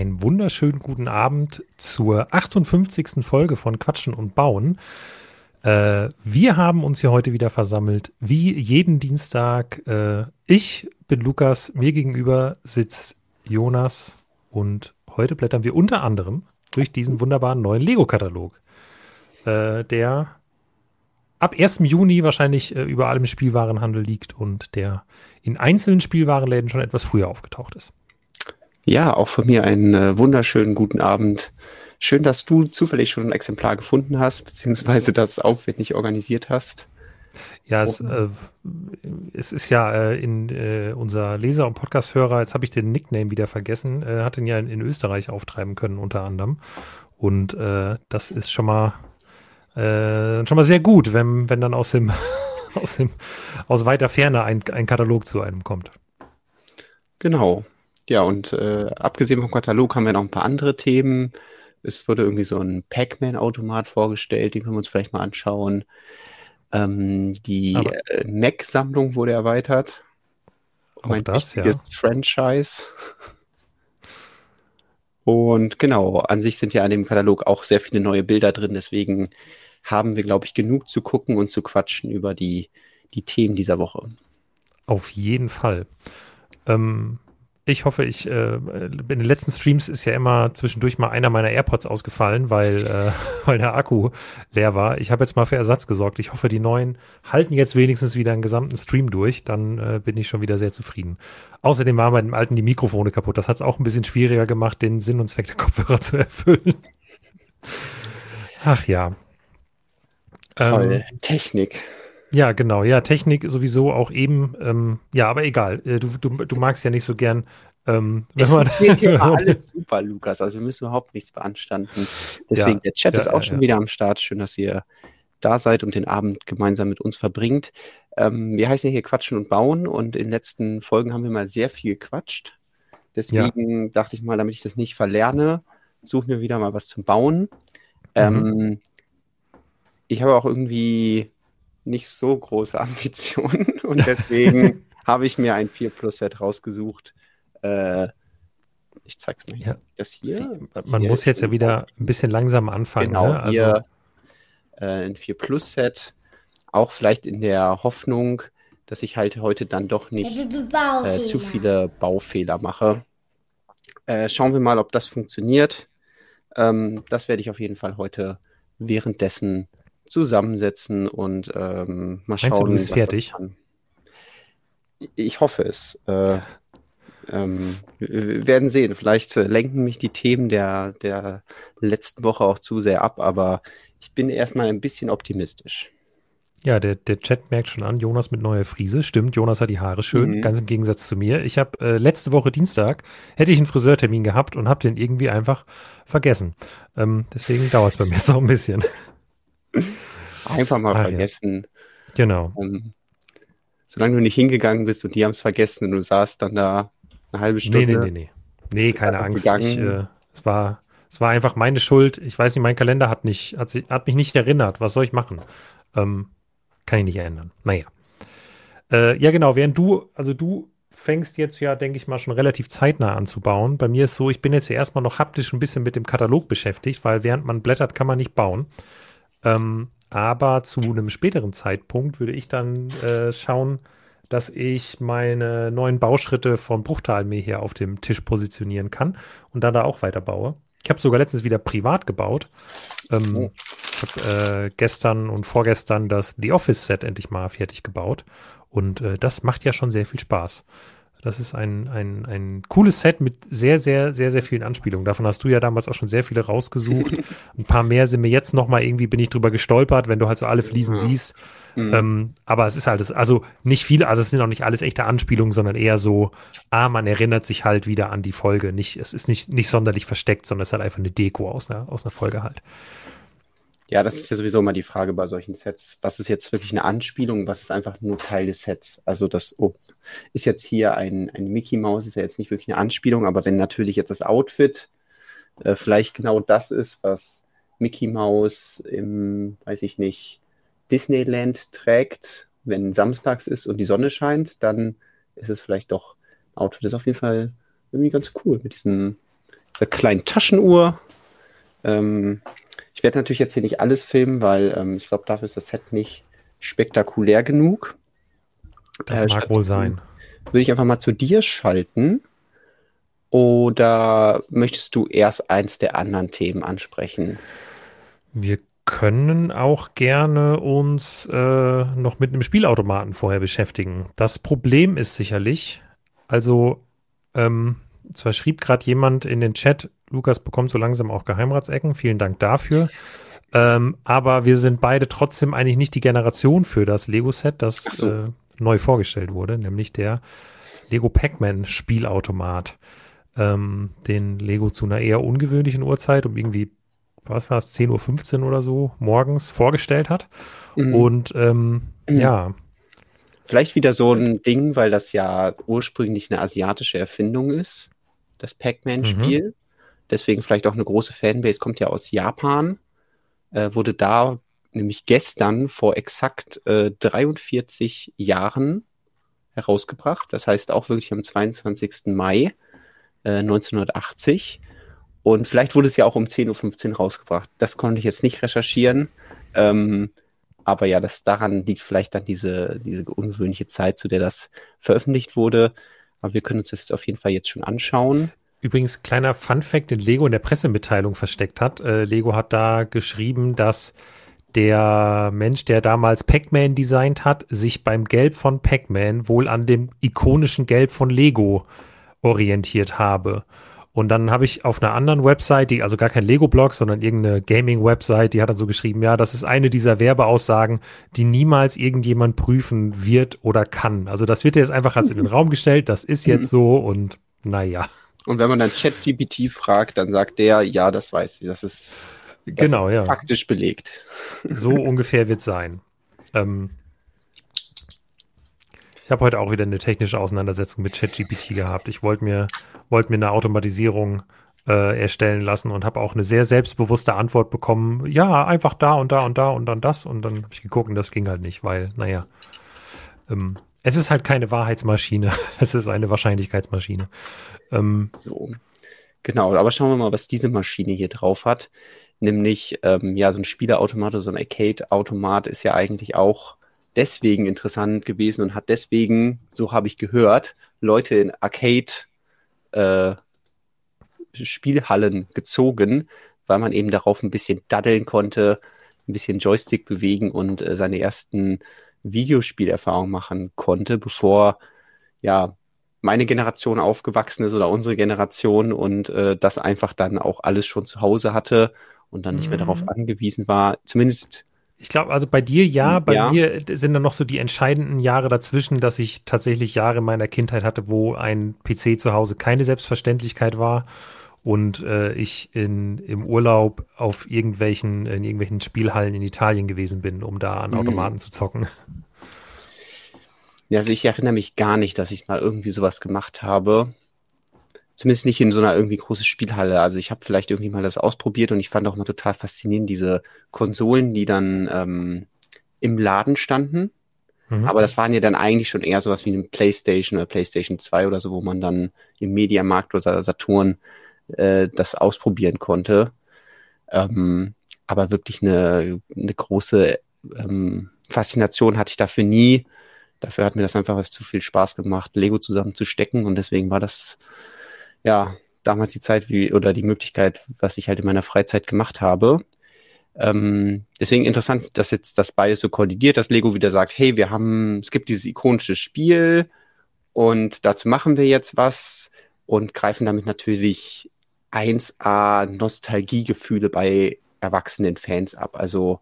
einen wunderschönen guten Abend zur 58. Folge von Quatschen und Bauen. Äh, wir haben uns hier heute wieder versammelt, wie jeden Dienstag. Äh, ich bin Lukas, mir gegenüber sitzt Jonas und heute blättern wir unter anderem durch diesen wunderbaren neuen Lego-Katalog, äh, der ab 1. Juni wahrscheinlich äh, überall im Spielwarenhandel liegt und der in einzelnen Spielwarenläden schon etwas früher aufgetaucht ist. Ja, auch von mir einen äh, wunderschönen guten Abend. Schön, dass du zufällig schon ein Exemplar gefunden hast, beziehungsweise das aufwendig organisiert hast. Ja, es, äh, es ist ja äh, in äh, unser Leser- und Podcast-Hörer, jetzt habe ich den Nickname wieder vergessen, äh, hat ihn ja in, in, Österreich auftreiben können, unter anderem. Und äh, das ist schon mal, schon mal sehr gut, wenn, wenn dann aus dem, aus dem, aus weiter Ferne ein, ein Katalog zu einem kommt. Genau. Ja, und äh, abgesehen vom Katalog haben wir noch ein paar andere Themen. Es wurde irgendwie so ein Pac-Man-Automat vorgestellt, den können wir uns vielleicht mal anschauen. Ähm, die äh, Mac-Sammlung wurde erweitert. Auch ein das, ja. Franchise. Und genau, an sich sind ja an dem Katalog auch sehr viele neue Bilder drin, deswegen haben wir, glaube ich, genug zu gucken und zu quatschen über die, die Themen dieser Woche. Auf jeden Fall. Ähm, ich hoffe, ich äh, in den letzten Streams ist ja immer zwischendurch mal einer meiner AirPods ausgefallen, weil, äh, weil der Akku leer war. Ich habe jetzt mal für Ersatz gesorgt. Ich hoffe, die neuen halten jetzt wenigstens wieder einen gesamten Stream durch. Dann äh, bin ich schon wieder sehr zufrieden. Außerdem waren bei dem alten die Mikrofone kaputt. Das hat es auch ein bisschen schwieriger gemacht, den Sinn und Zweck der Kopfhörer zu erfüllen. Ach ja. Toll. Ähm, Technik. Ja, genau. Ja, Technik sowieso auch eben. Ähm, ja, aber egal. Äh, du, du, du magst ja nicht so gern. Ähm, es funktioniert ja alles super, Lukas. Also wir müssen überhaupt nichts beanstanden. Deswegen, ja, der Chat ja, ist auch ja, schon wieder am Start. Schön, dass ihr da seid und den Abend gemeinsam mit uns verbringt. Ähm, wir heißen ja hier Quatschen und Bauen und in den letzten Folgen haben wir mal sehr viel gequatscht. Deswegen dachte ich mal, damit ich das nicht verlerne, suchen wir wieder mal was zum Bauen. Mhm. Ähm, ich habe auch irgendwie nicht so große Ambitionen und deswegen habe ich mir ein 4 Plus Set rausgesucht. Äh, ich zeig's mal hier. Ja. Das hier. Man hier muss jetzt ja wieder ein bisschen langsam anfangen. Genau, ne? also, hier äh, ein 4 Plus Set. Auch vielleicht in der Hoffnung, dass ich halt heute dann doch nicht äh, zu viele Baufehler mache. Äh, schauen wir mal, ob das funktioniert. Ähm, das werde ich auf jeden Fall heute währenddessen zusammensetzen und ähm, mal schauen. Meinst du, du bist fertig? Ich hoffe es. Äh, ähm, wir werden sehen. Vielleicht äh, lenken mich die Themen der, der letzten Woche auch zu sehr ab, aber ich bin erstmal ein bisschen optimistisch. Ja, der, der Chat merkt schon an, Jonas mit neuer Frise. Stimmt, Jonas hat die Haare schön, mhm. ganz im Gegensatz zu mir. Ich habe äh, letzte Woche Dienstag, hätte ich einen Friseurtermin gehabt und habe den irgendwie einfach vergessen. Ähm, deswegen dauert es bei mir so ein bisschen. Einfach mal Ach, vergessen. Ja. Genau. Um, solange du nicht hingegangen bist und die haben es vergessen und du saßt dann da eine halbe Stunde. Nee, nee, nee, nee. Nee, keine Angst. Ich, äh, es, war, es war einfach meine Schuld. Ich weiß nicht, mein Kalender hat, nicht, hat, hat mich nicht erinnert. Was soll ich machen? Ähm, kann ich nicht ändern. Naja. Äh, ja, genau. Während du, also du fängst jetzt ja, denke ich mal, schon relativ zeitnah an zu bauen. Bei mir ist so, ich bin jetzt ja erstmal noch haptisch ein bisschen mit dem Katalog beschäftigt, weil während man blättert, kann man nicht bauen. Ähm, aber zu einem späteren Zeitpunkt würde ich dann äh, schauen, dass ich meine neuen Bauschritte von Bruchtal mir hier auf dem Tisch positionieren kann und dann da auch weiter baue. Ich habe sogar letztens wieder privat gebaut. Ähm, oh. Ich habe äh, gestern und vorgestern das The Office Set endlich mal fertig gebaut. Und äh, das macht ja schon sehr viel Spaß. Das ist ein, ein, ein cooles Set mit sehr, sehr, sehr, sehr vielen Anspielungen. Davon hast du ja damals auch schon sehr viele rausgesucht. Ein paar mehr sind mir jetzt noch mal irgendwie, bin ich drüber gestolpert, wenn du halt so alle Fliesen ja. siehst. Mhm. Ähm, aber es ist halt, also nicht viele, also es sind auch nicht alles echte Anspielungen, sondern eher so, ah, man erinnert sich halt wieder an die Folge. Nicht, es ist nicht, nicht sonderlich versteckt, sondern es ist halt einfach eine Deko aus einer, aus einer Folge halt. Ja, das ist ja sowieso immer die Frage bei solchen Sets. Was ist jetzt wirklich eine Anspielung? Was ist einfach nur Teil des Sets? Also das oh, ist jetzt hier ein, ein Mickey Mouse, ist ja jetzt nicht wirklich eine Anspielung, aber wenn natürlich jetzt das Outfit äh, vielleicht genau das ist, was Mickey Mouse im, weiß ich nicht, Disneyland trägt, wenn samstags ist und die Sonne scheint, dann ist es vielleicht doch Outfit. Das ist auf jeden Fall irgendwie ganz cool mit diesen einer kleinen Taschenuhr. Ähm, ich werde natürlich jetzt hier nicht alles filmen, weil ähm, ich glaube, dafür ist das Set nicht spektakulär genug. Das äh, mag wohl sein. Würde ich einfach mal zu dir schalten. Oder möchtest du erst eins der anderen Themen ansprechen? Wir können auch gerne uns äh, noch mit einem Spielautomaten vorher beschäftigen. Das Problem ist sicherlich, also ähm, zwar schrieb gerade jemand in den Chat, Lukas bekommt so langsam auch Geheimratsecken, vielen Dank dafür. Ähm, aber wir sind beide trotzdem eigentlich nicht die Generation für das Lego-Set, das so. äh, neu vorgestellt wurde, nämlich der Lego Pac-Man Spielautomat, ähm, den Lego zu einer eher ungewöhnlichen Uhrzeit, um irgendwie, was war es, 10.15 Uhr oder so morgens vorgestellt hat. Mhm. Und ähm, mhm. ja. Vielleicht wieder so ein Ding, weil das ja ursprünglich eine asiatische Erfindung ist, das Pac-Man-Spiel. Mhm. Deswegen vielleicht auch eine große Fanbase, kommt ja aus Japan. Äh, wurde da nämlich gestern vor exakt äh, 43 Jahren herausgebracht. Das heißt auch wirklich am 22. Mai äh, 1980. Und vielleicht wurde es ja auch um 10.15 Uhr rausgebracht. Das konnte ich jetzt nicht recherchieren. Ähm, aber ja, das daran liegt vielleicht dann diese, diese ungewöhnliche Zeit, zu der das veröffentlicht wurde. Aber wir können uns das jetzt auf jeden Fall jetzt schon anschauen. Übrigens, kleiner Fun-Fact, den Lego in der Pressemitteilung versteckt hat. Äh, Lego hat da geschrieben, dass der Mensch, der damals Pac-Man designt hat, sich beim Gelb von Pac-Man wohl an dem ikonischen Gelb von Lego orientiert habe. Und dann habe ich auf einer anderen Website, die also gar kein Lego-Blog, sondern irgendeine Gaming-Website, die hat dann so geschrieben, ja, das ist eine dieser Werbeaussagen, die niemals irgendjemand prüfen wird oder kann. Also das wird jetzt einfach als in den Raum gestellt, das ist jetzt mhm. so und naja. Und wenn man dann ChatGPT fragt, dann sagt der, ja, das weiß sie, das ist genau, ja. faktisch belegt. So ungefähr wird es sein. Ähm, ich habe heute auch wieder eine technische Auseinandersetzung mit ChatGPT gehabt. Ich wollte mir, wollt mir eine Automatisierung äh, erstellen lassen und habe auch eine sehr selbstbewusste Antwort bekommen. Ja, einfach da und da und da und dann das. Und dann habe ich geguckt und das ging halt nicht, weil, naja, ähm, es ist halt keine Wahrheitsmaschine. es ist eine Wahrscheinlichkeitsmaschine. Ähm, so. Genau, aber schauen wir mal, was diese Maschine hier drauf hat nämlich ähm, ja so ein Spieleautomat oder so ein Arcade-Automat ist ja eigentlich auch deswegen interessant gewesen und hat deswegen, so habe ich gehört, Leute in Arcade äh, gezogen, weil man eben darauf ein bisschen daddeln konnte, ein bisschen Joystick bewegen und äh, seine ersten Videospielerfahrungen machen konnte, bevor ja meine Generation aufgewachsen ist oder unsere Generation und äh, das einfach dann auch alles schon zu Hause hatte und dann nicht mehr darauf mhm. angewiesen war. Zumindest. Ich glaube, also bei dir ja, bei ja. mir sind dann noch so die entscheidenden Jahre dazwischen, dass ich tatsächlich Jahre meiner Kindheit hatte, wo ein PC zu Hause keine Selbstverständlichkeit war und äh, ich in, im Urlaub auf irgendwelchen, in irgendwelchen Spielhallen in Italien gewesen bin, um da an mhm. Automaten mhm. zu zocken. Ja, also ich erinnere mich gar nicht, dass ich mal irgendwie sowas gemacht habe. Zumindest nicht in so einer irgendwie großen Spielhalle. Also ich habe vielleicht irgendwie mal das ausprobiert und ich fand auch mal total faszinierend diese Konsolen, die dann ähm, im Laden standen. Mhm. Aber das waren ja dann eigentlich schon eher sowas wie ein PlayStation oder PlayStation 2 oder so, wo man dann im Mediamarkt oder Saturn äh, das ausprobieren konnte. Ähm, aber wirklich eine, eine große ähm, Faszination hatte ich dafür nie. Dafür hat mir das einfach zu viel Spaß gemacht, Lego zusammenzustecken und deswegen war das ja, damals die Zeit wie oder die Möglichkeit, was ich halt in meiner Freizeit gemacht habe. Ähm, deswegen interessant, dass jetzt das beides so kollidiert, dass Lego wieder sagt, hey, wir haben, es gibt dieses ikonische Spiel und dazu machen wir jetzt was und greifen damit natürlich 1A Nostalgiegefühle bei erwachsenen Fans ab. Also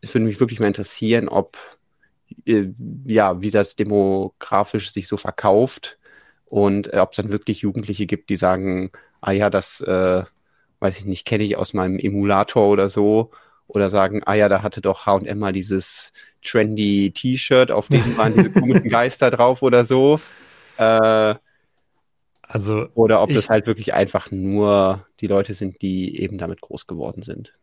es würde mich wirklich mal interessieren, ob äh, ja, wie das demografisch sich so verkauft und äh, ob es dann wirklich Jugendliche gibt, die sagen, ah ja, das, äh, weiß ich nicht, kenne ich aus meinem Emulator oder so. Oder sagen, ah ja, da hatte doch H&M mal dieses trendy T-Shirt, auf dem waren diese komischen Geister drauf oder so. Äh, also oder ob das halt wirklich einfach nur die Leute sind, die eben damit groß geworden sind.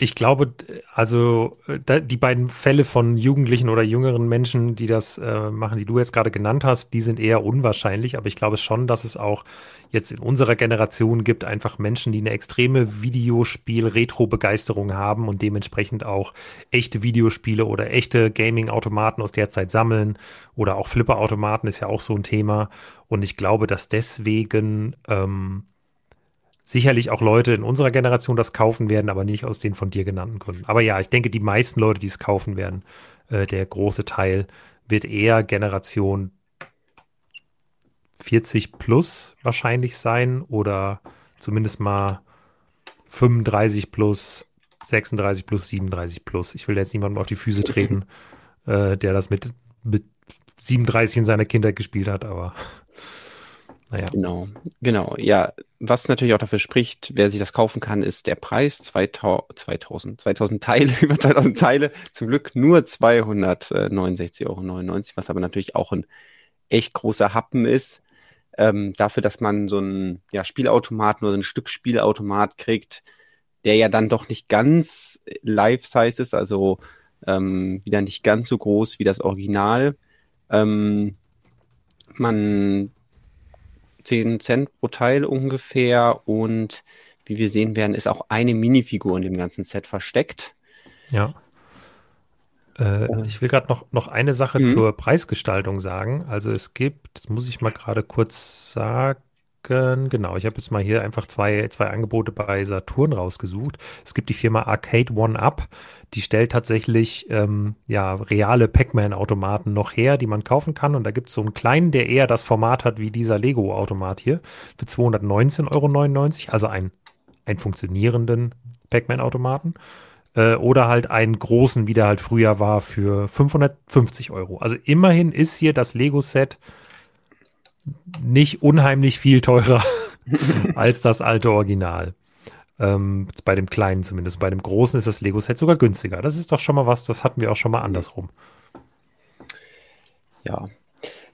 Ich glaube, also die beiden Fälle von Jugendlichen oder jüngeren Menschen, die das äh, machen, die du jetzt gerade genannt hast, die sind eher unwahrscheinlich. Aber ich glaube schon, dass es auch jetzt in unserer Generation gibt, einfach Menschen, die eine extreme Videospiel-Retro-Begeisterung haben und dementsprechend auch echte Videospiele oder echte Gaming-Automaten aus der Zeit sammeln oder auch Flipper-Automaten ist ja auch so ein Thema. Und ich glaube, dass deswegen ähm, sicherlich auch Leute in unserer Generation das kaufen werden, aber nicht aus den von dir genannten Gründen. Aber ja, ich denke, die meisten Leute, die es kaufen werden, äh, der große Teil, wird eher Generation 40 plus wahrscheinlich sein oder zumindest mal 35 plus, 36 plus, 37 plus. Ich will jetzt niemandem auf die Füße treten, äh, der das mit, mit 37 in seiner Kindheit gespielt hat, aber naja. Genau, genau. Ja, was natürlich auch dafür spricht, wer sich das kaufen kann, ist der Preis. 2000, 2000, Teile, über 2000 Teile. Zum Glück nur 269,99 Euro, was aber natürlich auch ein echt großer Happen ist. Ähm, dafür, dass man so einen ja, Spielautomaten oder ein Stück Spielautomat kriegt, der ja dann doch nicht ganz life-size ist, also ähm, wieder nicht ganz so groß wie das Original. Ähm, man 10 Cent pro Teil ungefähr. Und wie wir sehen werden, ist auch eine Minifigur in dem ganzen Set versteckt. Ja. Äh, ich will gerade noch, noch eine Sache mhm. zur Preisgestaltung sagen. Also es gibt, das muss ich mal gerade kurz sagen, Genau, ich habe jetzt mal hier einfach zwei, zwei Angebote bei Saturn rausgesucht. Es gibt die Firma Arcade One Up, die stellt tatsächlich ähm, ja, reale Pac-Man-Automaten noch her, die man kaufen kann. Und da gibt es so einen kleinen, der eher das Format hat wie dieser Lego-Automat hier, für 219,99 Euro, also ein, einen funktionierenden Pac-Man-Automaten. Äh, oder halt einen großen, wie der halt früher war, für 550 Euro. Also immerhin ist hier das Lego-Set nicht unheimlich viel teurer als das alte Original. Ähm, bei dem kleinen zumindest. Bei dem großen ist das Lego-Set sogar günstiger. Das ist doch schon mal was, das hatten wir auch schon mal andersrum. Ja,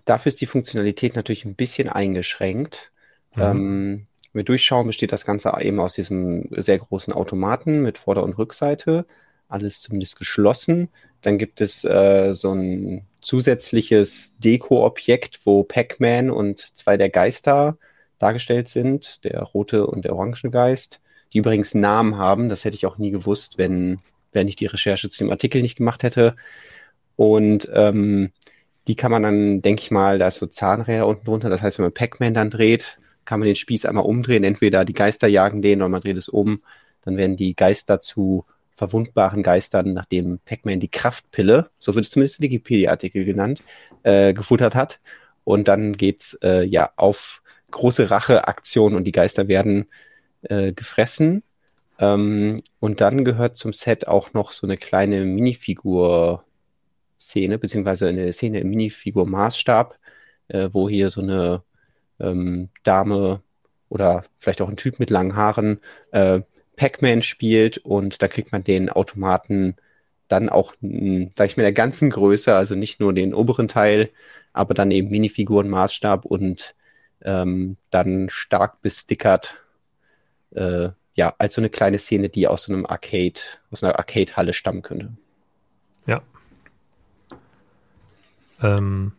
dafür ist die Funktionalität natürlich ein bisschen eingeschränkt. Mhm. Ähm, wenn wir durchschauen, besteht das Ganze eben aus diesem sehr großen Automaten mit Vorder- und Rückseite. Alles zumindest geschlossen. Dann gibt es äh, so ein zusätzliches Deko-Objekt, wo Pac-Man und zwei der Geister dargestellt sind, der rote und der orange Geist, die übrigens Namen haben. Das hätte ich auch nie gewusst, wenn, wenn ich die Recherche zu dem Artikel nicht gemacht hätte. Und ähm, die kann man dann, denke ich mal, da ist so Zahnräder unten drunter. Das heißt, wenn man Pac-Man dann dreht, kann man den Spieß einmal umdrehen. Entweder die Geister jagen den oder man dreht es um. Dann werden die Geister zu verwundbaren Geistern, nachdem Pac-Man die Kraftpille, so wird es zumindest Wikipedia-Artikel genannt, äh, gefuttert hat. Und dann geht's äh, ja auf große Racheaktionen und die Geister werden äh, gefressen. Ähm, und dann gehört zum Set auch noch so eine kleine Minifigur-Szene, beziehungsweise eine Szene im Minifigur-Maßstab, äh, wo hier so eine ähm, Dame oder vielleicht auch ein Typ mit langen Haaren äh, Pac-Man spielt und da kriegt man den Automaten dann auch, hm, sag ich mal, der ganzen Größe, also nicht nur den oberen Teil, aber dann eben Minifiguren-Maßstab und ähm, dann stark bestickert, äh, ja, als so eine kleine Szene, die aus so einem Arcade, aus einer Arcade-Halle stammen könnte. Ja. Ähm,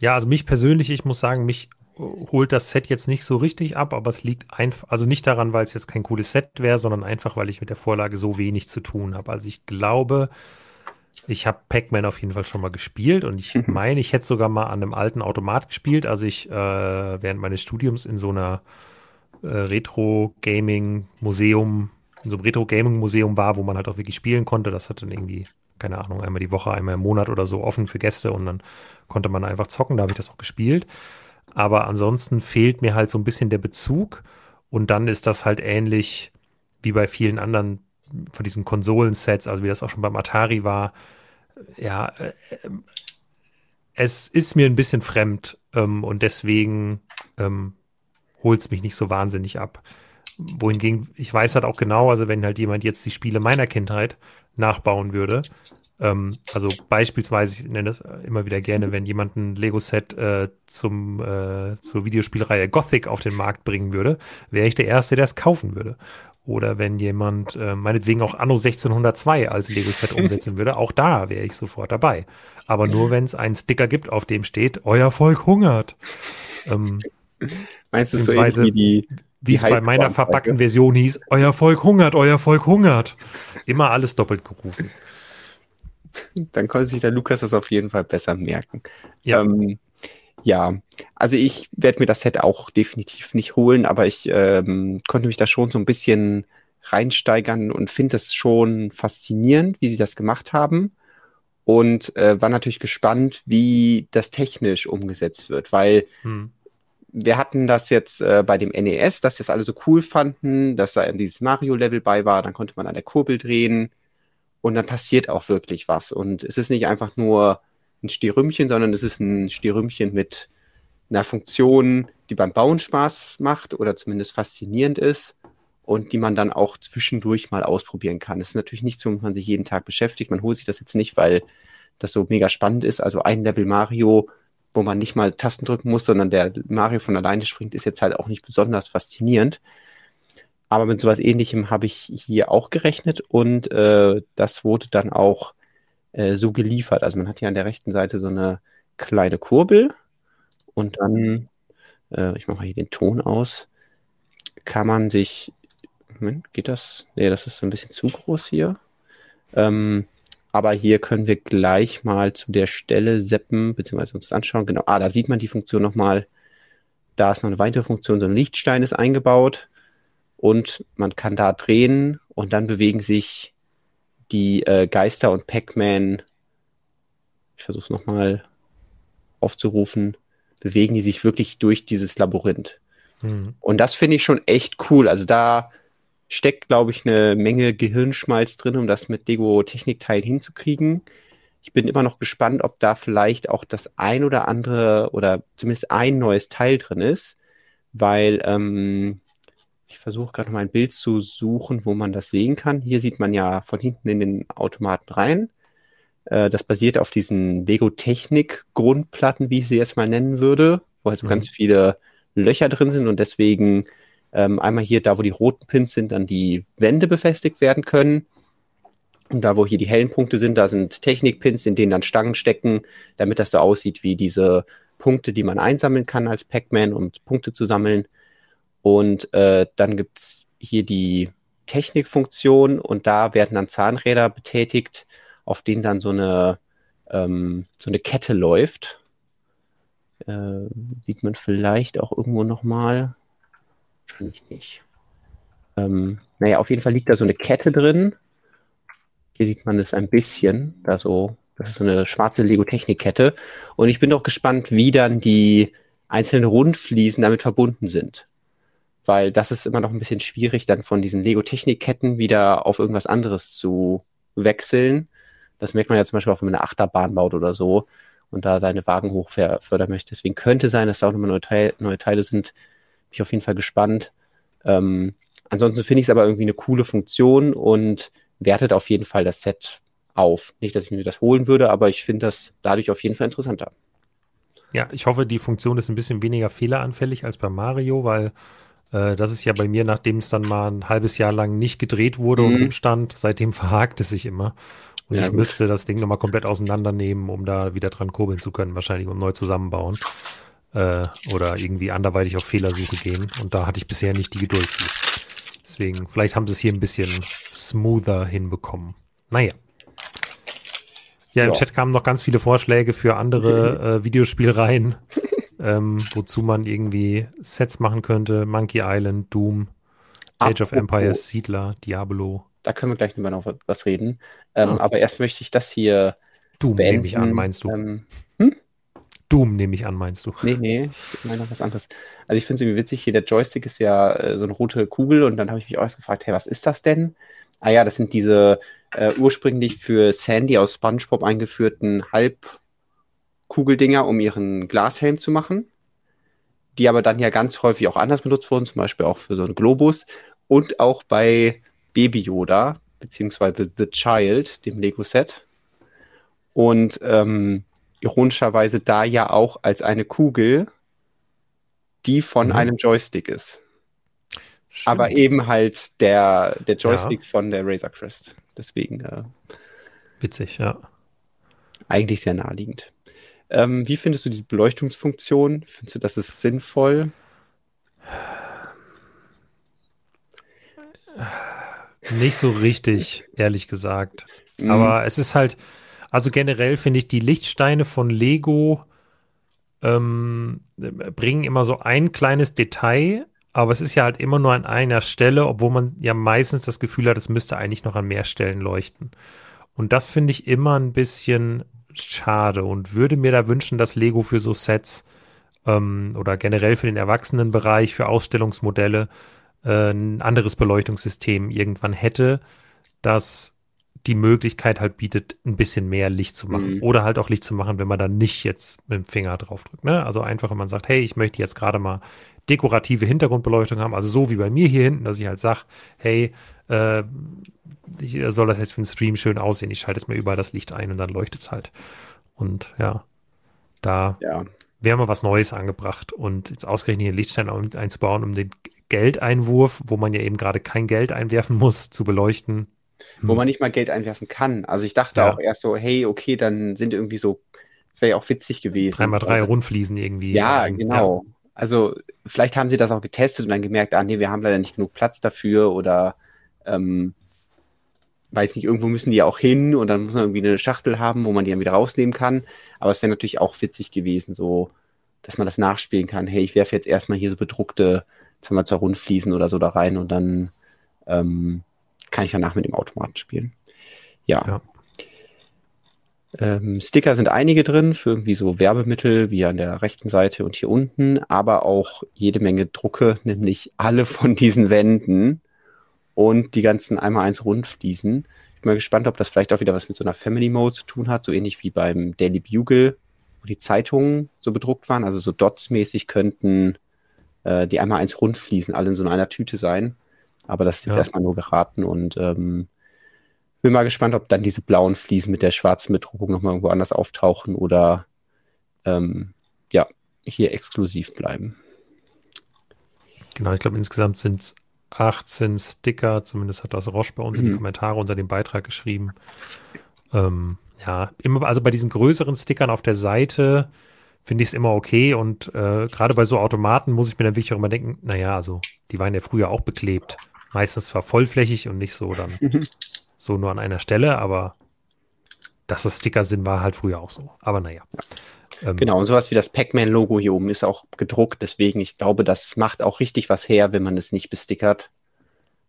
ja, also mich persönlich, ich muss sagen, mich holt das Set jetzt nicht so richtig ab, aber es liegt einfach, also nicht daran, weil es jetzt kein cooles Set wäre, sondern einfach, weil ich mit der Vorlage so wenig zu tun habe. Also ich glaube, ich habe Pac-Man auf jeden Fall schon mal gespielt und ich meine, ich hätte sogar mal an einem alten Automat gespielt, als ich äh, während meines Studiums in so einer äh, Retro-Gaming-Museum, in so einem Retro-Gaming-Museum war, wo man halt auch wirklich spielen konnte. Das hat dann irgendwie, keine Ahnung, einmal die Woche, einmal im Monat oder so offen für Gäste und dann konnte man einfach zocken. Da habe ich das auch gespielt. Aber ansonsten fehlt mir halt so ein bisschen der Bezug. Und dann ist das halt ähnlich wie bei vielen anderen von diesen Konsolensets, also wie das auch schon beim Atari war. Ja, äh, es ist mir ein bisschen fremd ähm, und deswegen ähm, holt es mich nicht so wahnsinnig ab. Wohingegen, ich weiß halt auch genau, also wenn halt jemand jetzt die Spiele meiner Kindheit nachbauen würde, Ähm, also beispielsweise, ich nenne das immer wieder gerne, wenn jemand ein Lego-Set äh, zum, äh, zur Videospielreihe Gothic auf den Markt bringen würde, wäre ich der Erste, der es kaufen würde. Oder wenn jemand äh, meinetwegen auch Anno 1602 als Lego-Set umsetzen würde, auch da wäre ich sofort dabei. Aber nur, wenn es einen Sticker gibt, auf dem steht, euer Volk hungert. Ähm, Meinst du so wie die, wie es bei meiner verpackten Version hieß, euer Volk hungert, euer Volk hungert. Immer alles doppelt gerufen. Dann konnte sich der Lukas das auf jeden Fall besser merken. Ja. Ähm, ja, also ich werde mir das Set auch definitiv nicht holen, aber ich ähm, konnte mich da schon so ein bisschen reinsteigern und finde es schon faszinierend, wie sie das gemacht haben. Und äh, war natürlich gespannt, wie das technisch umgesetzt wird, weil hm. wir hatten das jetzt äh, bei dem NES, dass das alle so cool fanden, dass da dieses Mario-Level bei war, dann konnte man an der Kurbel drehen und dann passiert auch wirklich was. Und es ist nicht einfach nur ein Stierrümmchen, sondern es ist ein Stierrümmchen mit einer Funktion, die beim Bauen Spaß macht oder zumindest faszinierend ist und die man dann auch zwischendurch mal ausprobieren kann. Es ist natürlich nicht so, dass man sich jeden Tag beschäftigt. Man holt sich das jetzt nicht, weil das so mega spannend ist. Also ein Level Mario, wo man nicht mal Tasten drücken muss, sondern der Mario von alleine springt, ist jetzt halt auch nicht besonders faszinierend. Aber mit sowas ähnlichem habe ich hier auch gerechnet und äh, das wurde dann auch äh, so geliefert. Also man hat hier an der rechten Seite so eine kleine Kurbel und dann, äh, ich mache mal hier den Ton aus, kann man sich, Moment, geht das? Nee, das ist ein bisschen zu groß hier. Ähm, aber hier können wir gleich mal zu der Stelle seppen, beziehungsweise uns anschauen. Genau, ah, da sieht man die Funktion nochmal. Da ist noch eine weitere Funktion, so ein Lichtstein ist eingebaut und man kann da drehen und dann bewegen sich die äh, Geister und Pac-Man, ich versuche es nochmal aufzurufen, bewegen die sich wirklich durch dieses Labyrinth. Mhm. Und das finde ich schon echt cool. Also da steckt, glaube ich, eine Menge Gehirnschmalz drin, um das mit Lego-Technikteil hinzukriegen. Ich bin immer noch gespannt, ob da vielleicht auch das ein oder andere oder zumindest ein neues Teil drin ist, weil ähm, ich versuche gerade mal ein Bild zu suchen, wo man das sehen kann. Hier sieht man ja von hinten in den Automaten rein. Äh, das basiert auf diesen Lego-Technik-Grundplatten, wie ich sie jetzt mal nennen würde, wo also mhm. ganz viele Löcher drin sind und deswegen ähm, einmal hier, da wo die roten Pins sind, dann die Wände befestigt werden können. Und da, wo hier die hellen Punkte sind, da sind Technikpins, in denen dann Stangen stecken, damit das so aussieht wie diese Punkte, die man einsammeln kann als Pac-Man, um Punkte zu sammeln. Und äh, dann gibt's hier die Technikfunktion und da werden dann Zahnräder betätigt, auf denen dann so eine, ähm, so eine Kette läuft. Äh, sieht man vielleicht auch irgendwo nochmal. Wahrscheinlich nicht. Ähm, naja, auf jeden Fall liegt da so eine Kette drin. Hier sieht man es ein bisschen, da so, das ist so eine schwarze Lego-Technik-Kette. Und ich bin doch gespannt, wie dann die einzelnen Rundfliesen damit verbunden sind weil das ist immer noch ein bisschen schwierig, dann von diesen Lego-Technikketten wieder auf irgendwas anderes zu wechseln. Das merkt man ja zum Beispiel auch, wenn man eine Achterbahn baut oder so und da seine Wagen hochfördern möchte. Deswegen könnte sein, dass da auch nochmal neue, Teil, neue Teile sind. Bin ich auf jeden Fall gespannt. Ähm, ansonsten finde ich es aber irgendwie eine coole Funktion und wertet auf jeden Fall das Set auf. Nicht, dass ich mir das holen würde, aber ich finde das dadurch auf jeden Fall interessanter. Ja, ich hoffe, die Funktion ist ein bisschen weniger fehleranfällig als bei Mario, weil äh, das ist ja bei mir, nachdem es dann mal ein halbes Jahr lang nicht gedreht wurde mhm. und rumstand, seitdem verhakt es sich immer. Und ja, ich gut. müsste das Ding nochmal komplett auseinandernehmen, um da wieder dran kurbeln zu können, wahrscheinlich um neu zusammenbauen. Äh, oder irgendwie anderweitig auf Fehlersuche gehen. Und da hatte ich bisher nicht die Geduld zu. Deswegen, vielleicht haben sie es hier ein bisschen smoother hinbekommen. Naja. Ja, im ja. Chat kamen noch ganz viele Vorschläge für andere äh, Videospielreihen ähm, wozu man irgendwie Sets machen könnte. Monkey Island, Doom, Age Apropos. of Empires, Siedler, Diablo. Da können wir gleich nochmal noch was reden. Ähm, ja. Aber erst möchte ich das hier. Doom nehme ich an, meinst du? Ähm, hm? Doom nehme ich an, meinst du? Nee, nee, ich meine noch was anderes. Also ich finde es irgendwie witzig, hier der Joystick ist ja äh, so eine rote Kugel und dann habe ich mich auch erst gefragt, hey, was ist das denn? Ah ja, das sind diese äh, ursprünglich für Sandy aus SpongeBob eingeführten Halb Kugeldinger, um ihren Glashelm zu machen, die aber dann ja ganz häufig auch anders benutzt wurden, zum Beispiel auch für so einen Globus und auch bei Baby Yoda, beziehungsweise The Child, dem Lego-Set. Und ähm, ironischerweise da ja auch als eine Kugel, die von mhm. einem Joystick ist. Stimmt. Aber eben halt der, der Joystick ja. von der Razor Crest. Deswegen. Äh, Witzig, ja. Eigentlich sehr naheliegend. Ähm, wie findest du die Beleuchtungsfunktion? Findest du, das ist sinnvoll? Nicht so richtig, ehrlich gesagt. Mhm. Aber es ist halt, also generell finde ich die Lichtsteine von Lego ähm, bringen immer so ein kleines Detail, aber es ist ja halt immer nur an einer Stelle, obwohl man ja meistens das Gefühl hat, es müsste eigentlich noch an mehr Stellen leuchten. Und das finde ich immer ein bisschen schade und würde mir da wünschen, dass Lego für so Sets ähm, oder generell für den Erwachsenenbereich, für Ausstellungsmodelle äh, ein anderes Beleuchtungssystem irgendwann hätte, das die Möglichkeit halt bietet, ein bisschen mehr Licht zu machen. Mhm. Oder halt auch Licht zu machen, wenn man dann nicht jetzt mit dem Finger drauf drückt. Ne? Also einfach, wenn man sagt, hey, ich möchte jetzt gerade mal dekorative Hintergrundbeleuchtung haben, also so wie bei mir hier hinten, dass ich halt sage, hey, äh, ich, soll das jetzt für den Stream schön aussehen. Ich schalte jetzt mir überall das Licht ein und dann leuchtet es halt. Und ja, da ja. wäre mal was Neues angebracht. Und jetzt ausgerechnet hier Lichtstein einzubauen, um den Geldeinwurf, wo man ja eben gerade kein Geld einwerfen muss, zu beleuchten, wo hm. man nicht mal Geld einwerfen kann. Also ich dachte ja. auch erst so, hey, okay, dann sind irgendwie so, das wäre ja auch witzig gewesen. Dreimal drei Rundfliesen irgendwie. Ja, genau. Ja. Also vielleicht haben sie das auch getestet und dann gemerkt, ah nee, wir haben leider nicht genug Platz dafür oder ähm, weiß nicht, irgendwo müssen die ja auch hin und dann muss man irgendwie eine Schachtel haben, wo man die dann wieder rausnehmen kann. Aber es wäre natürlich auch witzig gewesen, so, dass man das nachspielen kann. Hey, ich werfe jetzt erstmal hier so bedruckte, haben wir zwei Rundfliesen oder so da rein und dann ähm, kann ich danach mit dem Automaten spielen. Ja. ja. Ähm, Sticker sind einige drin für irgendwie so Werbemittel wie an der rechten Seite und hier unten, aber auch jede Menge Drucke, nämlich alle von diesen Wänden und die ganzen einmal eins Rundfliesen. Ich bin mal gespannt, ob das vielleicht auch wieder was mit so einer Family Mode zu tun hat, so ähnlich wie beim Daily Bugle, wo die Zeitungen so bedruckt waren. Also so Dots-mäßig könnten äh, die einmal eins Rundfliesen alle in so einer Tüte sein. Aber das ist jetzt ja. erstmal nur geraten und ähm, bin mal gespannt, ob dann diese blauen Fliesen mit der schwarzen Bedruckung nochmal irgendwo anders auftauchen oder ähm, ja, hier exklusiv bleiben. Genau, ich glaube, insgesamt sind es 18 Sticker, zumindest hat das Roche bei uns mhm. in die mhm. Kommentare unter dem Beitrag geschrieben. Ähm, ja, immer, also bei diesen größeren Stickern auf der Seite finde ich es immer okay und äh, gerade bei so Automaten muss ich mir dann wirklich auch immer denken, naja, also die waren ja früher auch beklebt meistens zwar vollflächig und nicht so dann mhm. So nur an einer Stelle, aber dass das Sticker sind, war halt früher auch so. Aber naja. Ja. Ähm, genau, und sowas wie das Pac-Man-Logo hier oben ist auch gedruckt, deswegen, ich glaube, das macht auch richtig was her, wenn man es nicht bestickert,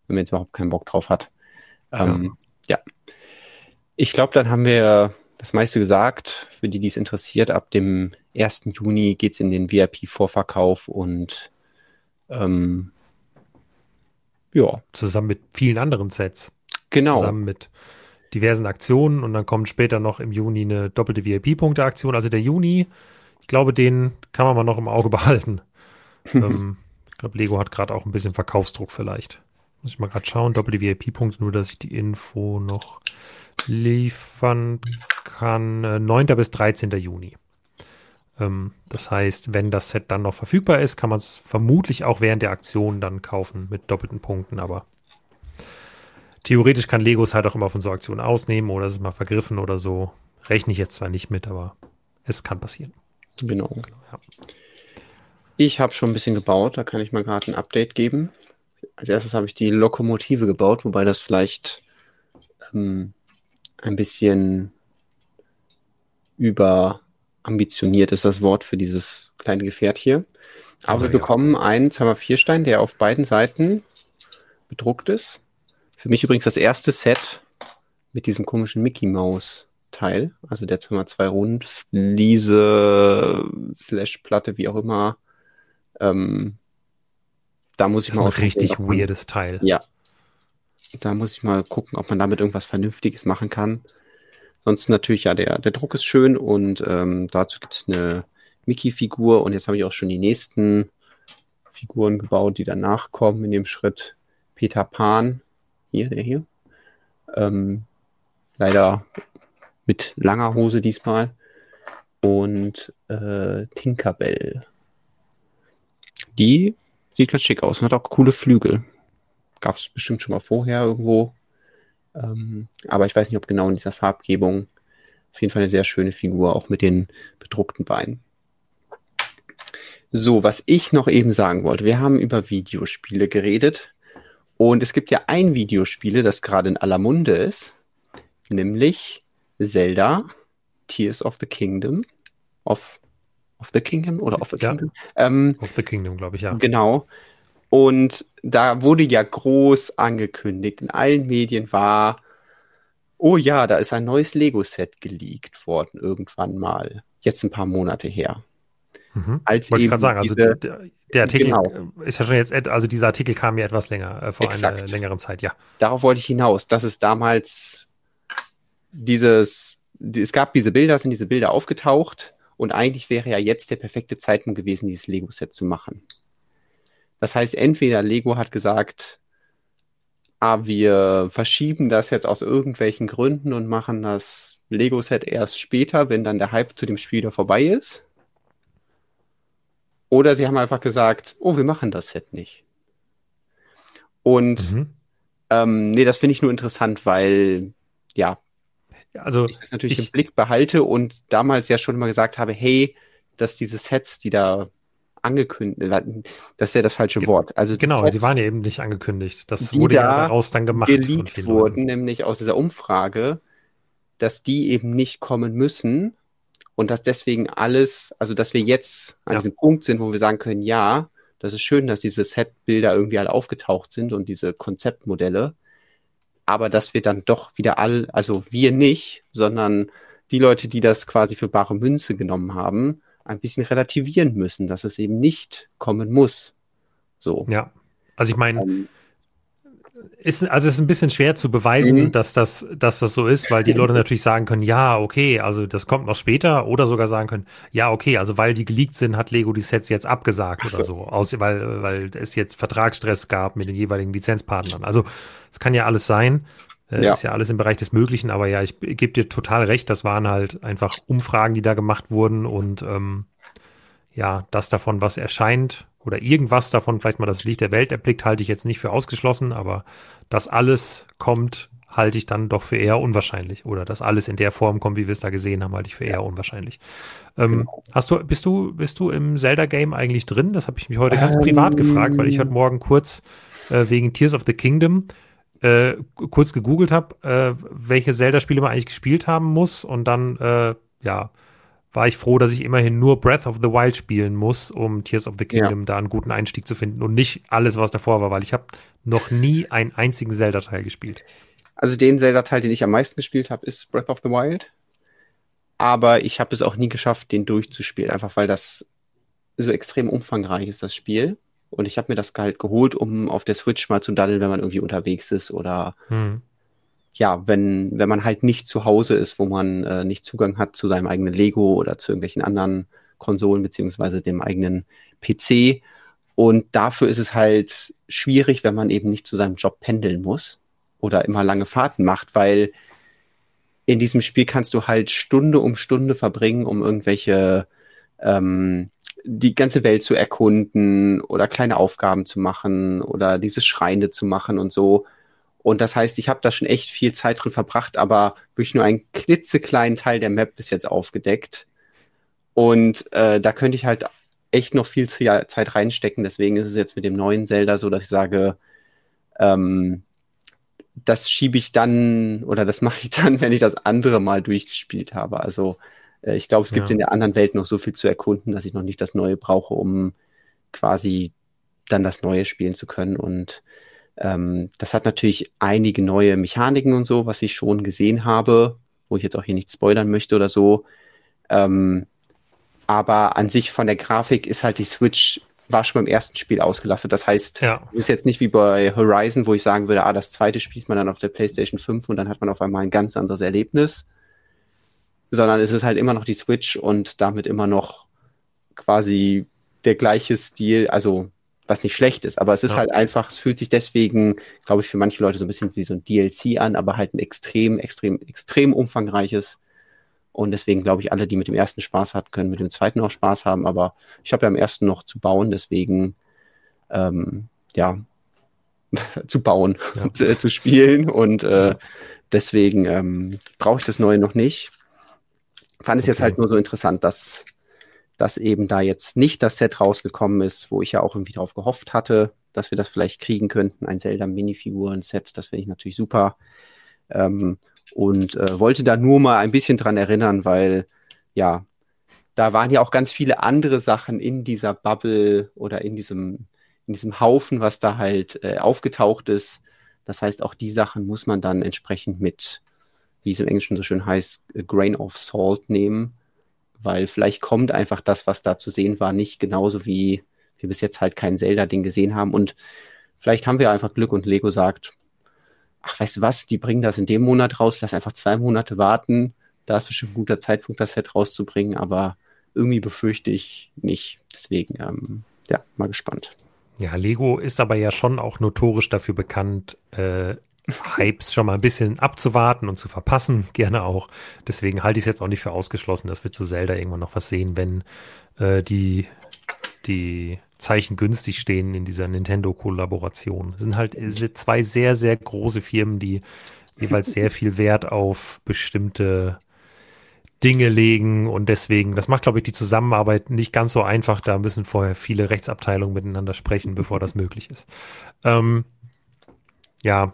wenn man jetzt überhaupt keinen Bock drauf hat. Ähm, ja. ja. Ich glaube, dann haben wir das meiste gesagt. Für die, die es interessiert, ab dem 1. Juni geht es in den VIP-Vorverkauf und ähm, ja. Zusammen mit vielen anderen Sets. Genau. Zusammen mit diversen Aktionen und dann kommt später noch im Juni eine doppelte VIP-Punkte-Aktion. Also der Juni, ich glaube, den kann man mal noch im Auge behalten. ähm, ich glaube, Lego hat gerade auch ein bisschen Verkaufsdruck vielleicht. Muss ich mal gerade schauen. Doppelte VIP-Punkte, nur dass ich die Info noch liefern kann. 9. Äh, bis 13. Juni. Ähm, das heißt, wenn das Set dann noch verfügbar ist, kann man es vermutlich auch während der Aktion dann kaufen mit doppelten Punkten, aber theoretisch kann Lego es halt auch immer von so Aktionen ausnehmen oder es ist mal vergriffen oder so. Rechne ich jetzt zwar nicht mit, aber es kann passieren. Genau. genau ja. Ich habe schon ein bisschen gebaut, da kann ich mal gerade ein Update geben. Als erstes habe ich die Lokomotive gebaut, wobei das vielleicht ähm, ein bisschen über ambitioniert ist das Wort für dieses kleine Gefährt hier. Aber oh, wir ja. bekommen einen 2x4 Stein, der auf beiden Seiten bedruckt ist. Für mich übrigens das erste Set mit diesem komischen Mickey Mouse Teil. Also der 2x2 Rundfliese, Slash Platte, wie auch immer. Ähm, da muss ich das mal. Ist ein richtig weirdes Teil. Ja. Da muss ich mal gucken, ob man damit irgendwas Vernünftiges machen kann. Sonst natürlich, ja, der, der Druck ist schön und ähm, dazu gibt es eine Mickey-Figur und jetzt habe ich auch schon die nächsten Figuren gebaut, die danach kommen in dem Schritt. Peter Pan, hier, der hier. Ähm, leider mit langer Hose diesmal. Und äh, Tinkerbell. Die sieht ganz schick aus und hat auch coole Flügel. Gab es bestimmt schon mal vorher irgendwo. Ähm, aber ich weiß nicht, ob genau in dieser Farbgebung. Auf jeden Fall eine sehr schöne Figur, auch mit den bedruckten Beinen. So, was ich noch eben sagen wollte, wir haben über Videospiele geredet und es gibt ja ein Videospiel, das gerade in aller Munde ist, nämlich Zelda Tears of the Kingdom of, of the Kingdom oder of the ja. Kingdom. Ähm, of the Kingdom, glaube ich, ja. Genau. Und da wurde ja groß angekündigt, in allen Medien war, oh ja, da ist ein neues Lego-Set geleakt worden irgendwann mal, jetzt ein paar Monate her. Mhm. Als Wollte ich gerade sagen, also der, der Artikel genau. ist ja schon jetzt, also dieser Artikel kam ja etwas länger, äh, vor Exakt. einer längeren Zeit, ja. Darauf wollte ich hinaus, dass es damals dieses, es gab diese Bilder, sind diese Bilder aufgetaucht und eigentlich wäre ja jetzt der perfekte Zeitpunkt gewesen, dieses Lego-Set zu machen. Das heißt, entweder Lego hat gesagt, ah, wir verschieben das jetzt aus irgendwelchen Gründen und machen das Lego-Set erst später, wenn dann der Hype zu dem Spiel wieder vorbei ist. Oder sie haben einfach gesagt, oh, wir machen das Set nicht. Und mhm. ähm, nee, das finde ich nur interessant, weil ja, also ich das natürlich ich, im Blick behalte und damals ja schon immer gesagt habe, hey, dass diese Sets, die da angekündigt, das ist ja das falsche Wort. Also genau, Sets, sie waren ja eben nicht angekündigt. Das wurde ja daraus dann gemacht. Geleakt wurden, nämlich aus dieser Umfrage, dass die eben nicht kommen müssen, und dass deswegen alles, also dass wir jetzt an ja. diesem Punkt sind, wo wir sagen können, ja, das ist schön, dass diese Setbilder irgendwie alle aufgetaucht sind und diese Konzeptmodelle, aber dass wir dann doch wieder all, also wir nicht, sondern die Leute, die das quasi für bare Münze genommen haben, ein bisschen relativieren müssen, dass es eben nicht kommen muss. So. Ja. Also ich meine, ähm, ist, also es ist ein bisschen schwer zu beweisen, mhm. dass, das, dass das so ist, weil die Leute natürlich sagen können, ja, okay, also das kommt noch später oder sogar sagen können, ja, okay, also weil die geleakt sind, hat Lego die Sets jetzt abgesagt so. oder so, aus, weil, weil es jetzt Vertragsstress gab mit den jeweiligen Lizenzpartnern. Also es kann ja alles sein. Äh, ja. Ist ja alles im Bereich des Möglichen, aber ja, ich gebe dir total recht, das waren halt einfach Umfragen, die da gemacht wurden und ähm, ja, das davon, was erscheint, oder irgendwas davon vielleicht mal das Licht der Welt erblickt, halte ich jetzt nicht für ausgeschlossen, aber dass alles kommt, halte ich dann doch für eher unwahrscheinlich. Oder dass alles in der Form kommt, wie wir es da gesehen haben, halte ich für eher unwahrscheinlich. Ähm, genau. Hast du, bist du, bist du im Zelda-Game eigentlich drin? Das habe ich mich heute ganz ähm, privat gefragt, weil ich heute Morgen kurz äh, wegen Tears of the Kingdom äh, kurz gegoogelt habe, äh, welche Zelda-Spiele man eigentlich gespielt haben muss und dann, äh, ja, war ich froh, dass ich immerhin nur Breath of the Wild spielen muss, um Tears of the Kingdom ja. da einen guten Einstieg zu finden und nicht alles, was davor war, weil ich habe noch nie einen einzigen Zelda-Teil gespielt. Also den Zelda-Teil, den ich am meisten gespielt habe, ist Breath of the Wild. Aber ich habe es auch nie geschafft, den durchzuspielen, einfach weil das so extrem umfangreich ist, das Spiel. Und ich habe mir das halt geholt, um auf der Switch mal zu daddeln, wenn man irgendwie unterwegs ist oder hm ja, wenn, wenn man halt nicht zu Hause ist, wo man äh, nicht Zugang hat zu seinem eigenen Lego oder zu irgendwelchen anderen Konsolen beziehungsweise dem eigenen PC. Und dafür ist es halt schwierig, wenn man eben nicht zu seinem Job pendeln muss oder immer lange Fahrten macht, weil in diesem Spiel kannst du halt Stunde um Stunde verbringen, um irgendwelche ähm, die ganze Welt zu erkunden oder kleine Aufgaben zu machen oder diese Schreine zu machen und so. Und das heißt, ich habe da schon echt viel Zeit drin verbracht, aber wirklich nur einen klitzekleinen Teil der Map bis jetzt aufgedeckt. Und äh, da könnte ich halt echt noch viel Zeit reinstecken. Deswegen ist es jetzt mit dem neuen Zelda so, dass ich sage, ähm, das schiebe ich dann oder das mache ich dann, wenn ich das andere mal durchgespielt habe. Also äh, ich glaube, es gibt ja. in der anderen Welt noch so viel zu erkunden, dass ich noch nicht das Neue brauche, um quasi dann das Neue spielen zu können. Und ähm, das hat natürlich einige neue Mechaniken und so, was ich schon gesehen habe, wo ich jetzt auch hier nicht spoilern möchte oder so. Ähm, aber an sich von der Grafik ist halt die Switch war schon beim ersten Spiel ausgelastet. Das heißt, ja. ist jetzt nicht wie bei Horizon, wo ich sagen würde, ah, das zweite spielt man dann auf der PlayStation 5 und dann hat man auf einmal ein ganz anderes Erlebnis. Sondern es ist halt immer noch die Switch und damit immer noch quasi der gleiche Stil, also was nicht schlecht ist, aber es ist ja. halt einfach, es fühlt sich deswegen, glaube ich, für manche Leute so ein bisschen wie so ein DLC an, aber halt ein extrem, extrem, extrem umfangreiches Und deswegen glaube ich, alle, die mit dem ersten Spaß hatten, können mit dem zweiten auch Spaß haben. Aber ich habe ja am ersten noch zu bauen, deswegen ähm, ja, zu bauen, ja. zu, äh, zu, spielen. Und äh, deswegen ähm, brauche ich das Neue noch nicht. Fand es okay. jetzt halt nur so interessant, dass, dass eben da jetzt nicht das Set rausgekommen ist, wo ich ja auch irgendwie drauf gehofft hatte, dass wir das vielleicht kriegen könnten. Ein Zelda Minifiguren-Set, das finde ich natürlich super. Ähm, und äh, wollte da nur mal ein bisschen dran erinnern, weil ja, da waren ja auch ganz viele andere Sachen in dieser Bubble oder in diesem in diesem Haufen, was da halt äh, aufgetaucht ist. Das heißt, auch die Sachen muss man dann entsprechend mit, wie es im Englischen so schön heißt, a grain of salt nehmen, weil vielleicht kommt einfach das, was da zu sehen war, nicht genauso wie wir bis jetzt halt kein Zelda-Ding gesehen haben. Und vielleicht haben wir einfach Glück und Lego sagt, ach, weißt du was, die bringen das in dem Monat raus, lass einfach zwei Monate warten. Da ist bestimmt ein guter Zeitpunkt, das Set rauszubringen, aber irgendwie befürchte ich nicht. Deswegen, ähm, ja, mal gespannt. Ja, Lego ist aber ja schon auch notorisch dafür bekannt, äh, Hypes schon mal ein bisschen abzuwarten und zu verpassen, gerne auch. Deswegen halte ich es jetzt auch nicht für ausgeschlossen, dass wir zu Zelda irgendwann noch was sehen, wenn äh, die, die Zeichen günstig stehen in dieser Nintendo-Kollaboration. Es sind halt zwei sehr, sehr große Firmen, die jeweils sehr viel Wert auf bestimmte Dinge legen und deswegen, das macht, glaube ich, die Zusammenarbeit nicht ganz so einfach. Da müssen vorher viele Rechtsabteilungen miteinander sprechen, bevor das möglich ist. Ähm, ja,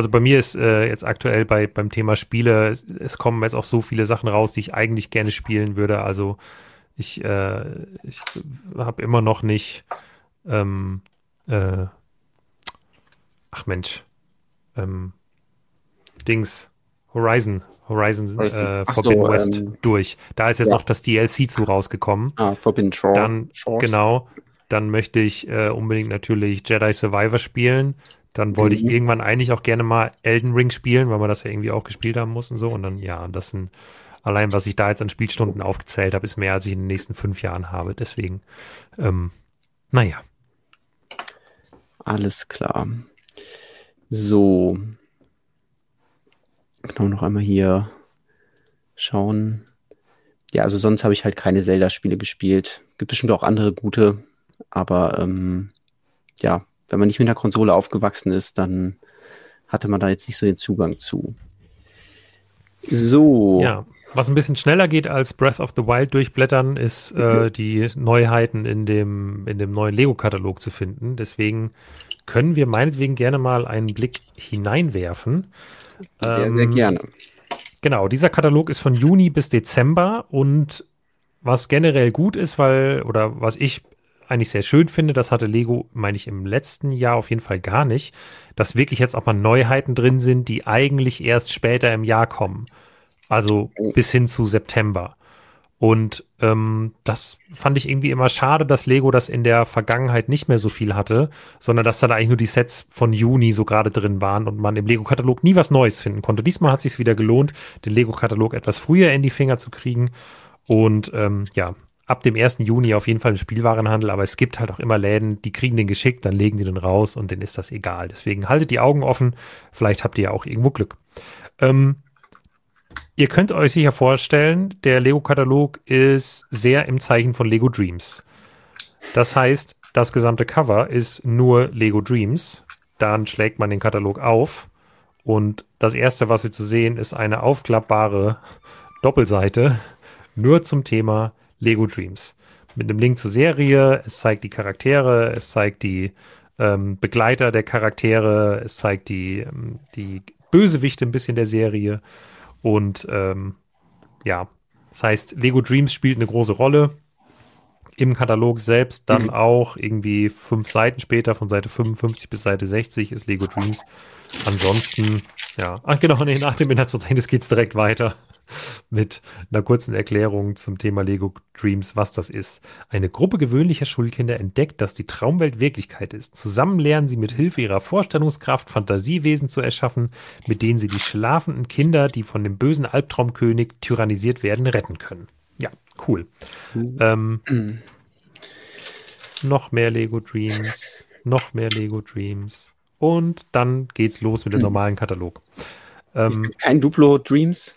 also bei mir ist äh, jetzt aktuell bei, beim Thema Spiele, es, kommen jetzt auch so viele Sachen raus, die ich eigentlich gerne spielen würde. Also ich, äh, ich habe immer noch nicht, ähm, äh, ach Mensch, ähm, Dings, Horizon Horizon äh, Forbidden so, West ähm, durch. Da ist jetzt ja. noch das DLC zu rausgekommen. Ah, Forbidden Shore. Dann, Shores. genau, dann möchte ich äh, unbedingt natürlich Jedi Survivor spielen. Dann wollte mhm. ich irgendwann eigentlich auch gerne mal Elden Ring spielen, weil man das ja irgendwie auch gespielt haben muss und so. Und dann, ja, das sind allein, was ich da jetzt an Spielstunden aufgezählt habe, ist mehr, als ich in den nächsten fünf Jahren habe. Deswegen, ähm, naja. Alles klar. So, Genau, noch einmal hier schauen. Ja, also sonst habe ich halt keine Zelda-Spiele gespielt. Gibt bestimmt auch andere gute, aber ähm, ja, wenn man nicht mit der Konsole aufgewachsen ist, dann hatte man da jetzt nicht so den Zugang zu. So. Ja, was ein bisschen schneller geht als Breath of the Wild durchblättern, ist äh, mhm. die Neuheiten in dem, in dem neuen Lego-Katalog zu finden. Deswegen können wir meinetwegen gerne mal einen Blick hineinwerfen. Sehr, ähm, sehr gerne. Genau, dieser Katalog ist von Juni bis Dezember und was generell gut ist, weil, oder was ich eigentlich sehr schön finde, das hatte Lego, meine ich, im letzten Jahr auf jeden Fall gar nicht, dass wirklich jetzt auch mal Neuheiten drin sind, die eigentlich erst später im Jahr kommen. Also oh. bis hin zu September. Und ähm, das fand ich irgendwie immer schade, dass Lego das in der Vergangenheit nicht mehr so viel hatte, sondern dass dann eigentlich nur die Sets von Juni so gerade drin waren und man im Lego-Katalog nie was Neues finden konnte. Diesmal hat es sich wieder gelohnt, den Lego-Katalog etwas früher in die Finger zu kriegen. Und ähm, ja, ab dem 1. Juni auf jeden Fall ein Spielwarenhandel, aber es gibt halt auch immer Läden, die kriegen den geschickt, dann legen die den raus und denen ist das egal. Deswegen haltet die Augen offen, vielleicht habt ihr ja auch irgendwo Glück. Ähm, Ihr könnt euch sicher vorstellen, der Lego-Katalog ist sehr im Zeichen von Lego Dreams. Das heißt, das gesamte Cover ist nur Lego Dreams. Dann schlägt man den Katalog auf und das erste, was wir zu sehen, ist eine aufklappbare Doppelseite nur zum Thema Lego Dreams. Mit einem Link zur Serie, es zeigt die Charaktere, es zeigt die ähm, Begleiter der Charaktere, es zeigt die, ähm, die Bösewichte ein bisschen der Serie und ähm, ja, das heißt, Lego Dreams spielt eine große Rolle im Katalog selbst. Dann mhm. auch irgendwie fünf Seiten später, von Seite 55 bis Seite 60 ist Lego Dreams. Ansonsten, ja, ach genau, nee, nach dem Inhaltsverzeichnis geht es direkt weiter mit einer kurzen Erklärung zum Thema Lego Dreams, was das ist. Eine Gruppe gewöhnlicher Schulkinder entdeckt, dass die Traumwelt Wirklichkeit ist. Zusammen lernen sie mit Hilfe ihrer Vorstellungskraft Fantasiewesen zu erschaffen, mit denen sie die schlafenden Kinder, die von dem bösen Albtraumkönig tyrannisiert werden, retten können. Ja, cool. Mhm. Ähm, noch mehr Lego Dreams, noch mehr Lego Dreams. Und dann geht's los mit dem hm. normalen Katalog. Ähm, kein Duplo Dreams?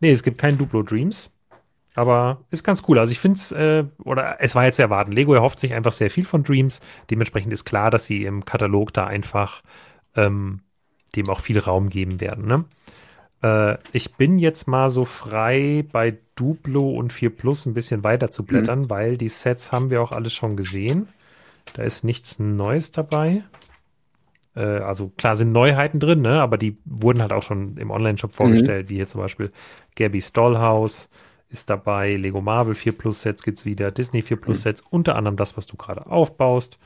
Nee, es gibt kein Duplo Dreams. Aber ist ganz cool. Also ich finde es, äh, oder es war jetzt zu erwarten. Lego erhofft sich einfach sehr viel von Dreams. Dementsprechend ist klar, dass sie im Katalog da einfach ähm, dem auch viel Raum geben werden. Ne? Äh, ich bin jetzt mal so frei bei Duplo und 4 Plus ein bisschen weiter zu blättern, mhm. weil die Sets haben wir auch alles schon gesehen. Da ist nichts Neues dabei. Äh, also klar sind Neuheiten drin, ne? aber die wurden halt auch schon im Online-Shop vorgestellt, mhm. wie hier zum Beispiel Gabby's Dollhouse ist dabei, Lego Marvel 4 Plus Sets gibt es wieder, Disney 4 Plus mhm. Sets, unter anderem das, was du gerade aufbaust,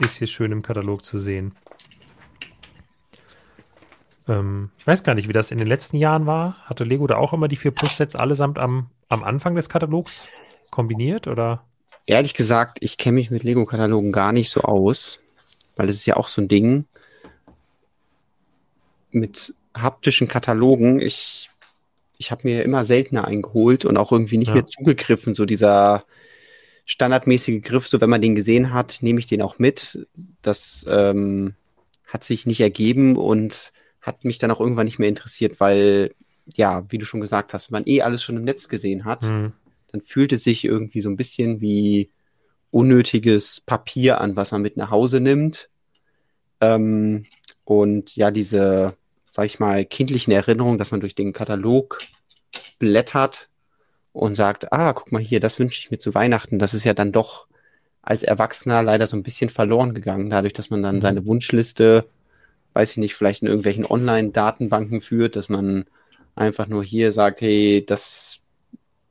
ist hier schön im Katalog zu sehen. Ähm, ich weiß gar nicht, wie das in den letzten Jahren war. Hatte Lego da auch immer die 4 Plus Sets allesamt am, am Anfang des Katalogs kombiniert oder? Ehrlich gesagt, ich kenne mich mit Lego-Katalogen gar nicht so aus, weil es ist ja auch so ein Ding mit haptischen Katalogen. Ich ich habe mir immer seltener eingeholt und auch irgendwie nicht ja. mehr zugegriffen. So dieser standardmäßige Griff, so wenn man den gesehen hat, nehme ich den auch mit. Das ähm, hat sich nicht ergeben und hat mich dann auch irgendwann nicht mehr interessiert, weil, ja, wie du schon gesagt hast, wenn man eh alles schon im Netz gesehen hat, mhm. dann fühlt es sich irgendwie so ein bisschen wie unnötiges Papier an, was man mit nach Hause nimmt. Ähm, und ja, diese sag ich mal, kindlichen Erinnerungen, dass man durch den Katalog blättert und sagt, ah, guck mal hier, das wünsche ich mir zu Weihnachten. Das ist ja dann doch als Erwachsener leider so ein bisschen verloren gegangen, dadurch, dass man dann mhm. seine Wunschliste, weiß ich nicht, vielleicht in irgendwelchen Online-Datenbanken führt, dass man einfach nur hier sagt, hey, das,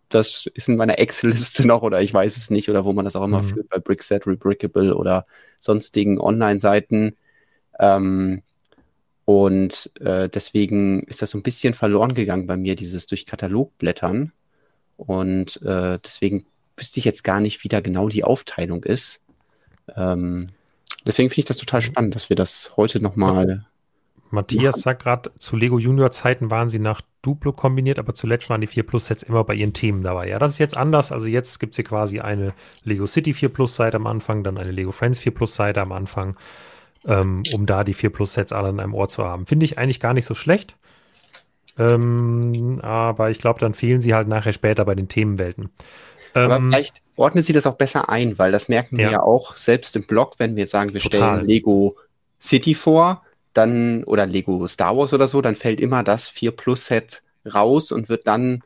das ist in meiner Excel-Liste noch oder ich weiß es nicht oder wo man das auch immer mhm. führt bei Brickset, Rebrickable oder sonstigen Online-Seiten. Ähm, und äh, deswegen ist das so ein bisschen verloren gegangen bei mir, dieses durch Katalog blättern. Und äh, deswegen wüsste ich jetzt gar nicht, wie da genau die Aufteilung ist. Ähm, deswegen finde ich das total spannend, dass wir das heute nochmal. Matthias sagt gerade, zu Lego Junior Zeiten waren sie nach Duplo kombiniert, aber zuletzt waren die 4 Plus Sets immer bei ihren Themen dabei. Ja, das ist jetzt anders. Also jetzt gibt es hier quasi eine Lego City 4 Plus Seite am Anfang, dann eine Lego Friends 4 Plus Seite am Anfang ähm, um da die 4 Plus Sets alle an einem Ort zu haben. Finde ich eigentlich gar nicht so schlecht. Ähm, aber ich glaube, dann fehlen sie halt nachher später bei den Themenwelten. Aber ähm, vielleicht ordnet sie das auch besser ein, weil das merken wir ja, ja auch selbst im Blog, wenn wir jetzt sagen, wir total. stellen Lego City vor, dann oder Lego Star Wars oder so, dann fällt immer das 4 Plus Set raus und wird dann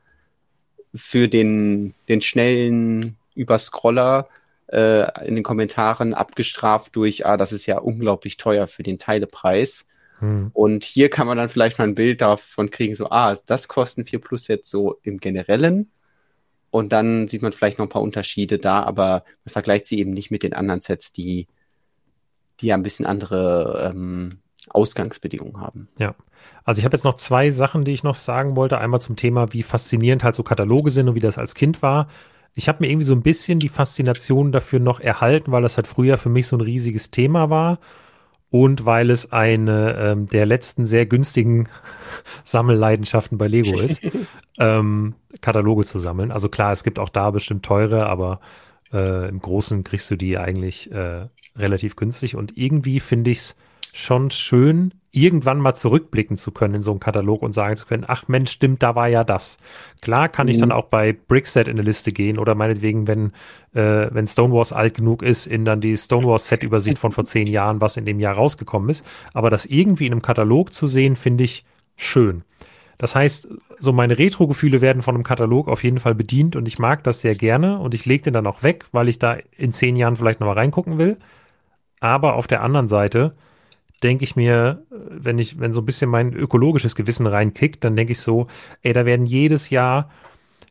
für den, den schnellen Überscroller äh, in den Kommentaren abgestraft durch, ah, das ist ja unglaublich teuer für den Teilepreis. Hm. Und hier kann man dann vielleicht mal ein Bild davon kriegen, so, ah, das kosten 4 Plus jetzt so im Generellen. Und dann sieht man vielleicht noch ein paar Unterschiede da, aber man vergleicht sie eben nicht mit den anderen Sets, die, die ja ein bisschen andere ähm, Ausgangsbedingungen haben. Ja. Also ich habe jetzt noch zwei Sachen, die ich noch sagen wollte. Einmal zum Thema, wie faszinierend halt so Kataloge sind und wie das als Kind war ich habe mir irgendwie so ein bisschen die Faszination dafür noch erhalten, weil das halt früher für mich so ein riesiges Thema war und weil es eine ähm, der letzten sehr günstigen Sammelleidenschaften bei Lego ist, ähm, Kataloge zu sammeln. Also klar, es gibt auch da bestimmt teure, aber äh, im Großen kriegst du die eigentlich äh, relativ günstig und irgendwie finde ich es schon schön, irgendwann mal zurückblicken zu können in so einen Katalog und sagen zu können, ach Mensch, stimmt, da war ja das. Klar kann mhm. ich dann auch bei Brickset in eine Liste gehen oder meinetwegen, wenn, äh, wenn Stonewalls alt genug ist, in dann die Stonewalls Set-Übersicht von vor zehn Jahren, was in dem Jahr rausgekommen ist. Aber das irgendwie in einem Katalog zu sehen, finde ich schön. Das heißt, so meine Retro-Gefühle werden von einem Katalog auf jeden Fall bedient und ich mag das sehr gerne und ich lege den dann auch weg, weil ich da in zehn Jahren vielleicht nochmal reingucken will. Aber auf der anderen Seite, denke ich mir, wenn ich, wenn so ein bisschen mein ökologisches Gewissen reinkickt, dann denke ich so, ey, da werden jedes Jahr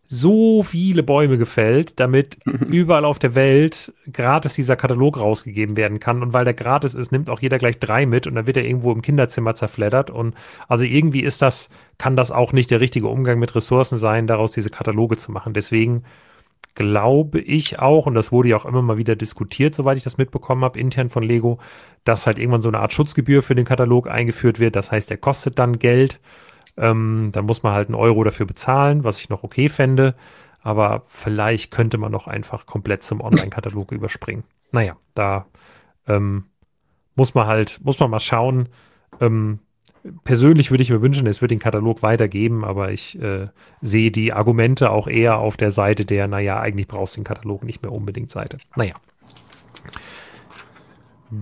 so viele Bäume gefällt, damit überall auf der Welt gratis dieser Katalog rausgegeben werden kann. Und weil der gratis ist, nimmt auch jeder gleich drei mit und dann wird er irgendwo im Kinderzimmer zerfleddert. Und also irgendwie ist das, kann das auch nicht der richtige Umgang mit Ressourcen sein, daraus diese Kataloge zu machen. Deswegen glaube ich auch, und das wurde ja auch immer mal wieder diskutiert, soweit ich das mitbekommen habe, intern von Lego, dass halt irgendwann so eine Art Schutzgebühr für den Katalog eingeführt wird. Das heißt, der kostet dann Geld. Ähm, da muss man halt einen Euro dafür bezahlen, was ich noch okay fände. Aber vielleicht könnte man noch einfach komplett zum Online-Katalog überspringen. Naja, da ähm, muss man halt, muss man mal schauen, ähm, persönlich würde ich mir wünschen, es wird den Katalog weitergeben, aber ich äh, sehe die Argumente auch eher auf der Seite der, naja, eigentlich brauchst du den Katalog nicht mehr unbedingt Seite. Naja.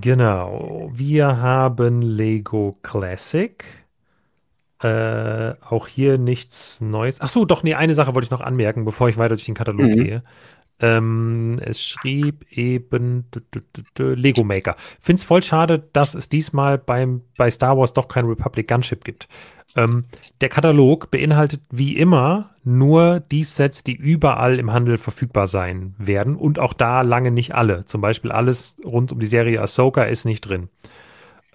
Genau. Wir haben Lego Classic. Äh, auch hier nichts Neues. Ach so, doch, nee, eine Sache wollte ich noch anmerken, bevor ich weiter durch den Katalog mhm. gehe. Ähm, es schrieb eben Lego Maker. Find's voll schade, dass es diesmal beim, bei Star Wars doch kein Republic Gunship gibt. Ähm, der Katalog beinhaltet wie immer nur die Sets, die überall im Handel verfügbar sein werden und auch da lange nicht alle. Zum Beispiel alles rund um die Serie Ahsoka ist nicht drin.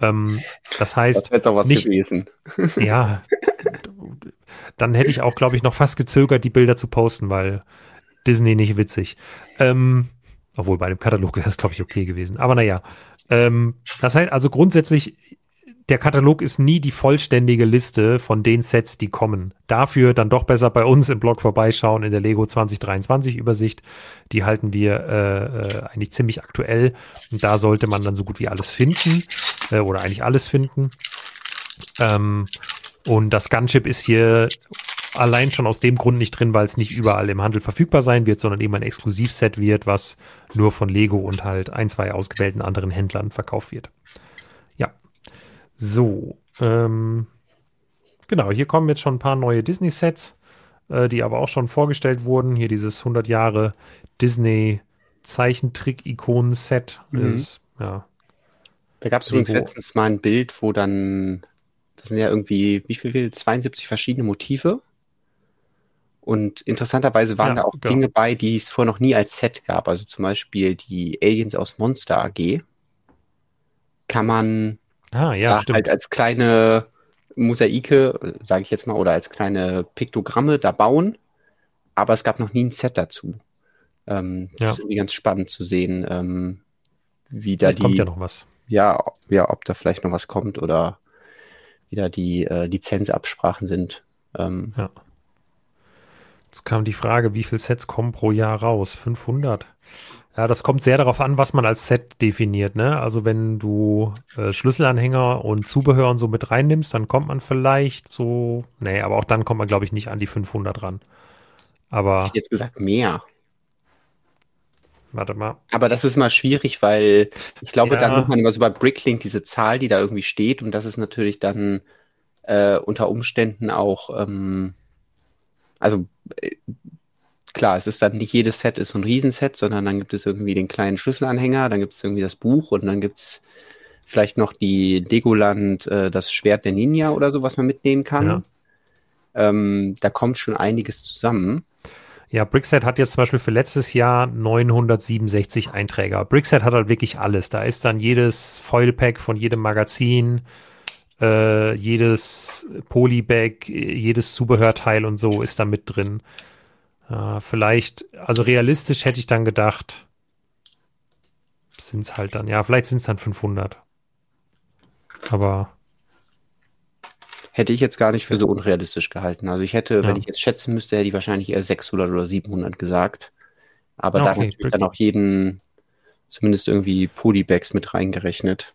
Ähm, das heißt, das hätte doch was nicht, gewesen. Ja, dann hätte ich auch, glaube ich, noch fast gezögert, die Bilder zu posten, weil Disney nicht witzig. Ähm, obwohl bei dem Katalog wäre das, glaube ich, okay gewesen. Aber naja. Ähm, das heißt also grundsätzlich, der Katalog ist nie die vollständige Liste von den Sets, die kommen. Dafür dann doch besser bei uns im Blog vorbeischauen in der Lego 2023 Übersicht. Die halten wir äh, äh, eigentlich ziemlich aktuell. Und da sollte man dann so gut wie alles finden äh, oder eigentlich alles finden. Ähm, und das Gunship ist hier allein schon aus dem Grund nicht drin, weil es nicht überall im Handel verfügbar sein wird, sondern eben ein Exklusivset wird, was nur von Lego und halt ein, zwei ausgewählten anderen Händlern verkauft wird. Ja. So. Ähm, genau, hier kommen jetzt schon ein paar neue Disney-Sets, äh, die aber auch schon vorgestellt wurden. Hier dieses 100 Jahre Disney Zeichentrick-Ikonen-Set. Mhm. ja. Da gab es übrigens letztens mal ein Bild, wo dann, das sind ja irgendwie, wie viel, 72 verschiedene Motive. Und interessanterweise waren ja, da auch genau. Dinge bei, die es vorher noch nie als Set gab. Also zum Beispiel die Aliens aus Monster AG. Kann man ah, ja, halt als kleine Mosaike, sage ich jetzt mal, oder als kleine Piktogramme da bauen. Aber es gab noch nie ein Set dazu. Ähm, das ja. ist irgendwie ganz spannend zu sehen, ähm, wie da vielleicht die. Kommt ja noch was. Ja, ja, ob da vielleicht noch was kommt oder wie da die äh, Lizenzabsprachen sind. Ähm, ja. Jetzt kam die Frage, wie viele Sets kommen pro Jahr raus? 500. Ja, das kommt sehr darauf an, was man als Set definiert. Ne? Also wenn du äh, Schlüsselanhänger und Zubehör und so mit reinnimmst, dann kommt man vielleicht so, nee, aber auch dann kommt man, glaube ich, nicht an die 500 ran. Aber. Ich jetzt gesagt mehr. Warte mal. Aber das ist mal schwierig, weil ich glaube, ja. dann nimmt man immer so bei Bricklink diese Zahl, die da irgendwie steht und das ist natürlich dann äh, unter Umständen auch ähm, also äh, klar, es ist dann nicht jedes Set ist so ein Riesenset, sondern dann gibt es irgendwie den kleinen Schlüsselanhänger, dann gibt es irgendwie das Buch und dann gibt es vielleicht noch die Legoland, äh, das Schwert der Ninja oder so, was man mitnehmen kann. Ja. Ähm, da kommt schon einiges zusammen. Ja, Brickset hat jetzt zum Beispiel für letztes Jahr 967 Einträger. Brickset hat halt wirklich alles. Da ist dann jedes Foilpack von jedem Magazin, äh, jedes Polybag, jedes Zubehörteil und so ist da mit drin. Äh, vielleicht, also realistisch hätte ich dann gedacht, sind es halt dann, ja, vielleicht sind es dann 500. Aber. Hätte ich jetzt gar nicht für so unrealistisch gehalten. Also ich hätte, ja. wenn ich jetzt schätzen müsste, hätte ich wahrscheinlich eher 600 oder 700 gesagt. Aber okay, da natürlich dann auch jeden, zumindest irgendwie Polybags mit reingerechnet.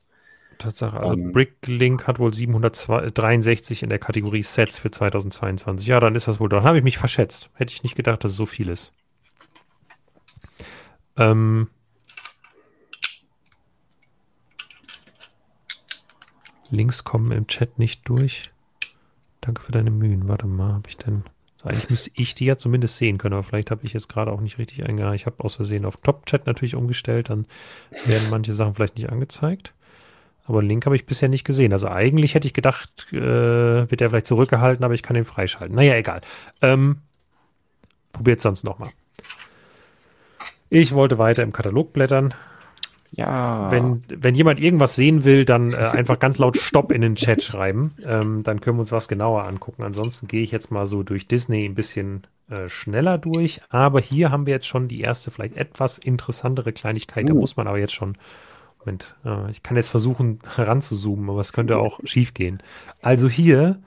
Tatsache. Also um, ähm. Bricklink hat wohl 763 in der Kategorie Sets für 2022. Ja, dann ist das wohl. Dann habe ich mich verschätzt. Hätte ich nicht gedacht, dass es so viel ist. Ähm, Links kommen im Chat nicht durch. Danke für deine Mühen. Warte mal, habe ich denn. Eigentlich müsste ich die ja zumindest sehen können, aber vielleicht habe ich jetzt gerade auch nicht richtig eingegangen. Ich habe aus Versehen auf Top-Chat natürlich umgestellt, dann werden manche Sachen vielleicht nicht angezeigt. Aber Link habe ich bisher nicht gesehen. Also eigentlich hätte ich gedacht, äh, wird er vielleicht zurückgehalten, aber ich kann ihn freischalten. Naja, egal. Ähm, probiert sonst nochmal. Ich wollte weiter im Katalog blättern. Ja. Wenn, wenn jemand irgendwas sehen will, dann äh, einfach ganz laut Stopp in den Chat schreiben. Ähm, dann können wir uns was genauer angucken. Ansonsten gehe ich jetzt mal so durch Disney ein bisschen äh, schneller durch. Aber hier haben wir jetzt schon die erste, vielleicht etwas interessantere Kleinigkeit. Uh. Da muss man aber jetzt schon Moment, äh, ich kann jetzt versuchen heranzuzoomen, aber es könnte auch schief gehen. Also hier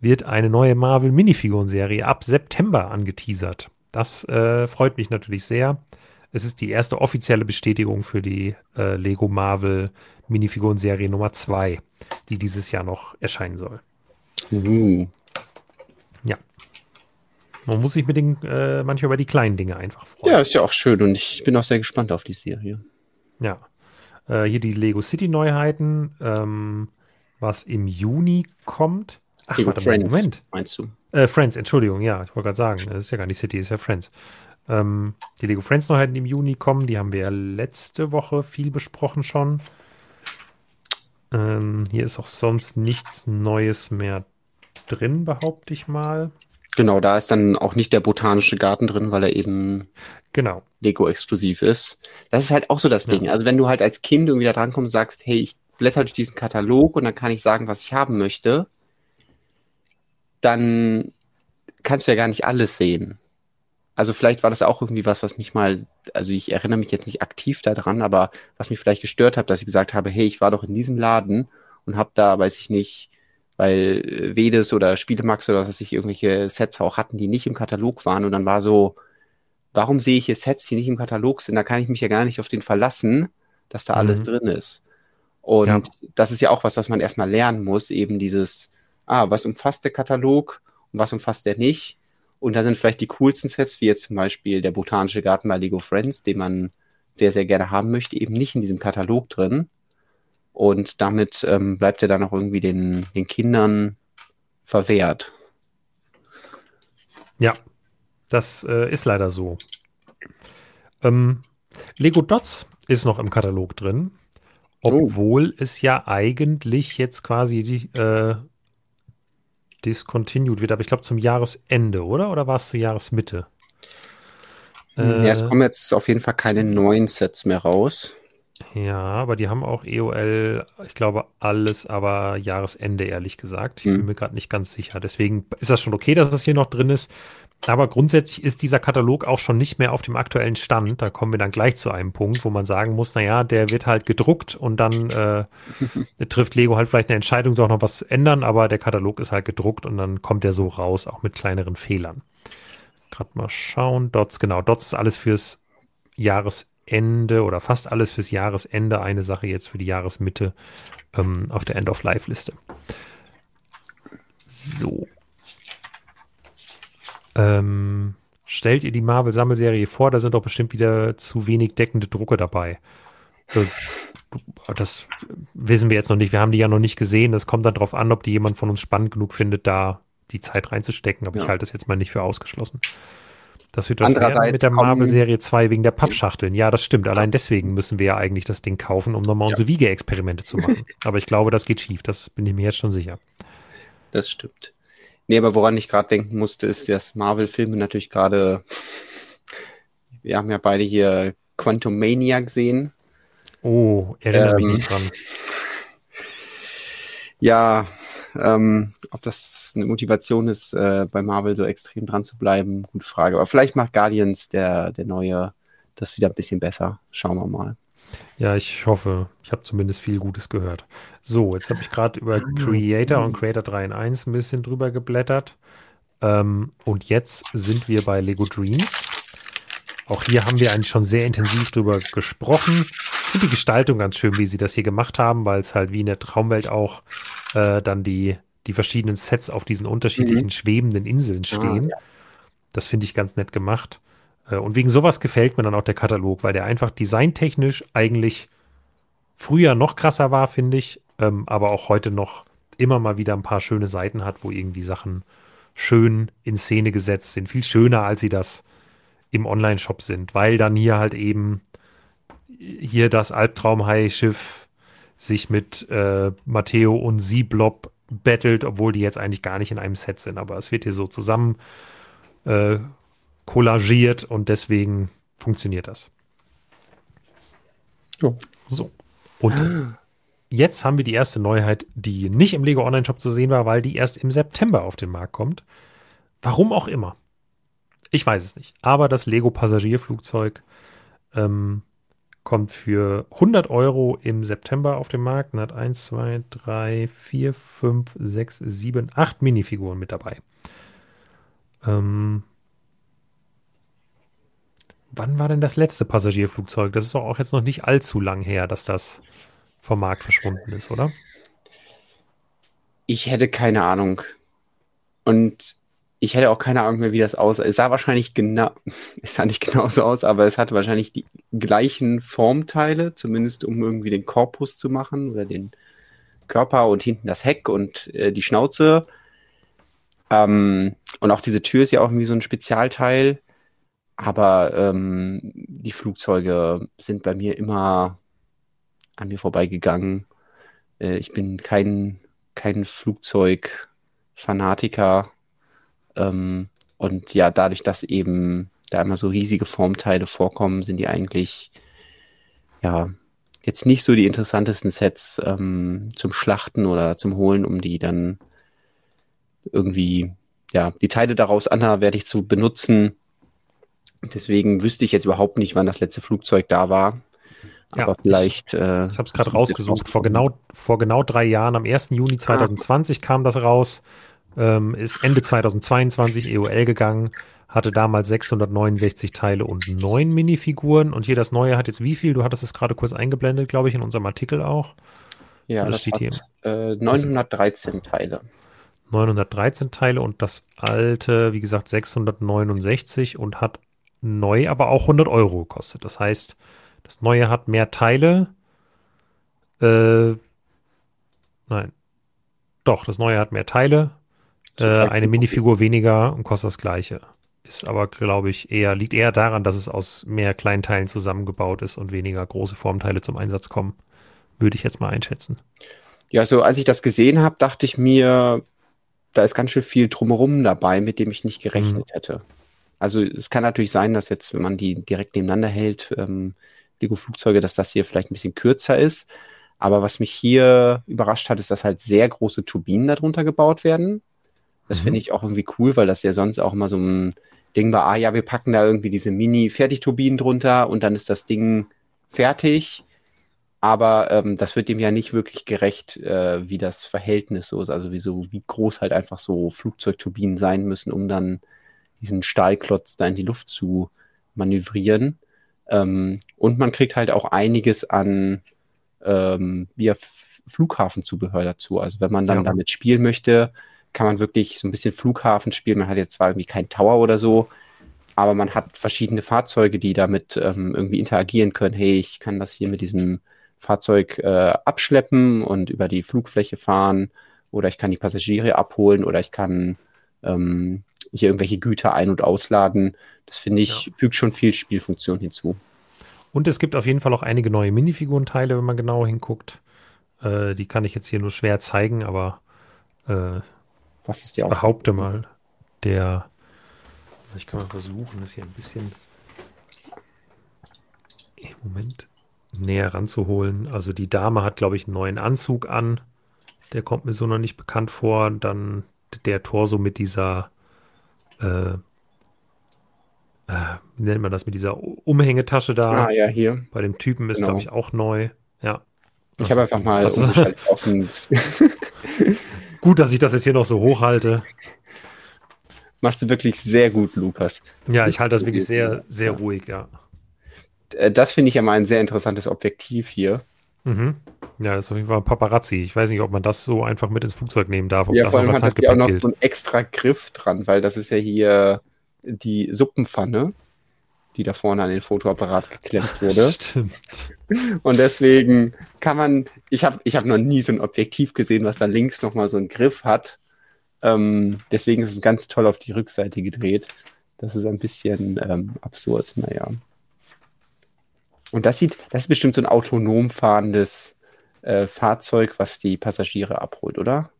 wird eine neue Marvel Minifiguren-Serie ab September angeteasert. Das äh, freut mich natürlich sehr. Es ist die erste offizielle Bestätigung für die äh, Lego Marvel Minifiguren-Serie Nummer 2. die dieses Jahr noch erscheinen soll. Mhm. Ja. Man muss sich mit den, äh, manchmal über die kleinen Dinge einfach freuen. Ja, ist ja auch schön und ich bin auch sehr gespannt auf die Serie. Ja. Äh, hier die Lego City Neuheiten, ähm, was im Juni kommt. Ach, Lego warte Friends, mal, Moment. Meinst du? Äh, Friends, Entschuldigung, ja, ich wollte gerade sagen, das ist ja gar nicht City, ist ja Friends. Ähm, die Lego Friends Neuheiten, die im Juni kommen, die haben wir ja letzte Woche viel besprochen schon. Ähm, hier ist auch sonst nichts Neues mehr drin, behaupte ich mal. Genau, da ist dann auch nicht der botanische Garten drin, weil er eben genau. Lego-exklusiv ist. Das ist halt auch so das Ding. Ja. Also wenn du halt als Kind irgendwie da drankommst und sagst, hey, ich blätter durch diesen Katalog und dann kann ich sagen, was ich haben möchte, dann kannst du ja gar nicht alles sehen. Also vielleicht war das auch irgendwie was, was mich mal, also ich erinnere mich jetzt nicht aktiv daran, aber was mich vielleicht gestört hat, dass ich gesagt habe, hey, ich war doch in diesem Laden und habe da, weiß ich nicht, weil äh, Vedes oder Spielemax oder was weiß ich, irgendwelche Sets auch hatten, die nicht im Katalog waren und dann war so, warum sehe ich hier Sets, die nicht im Katalog sind? Da kann ich mich ja gar nicht auf den verlassen, dass da mhm. alles drin ist. Und ja. das ist ja auch was, was man erstmal lernen muss, eben dieses, ah, was umfasst der Katalog und was umfasst der nicht? Und da sind vielleicht die coolsten Sets, wie jetzt zum Beispiel der Botanische Garten bei Lego Friends, den man sehr, sehr gerne haben möchte, eben nicht in diesem Katalog drin. Und damit ähm, bleibt er dann auch irgendwie den, den Kindern verwehrt. Ja, das äh, ist leider so. Ähm, Lego Dots ist noch im Katalog drin, obwohl oh. es ja eigentlich jetzt quasi die, äh, discontinued wird, aber ich glaube zum Jahresende, oder? Oder war es zur Jahresmitte? Ja, es kommen jetzt auf jeden Fall keine neuen Sets mehr raus. Ja, aber die haben auch EOL, ich glaube, alles, aber Jahresende, ehrlich gesagt. Ich hm. bin mir gerade nicht ganz sicher. Deswegen ist das schon okay, dass das hier noch drin ist. Aber grundsätzlich ist dieser Katalog auch schon nicht mehr auf dem aktuellen Stand. Da kommen wir dann gleich zu einem Punkt, wo man sagen muss, naja, der wird halt gedruckt und dann äh, trifft Lego halt vielleicht eine Entscheidung, doch noch was zu ändern, aber der Katalog ist halt gedruckt und dann kommt der so raus, auch mit kleineren Fehlern. Gerade mal schauen. Dots, genau, Dots ist alles fürs Jahresende oder fast alles fürs Jahresende. Eine Sache jetzt für die Jahresmitte ähm, auf der End-of-Life-Liste. So. Ähm, stellt ihr die Marvel-Sammelserie vor, da sind doch bestimmt wieder zu wenig deckende Drucke dabei. Das wissen wir jetzt noch nicht. Wir haben die ja noch nicht gesehen. Das kommt dann darauf an, ob die jemand von uns spannend genug findet, da die Zeit reinzustecken. Aber ja. ich halte das jetzt mal nicht für ausgeschlossen. Das wird das werden mit der Marvel-Serie 2 wegen der Pappschachteln. Ja, das stimmt. Allein deswegen müssen wir ja eigentlich das Ding kaufen, um nochmal ja. unsere Wiege-Experimente zu machen. Aber ich glaube, das geht schief. Das bin ich mir jetzt schon sicher. Das stimmt. Nee, aber woran ich gerade denken musste, ist, dass Marvel-Filme natürlich gerade, wir haben ja beide hier Quantum Mania gesehen. Oh, erinnere ähm, mich nicht dran. Ja, ähm, ob das eine Motivation ist, äh, bei Marvel so extrem dran zu bleiben, gute Frage. Aber vielleicht macht Guardians, der, der neue, das wieder ein bisschen besser. Schauen wir mal. Ja, ich hoffe. Ich habe zumindest viel Gutes gehört. So, jetzt habe ich gerade über Creator und Creator 3 in 1 ein bisschen drüber geblättert. Ähm, und jetzt sind wir bei Lego Dreams. Auch hier haben wir eigentlich schon sehr intensiv drüber gesprochen. Ich finde die Gestaltung ganz schön, wie sie das hier gemacht haben, weil es halt wie in der Traumwelt auch äh, dann die, die verschiedenen Sets auf diesen unterschiedlichen mhm. schwebenden Inseln stehen. Ah, ja. Das finde ich ganz nett gemacht. Äh, und wegen sowas gefällt mir dann auch der Katalog, weil der einfach designtechnisch eigentlich früher noch krasser war, finde ich, ähm, aber auch heute noch immer mal wieder ein paar schöne Seiten hat, wo irgendwie Sachen schön in Szene gesetzt sind. Viel schöner, als sie das im Online-Shop sind, weil dann hier halt eben hier das Albtraumhai-Schiff sich mit äh, Matteo und Sieblob battelt, obwohl die jetzt eigentlich gar nicht in einem Set sind. Aber es wird hier so zusammen äh, kollagiert und deswegen funktioniert das. Oh. So. Und ah. jetzt haben wir die erste Neuheit, die nicht im Lego Online Shop zu sehen war, weil die erst im September auf den Markt kommt. Warum auch immer. Ich weiß es nicht. Aber das Lego Passagierflugzeug ähm, kommt für 100 Euro im September auf den Markt und hat 1, 2, 3, 4, 5, 6, 7, 8 Minifiguren mit dabei. Ähm, Wann war denn das letzte Passagierflugzeug? Das ist doch auch jetzt noch nicht allzu lang her, dass das vom Markt verschwunden ist, oder? Ich hätte keine Ahnung. Und ich hätte auch keine Ahnung mehr, wie das aussah. Es sah wahrscheinlich genau, es sah nicht genauso aus, aber es hatte wahrscheinlich die gleichen Formteile, zumindest um irgendwie den Korpus zu machen oder den Körper und hinten das Heck und äh, die Schnauze. Ähm, und auch diese Tür ist ja auch irgendwie so ein Spezialteil. Aber ähm, die Flugzeuge sind bei mir immer an mir vorbeigegangen. Äh, ich bin kein, kein Flugzeugfanatiker. Ähm, und ja, dadurch, dass eben da immer so riesige Formteile vorkommen, sind die eigentlich ja jetzt nicht so die interessantesten Sets ähm, zum Schlachten oder zum Holen, um die dann irgendwie, ja, die Teile daraus anderweitig zu benutzen. Deswegen wüsste ich jetzt überhaupt nicht, wann das letzte Flugzeug da war. Aber ja, vielleicht. Äh, ich habe es gerade rausgesucht. Vor genau, vor genau drei Jahren, am 1. Juni 2020 ah. kam das raus. Ähm, ist Ende 2022 EOL gegangen. Hatte damals 669 Teile und neun Minifiguren. Und hier das neue hat jetzt wie viel? Du hattest es gerade kurz eingeblendet, glaube ich, in unserem Artikel auch. Ja, das, das steht hier. Äh, 913 Teile. 913 Teile und das alte, wie gesagt, 669 und hat neu aber auch 100 Euro gekostet. Das heißt, das neue hat mehr Teile. Äh, nein. Doch, das neue hat mehr Teile. Äh, eine Minifigur weniger und kostet das gleiche. Ist aber, glaube ich, eher, liegt eher daran, dass es aus mehr kleinen Teilen zusammengebaut ist und weniger große Formteile zum Einsatz kommen. Würde ich jetzt mal einschätzen. Ja, so als ich das gesehen habe, dachte ich mir, da ist ganz schön viel drumherum dabei, mit dem ich nicht gerechnet mhm. hätte. Also es kann natürlich sein, dass jetzt, wenn man die direkt nebeneinander hält, ähm, Lego-Flugzeuge, dass das hier vielleicht ein bisschen kürzer ist. Aber was mich hier überrascht hat, ist, dass halt sehr große Turbinen darunter gebaut werden. Das mhm. finde ich auch irgendwie cool, weil das ja sonst auch immer so ein Ding war, ah ja, wir packen da irgendwie diese Mini-Fertigturbinen drunter und dann ist das Ding fertig. Aber ähm, das wird dem ja nicht wirklich gerecht, äh, wie das Verhältnis so ist. Also wie, so, wie groß halt einfach so Flugzeugturbinen sein müssen, um dann diesen Stahlklotz da in die Luft zu manövrieren. Ähm, und man kriegt halt auch einiges an ähm, ja, Flughafenzubehör dazu. Also wenn man dann ja. damit spielen möchte, kann man wirklich so ein bisschen Flughafen spielen. Man hat jetzt zwar irgendwie keinen Tower oder so, aber man hat verschiedene Fahrzeuge, die damit ähm, irgendwie interagieren können. Hey, ich kann das hier mit diesem Fahrzeug äh, abschleppen und über die Flugfläche fahren oder ich kann die Passagiere abholen oder ich kann ähm, hier irgendwelche Güter ein- und ausladen. Das finde ich, ja. fügt schon viel Spielfunktion hinzu. Und es gibt auf jeden Fall auch einige neue Minifigurenteile, wenn man genauer hinguckt. Äh, die kann ich jetzt hier nur schwer zeigen, aber äh, was ist die behaupte mal, der, ich kann mal versuchen, das hier ein bisschen im Moment näher ranzuholen. Also die Dame hat, glaube ich, einen neuen Anzug an. Der kommt mir so noch nicht bekannt vor. Dann der Torso mit dieser äh, äh, wie nennt man das, mit dieser Umhängetasche da. Ah, ja, hier. Bei dem Typen ist, genau. glaube ich, auch neu. Ja. Ich habe einfach mal also, offen. gut, dass ich das jetzt hier noch so hochhalte. Machst du wirklich sehr gut, Lukas. Ja, ich halte das wirklich sehr, sehr ruhig, ja. Äh, das finde ich ja mal ein sehr interessantes Objektiv hier. Mhm. Ja, das ist auf jeden Fall ein Paparazzi. Ich weiß nicht, ob man das so einfach mit ins Flugzeug nehmen darf. ja, vor allem hat das hier auch noch gilt. so einen extra Griff dran, weil das ist ja hier die Suppenpfanne, die da vorne an den Fotoapparat geklemmt wurde. Stimmt. Und deswegen kann man, ich habe ich hab noch nie so ein Objektiv gesehen, was da links nochmal so einen Griff hat. Ähm, deswegen ist es ganz toll auf die Rückseite gedreht. Das ist ein bisschen ähm, absurd, naja. Und das sieht, das ist bestimmt so ein autonom fahrendes äh, Fahrzeug, was die Passagiere abholt, oder?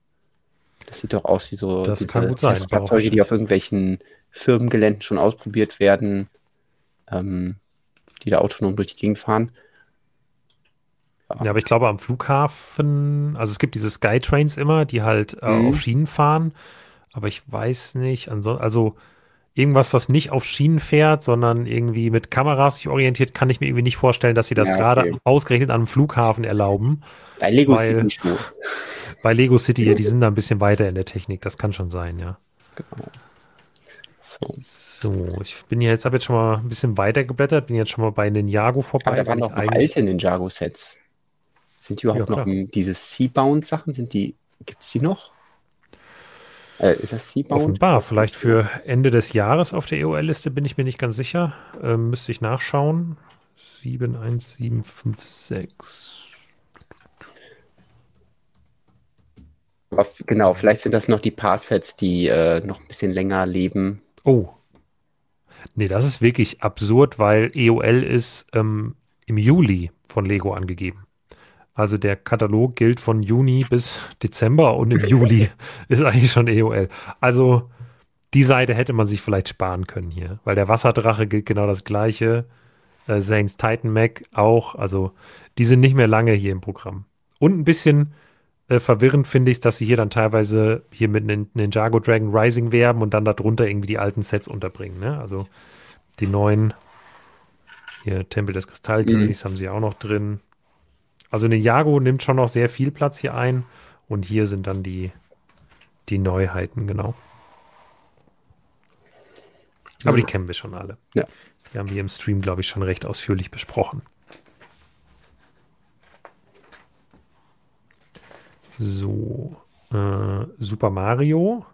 Das sieht doch aus wie so das kann gut sein, Fahrzeuge, die auf irgendwelchen Firmengeländen schon ausprobiert werden, ähm, die da autonom durch die Gegend fahren. Ja. ja. aber ich glaube am Flughafen, also es gibt diese Skytrains immer, die halt äh, mhm. auf Schienen fahren, aber ich weiß nicht, also irgendwas, was nicht auf Schienen fährt, sondern irgendwie mit Kameras sich orientiert, kann ich mir irgendwie nicht vorstellen, dass sie das ja, okay. gerade ausgerechnet an einem Flughafen erlauben. Bei Lego weil, City nur. Bei Lego City, die sind da ein bisschen weiter in der Technik, das kann schon sein, ja. Genau. So. so, ich bin jetzt, habe jetzt schon mal ein bisschen weiter geblättert, bin jetzt schon mal bei Ninjago vorbei. Aber da waren noch alte Ninjago-Sets. Sind die überhaupt ja, noch diese Seabound-Sachen? Sind die, gibt es die noch? Äh, ist das Seabound? Offenbar, vielleicht für Ende des Jahres auf der EOL-Liste bin ich mir nicht ganz sicher. Ähm, müsste ich nachschauen. 71756. Genau, vielleicht sind das noch die Paar-Sets, die äh, noch ein bisschen länger leben. Oh. Nee, das ist wirklich absurd, weil EOL ist ähm, im Juli von Lego angegeben. Also der Katalog gilt von Juni bis Dezember und im Juli ist eigentlich schon EOL. Also die Seite hätte man sich vielleicht sparen können hier, weil der Wasserdrache gilt genau das gleiche. Äh, Zane's Titan Mac auch. Also die sind nicht mehr lange hier im Programm. Und ein bisschen äh, verwirrend finde ich, dass sie hier dann teilweise hier mit Ninjago Dragon Rising werben und dann darunter irgendwie die alten Sets unterbringen. Ne? Also die neuen, hier Tempel des Kristallkönigs mhm. haben sie auch noch drin. Also eine Jago nimmt schon noch sehr viel Platz hier ein und hier sind dann die, die Neuheiten, genau. Aber ja. die kennen wir schon alle. Ja. Die haben wir im Stream, glaube ich, schon recht ausführlich besprochen. So, äh, Super Mario.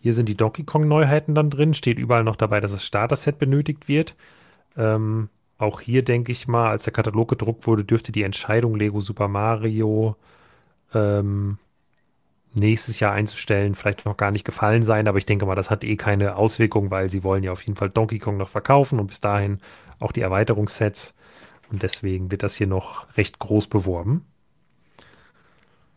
Hier sind die Donkey Kong Neuheiten dann drin. Steht überall noch dabei, dass das Starter-Set benötigt wird. Ähm, auch hier denke ich mal, als der Katalog gedruckt wurde, dürfte die Entscheidung, Lego Super Mario ähm, nächstes Jahr einzustellen, vielleicht noch gar nicht gefallen sein. Aber ich denke mal, das hat eh keine Auswirkung, weil sie wollen ja auf jeden Fall Donkey Kong noch verkaufen und bis dahin auch die Erweiterungssets. Und deswegen wird das hier noch recht groß beworben.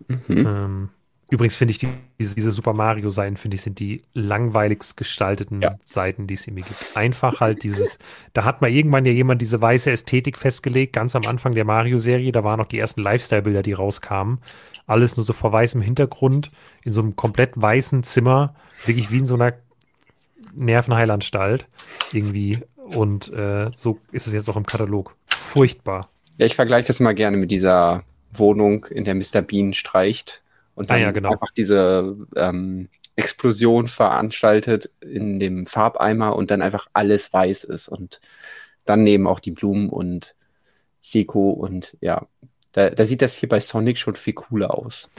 Mhm. Ähm, Übrigens finde ich die, diese, diese, Super Mario-Seiten, finde ich, sind die langweiligst gestalteten ja. Seiten, die es mir gibt. Einfach halt dieses, da hat mal irgendwann ja jemand diese weiße Ästhetik festgelegt, ganz am Anfang der Mario-Serie, da waren noch die ersten Lifestyle-Bilder, die rauskamen. Alles nur so vor weißem Hintergrund, in so einem komplett weißen Zimmer, wirklich wie in so einer Nervenheilanstalt irgendwie. Und äh, so ist es jetzt auch im Katalog. Furchtbar. Ja, ich vergleiche das mal gerne mit dieser Wohnung, in der Mr. Bean streicht und dann ah, ja, genau. einfach diese ähm, Explosion veranstaltet in dem Farbeimer und dann einfach alles weiß ist und dann nehmen auch die Blumen und Deko und ja, da, da sieht das hier bei Sonic schon viel cooler aus.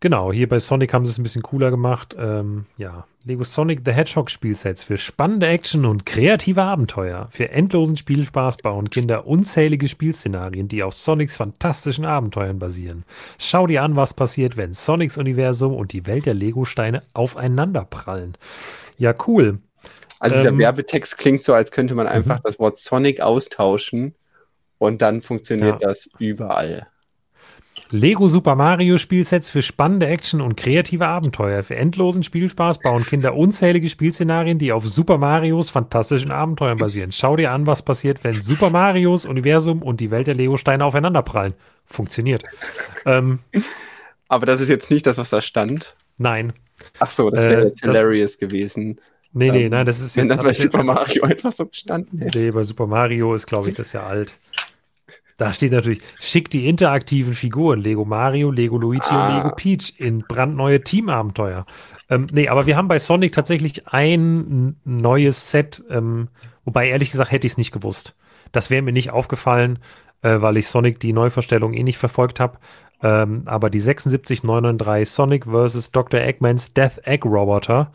Genau, hier bei Sonic haben sie es ein bisschen cooler gemacht. Ähm, ja, Lego Sonic the Hedgehog Spielsets für spannende Action und kreative Abenteuer. Für endlosen Spielspaß bauen Kinder unzählige Spielszenarien, die auf Sonics fantastischen Abenteuern basieren. Schau dir an, was passiert, wenn Sonics Universum und die Welt der Lego-Steine aufeinanderprallen. Ja, cool. Also dieser ähm, Werbetext klingt so, als könnte man einfach mhm. das Wort Sonic austauschen und dann funktioniert ja. das überall. Lego Super Mario Spielsets für spannende Action und kreative Abenteuer. Für endlosen Spielspaß bauen Kinder unzählige Spielszenarien, die auf Super Marios fantastischen Abenteuern basieren. Schau dir an, was passiert, wenn Super Marios Universum und die Welt der Lego-Steine aufeinanderprallen. Funktioniert. Ähm, Aber das ist jetzt nicht das, was da stand. Nein. Ach so, das wäre äh, jetzt hilarious gewesen. Nee, nee, ähm, nein, das ist jetzt. Wenn das bei Super Mario einfach so gestanden hätte. Nee, bei Super Mario ist, glaube ich, das ja alt. Da steht natürlich, schickt die interaktiven Figuren Lego Mario, Lego Luigi ah. und Lego Peach in brandneue Teamabenteuer. Ähm, nee, aber wir haben bei Sonic tatsächlich ein neues Set, ähm, wobei ehrlich gesagt hätte ich es nicht gewusst. Das wäre mir nicht aufgefallen, äh, weil ich Sonic die Neuvorstellung eh nicht verfolgt habe. Ähm, aber die 76993 Sonic vs. Dr. Eggmans Death Egg Roboter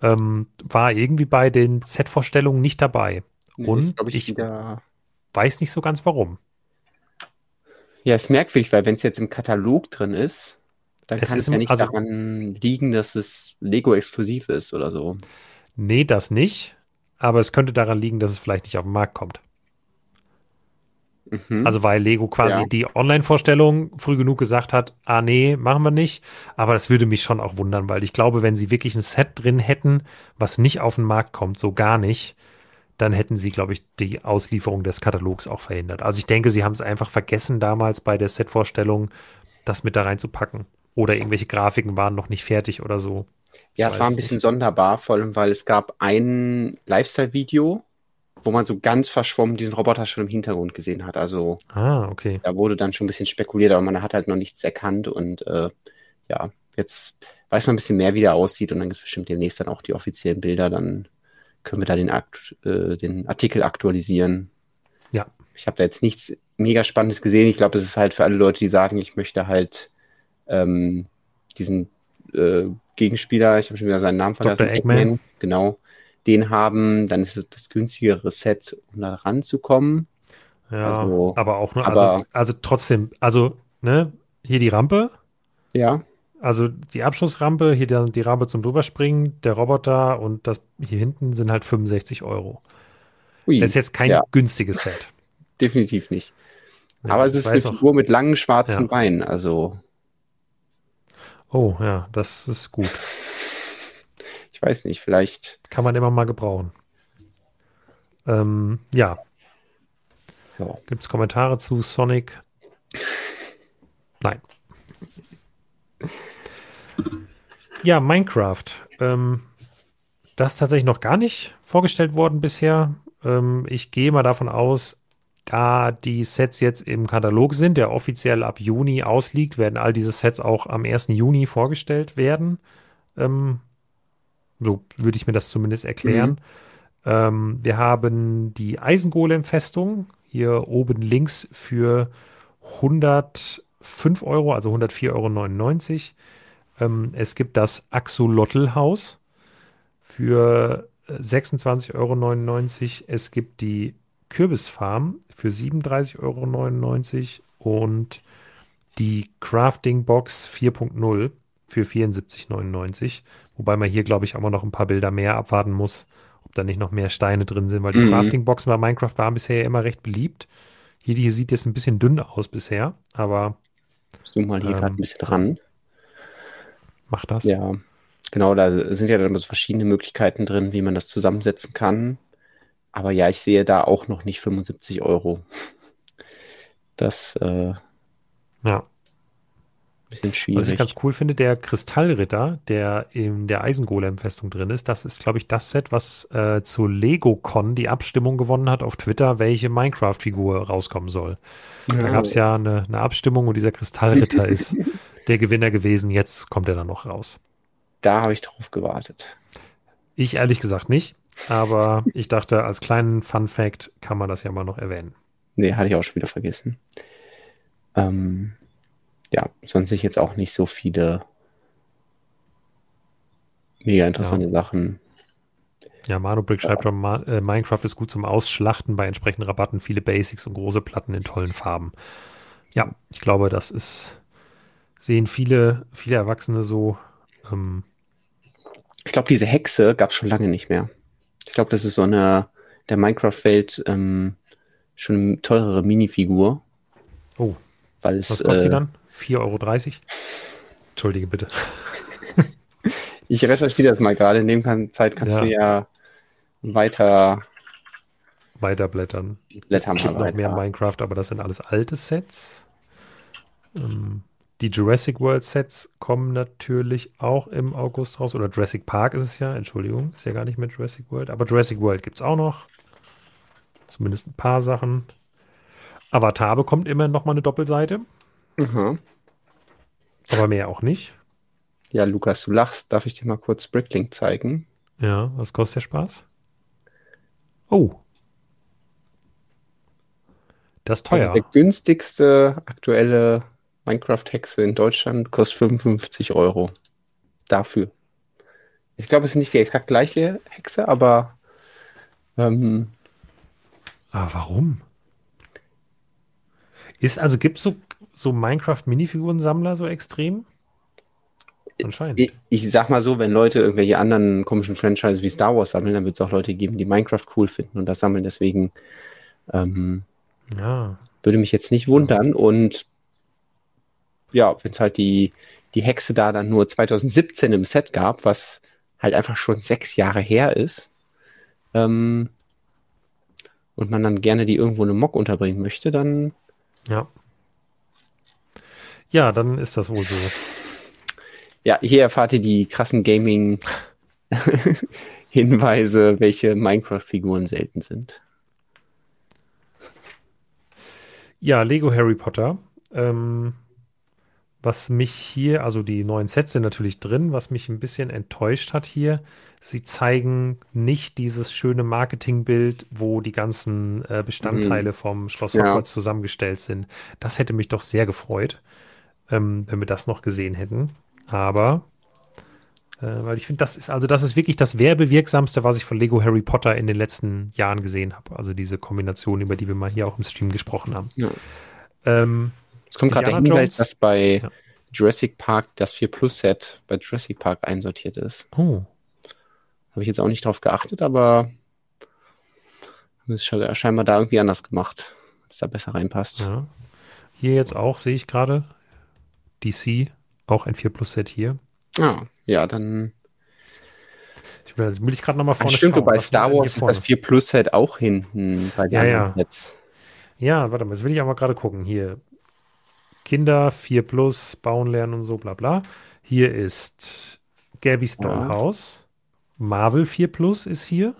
ähm, war irgendwie bei den Set-Vorstellungen nicht dabei. Nee, und ich, ich weiß nicht so ganz warum. Ja, ist merkwürdig, weil wenn es jetzt im Katalog drin ist, dann es kann es ja nicht also, daran liegen, dass es Lego-exklusiv ist oder so. Nee, das nicht. Aber es könnte daran liegen, dass es vielleicht nicht auf den Markt kommt. Mhm. Also weil Lego quasi ja. die Online-Vorstellung früh genug gesagt hat, ah nee, machen wir nicht. Aber das würde mich schon auch wundern, weil ich glaube, wenn sie wirklich ein Set drin hätten, was nicht auf den Markt kommt, so gar nicht, dann hätten sie, glaube ich, die Auslieferung des Katalogs auch verhindert. Also ich denke, sie haben es einfach vergessen damals bei der Setvorstellung, das mit da reinzupacken. Oder irgendwelche Grafiken waren noch nicht fertig oder so. Ja, es war ein bisschen nicht. sonderbar, vor allem, weil es gab ein Lifestyle-Video, wo man so ganz verschwommen diesen Roboter schon im Hintergrund gesehen hat. Also ah, okay. da wurde dann schon ein bisschen spekuliert, aber man hat halt noch nichts erkannt und äh, ja, jetzt weiß man ein bisschen mehr, wie der aussieht und dann gibt es bestimmt demnächst dann auch die offiziellen Bilder dann können wir da den, Akt, äh, den Artikel aktualisieren. Ja. Ich habe da jetzt nichts mega Spannendes gesehen. Ich glaube, es ist halt für alle Leute, die sagen, ich möchte halt ähm, diesen äh, Gegenspieler, ich habe schon wieder seinen Namen vergessen. Eggman. Eggman. Genau. Den haben, dann ist es das günstigere Set, um da ranzukommen. Ja, also, aber auch nur, aber, also, also trotzdem, also, ne, hier die Rampe. Ja. Also die Abschussrampe, hier die, die Rampe zum drüberspringen, der Roboter und das hier hinten sind halt 65 Euro. Ui, das ist jetzt kein ja. günstiges Set. Definitiv nicht. Ja, Aber es ist eine Figur mit langen schwarzen ja. Beinen, also. Oh, ja, das ist gut. Ich weiß nicht, vielleicht. Kann man immer mal gebrauchen. Ähm, ja. ja. Gibt es Kommentare zu Sonic? Nein. Ja, Minecraft. Ähm, das ist tatsächlich noch gar nicht vorgestellt worden bisher. Ähm, ich gehe mal davon aus, da die Sets jetzt im Katalog sind, der offiziell ab Juni ausliegt, werden all diese Sets auch am 1. Juni vorgestellt werden. Ähm, so würde ich mir das zumindest erklären. Mhm. Ähm, wir haben die Eisengolem-Festung hier oben links für 105 Euro, also 104,99 Euro. Ähm, es gibt das Axolotl-Haus für 26,99 Euro. Es gibt die Kürbisfarm für 37,99 Euro und die Crafting Box 4.0 für 74,99. Wobei man hier, glaube ich, auch mal noch ein paar Bilder mehr abwarten muss, ob da nicht noch mehr Steine drin sind, weil die mhm. Crafting Boxen bei Minecraft waren bisher ja immer recht beliebt. Hier, hier sieht jetzt ein bisschen dünn aus bisher, aber. Zoom mal hier ähm, gerade ein bisschen ran. Mach das. Ja, genau, da sind ja dann so verschiedene Möglichkeiten drin, wie man das zusammensetzen kann. Aber ja, ich sehe da auch noch nicht 75 Euro. Das äh, ja. Bisschen schwierig. Was ich ganz cool finde, der Kristallritter, der in der Eisengolem-Festung drin ist, das ist, glaube ich, das Set, was äh, zu LegoCon die Abstimmung gewonnen hat auf Twitter, welche Minecraft-Figur rauskommen soll. Ja. Da gab es ja eine, eine Abstimmung und dieser Kristallritter ist der Gewinner gewesen. Jetzt kommt er dann noch raus. Da habe ich drauf gewartet. Ich ehrlich gesagt nicht, aber ich dachte, als kleinen Fun Fact kann man das ja mal noch erwähnen. Nee, hatte ich auch schon wieder vergessen. Ähm, ja, sonst ich jetzt auch nicht so viele mega interessante ja. Sachen. Ja, Manobrick schreibt schon, äh, Minecraft ist gut zum Ausschlachten bei entsprechenden Rabatten, viele Basics und große Platten in tollen Farben. Ja, ich glaube, das ist, sehen viele, viele Erwachsene so. Ähm, ich glaube, diese Hexe gab es schon lange nicht mehr. Ich glaube, das ist so eine, der Minecraft-Welt ähm, schon eine teurere Minifigur. Oh. Weil es, Was kostet äh, sie dann? 4,30 Euro? Entschuldige bitte. ich recherchiere das mal gerade. In dem Zeit kannst ja. du ja weiter weiterblättern. Blättern es gibt noch mehr Minecraft, aber das sind alles alte Sets. Ähm, die Jurassic World Sets kommen natürlich auch im August raus. Oder Jurassic Park ist es ja, Entschuldigung, ist ja gar nicht mehr Jurassic World. Aber Jurassic World gibt es auch noch. Zumindest ein paar Sachen. Avatar bekommt immer noch mal eine Doppelseite. Mhm. Aber mehr auch nicht. Ja, Lukas, du lachst. Darf ich dir mal kurz Bricklink zeigen? Ja, was kostet der Spaß? Oh. Das ist teuer. Also der günstigste aktuelle Minecraft-Hexe in Deutschland kostet 55 Euro. Dafür. Ich glaube, es ist nicht die exakt gleiche Hexe, aber. Ähm, ah, warum? Ist also, gibt es so, so Minecraft-Minifiguren-Sammler so extrem? Anscheinend. Ich, ich, sag mal so, wenn Leute irgendwelche anderen komischen Franchises wie Star Wars sammeln, dann wird es auch Leute geben, die Minecraft cool finden und das sammeln. Deswegen ähm, ja. würde mich jetzt nicht wundern. Und ja, wenn es halt die, die Hexe da dann nur 2017 im Set gab, was halt einfach schon sechs Jahre her ist, ähm, und man dann gerne die irgendwo in einem Mock unterbringen möchte, dann. Ja. Ja, dann ist das wohl so. Ja, hier erfahrt ihr die krassen Gaming-Hinweise, welche Minecraft-Figuren selten sind. Ja, Lego Harry Potter. Ähm, was mich hier, also die neuen Sets sind natürlich drin, was mich ein bisschen enttäuscht hat hier, sie zeigen nicht dieses schöne Marketingbild, wo die ganzen äh, Bestandteile mhm. vom Schloss Hogwarts ja. zusammengestellt sind. Das hätte mich doch sehr gefreut, ähm, wenn wir das noch gesehen hätten. Aber Äh, weil ich finde, das ist also das ist wirklich das werbewirksamste, was ich von Lego Harry Potter in den letzten Jahren gesehen habe. Also diese Kombination, über die wir mal hier auch im Stream gesprochen haben. Ja. Ähm, es kommt gerade der Hinweis, dass bei ja. Jurassic Park das 4 Plus Set bei Jurassic Park einsortiert ist. Oh. Habe ich jetzt auch nicht drauf geachtet, aber ist scheinbar da irgendwie anders gemacht, dass da besser reinpasst. Ja. Hier jetzt auch, sehe ich gerade. DC, auch ein 4 Plus Set hier. Ah, ja, dann. Ich will, jetzt will ich gerade nochmal vorne Stimmt, schauen, bei Star Wars ist das 4 Plus Set auch hinten bei den ja, ja. Ja, warte mal, jetzt will ich auch mal gerade gucken. Hier. Kinder 4 Plus, bauen lernen und so, bla bla. Hier ist Gabby's Dollhouse. Ja. Marvel 4 Plus ist hier.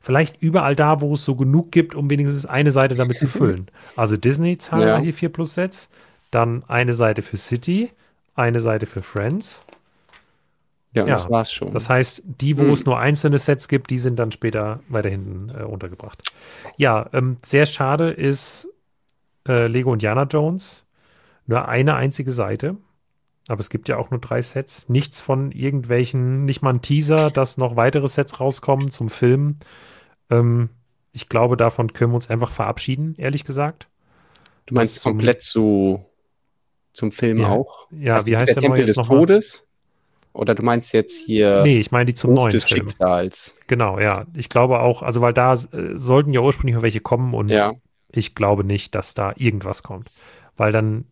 Vielleicht überall da, wo es so genug gibt, um wenigstens eine Seite damit zu füllen. Also Disney zahlreiche ja. 4 Plus Sets, dann eine Seite für City, eine Seite für Friends. Ja, ja das war's schon. Das heißt, die, wo hm. es nur einzelne Sets gibt, die sind dann später weiter hinten äh, untergebracht. Ja, ähm, sehr schade ist äh, Lego Indiana Jones. Nur eine einzige Seite. Aber es gibt ja auch nur drei Sets. Nichts von irgendwelchen, nicht mal ein Teaser, dass noch weitere Sets rauskommen zum Film. Ähm, ich glaube, davon können wir uns einfach verabschieden, ehrlich gesagt. Du meinst komplett so zum Film ja. auch? Ja, also wie heißt der, der Tempel des Todes? Oder du meinst jetzt hier. Nee, ich meine die zum Ruf neuen des Film. Schicksals. Genau, ja. Ich glaube auch, also weil da äh, sollten ja ursprünglich mal welche kommen und ja. ich glaube nicht, dass da irgendwas kommt. Weil dann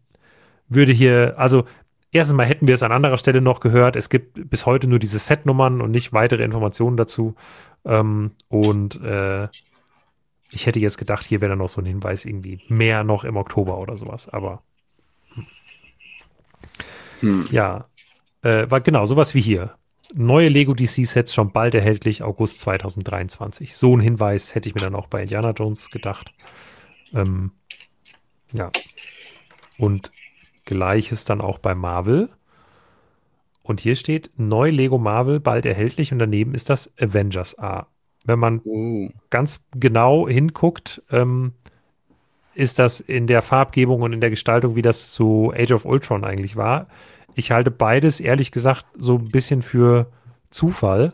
würde hier, also erstens mal hätten wir es an anderer Stelle noch gehört. Es gibt bis heute nur diese Setnummern und nicht weitere Informationen dazu. Ähm, und äh, ich hätte jetzt gedacht, hier wäre dann noch so ein Hinweis irgendwie mehr noch im Oktober oder sowas. Aber hm. Ja, äh, war genau sowas wie hier. Neue Lego DC-Sets schon bald erhältlich, August 2023. So ein Hinweis hätte ich mir dann auch bei Indiana Jones gedacht. Ähm, ja. Und gleiches dann auch bei Marvel. Und hier steht neu Lego Marvel bald erhältlich und daneben ist das Avengers A. Wenn man uh. ganz genau hinguckt, ähm, ist das in der Farbgebung und in der Gestaltung, wie das zu Age of Ultron eigentlich war. Ich halte beides, ehrlich gesagt, so ein bisschen für Zufall.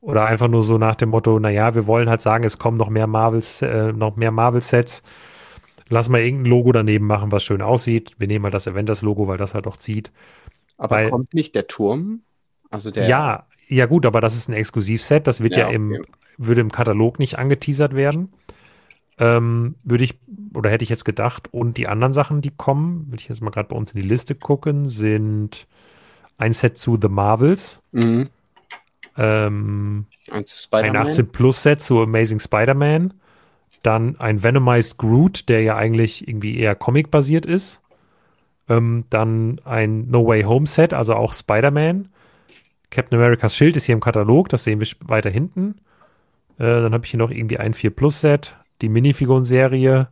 Oder einfach nur so nach dem Motto, naja, wir wollen halt sagen, es kommen noch mehr Marvels, äh, noch mehr Marvel-Sets. Lass mal irgendein Logo daneben machen, was schön aussieht. Wir nehmen mal das Avengers-Logo, weil das halt auch zieht. Aber weil, kommt nicht der Turm? Also der. Ja, ja gut, aber das ist ein Exklusivset. Das wird ja, ja im, würde im Katalog nicht angeteasert werden ähm, würde ich oder hätte ich jetzt gedacht. Und die anderen Sachen, die kommen, würde ich jetzt mal gerade bei uns in die Liste gucken, sind ein Set zu The Marvels. Mhm. Ähm, ein, ein 18 Plus Set zu Amazing Spider-Man. Dann ein Venomized Groot, der ja eigentlich irgendwie eher Comic-basiert ist. Ähm, dann ein No Way Home Set, also auch Spider-Man. Captain America's Schild ist hier im Katalog, das sehen wir weiter hinten. Äh, dann habe ich hier noch irgendwie ein 4 Plus Set, die Minifiguren-Serie,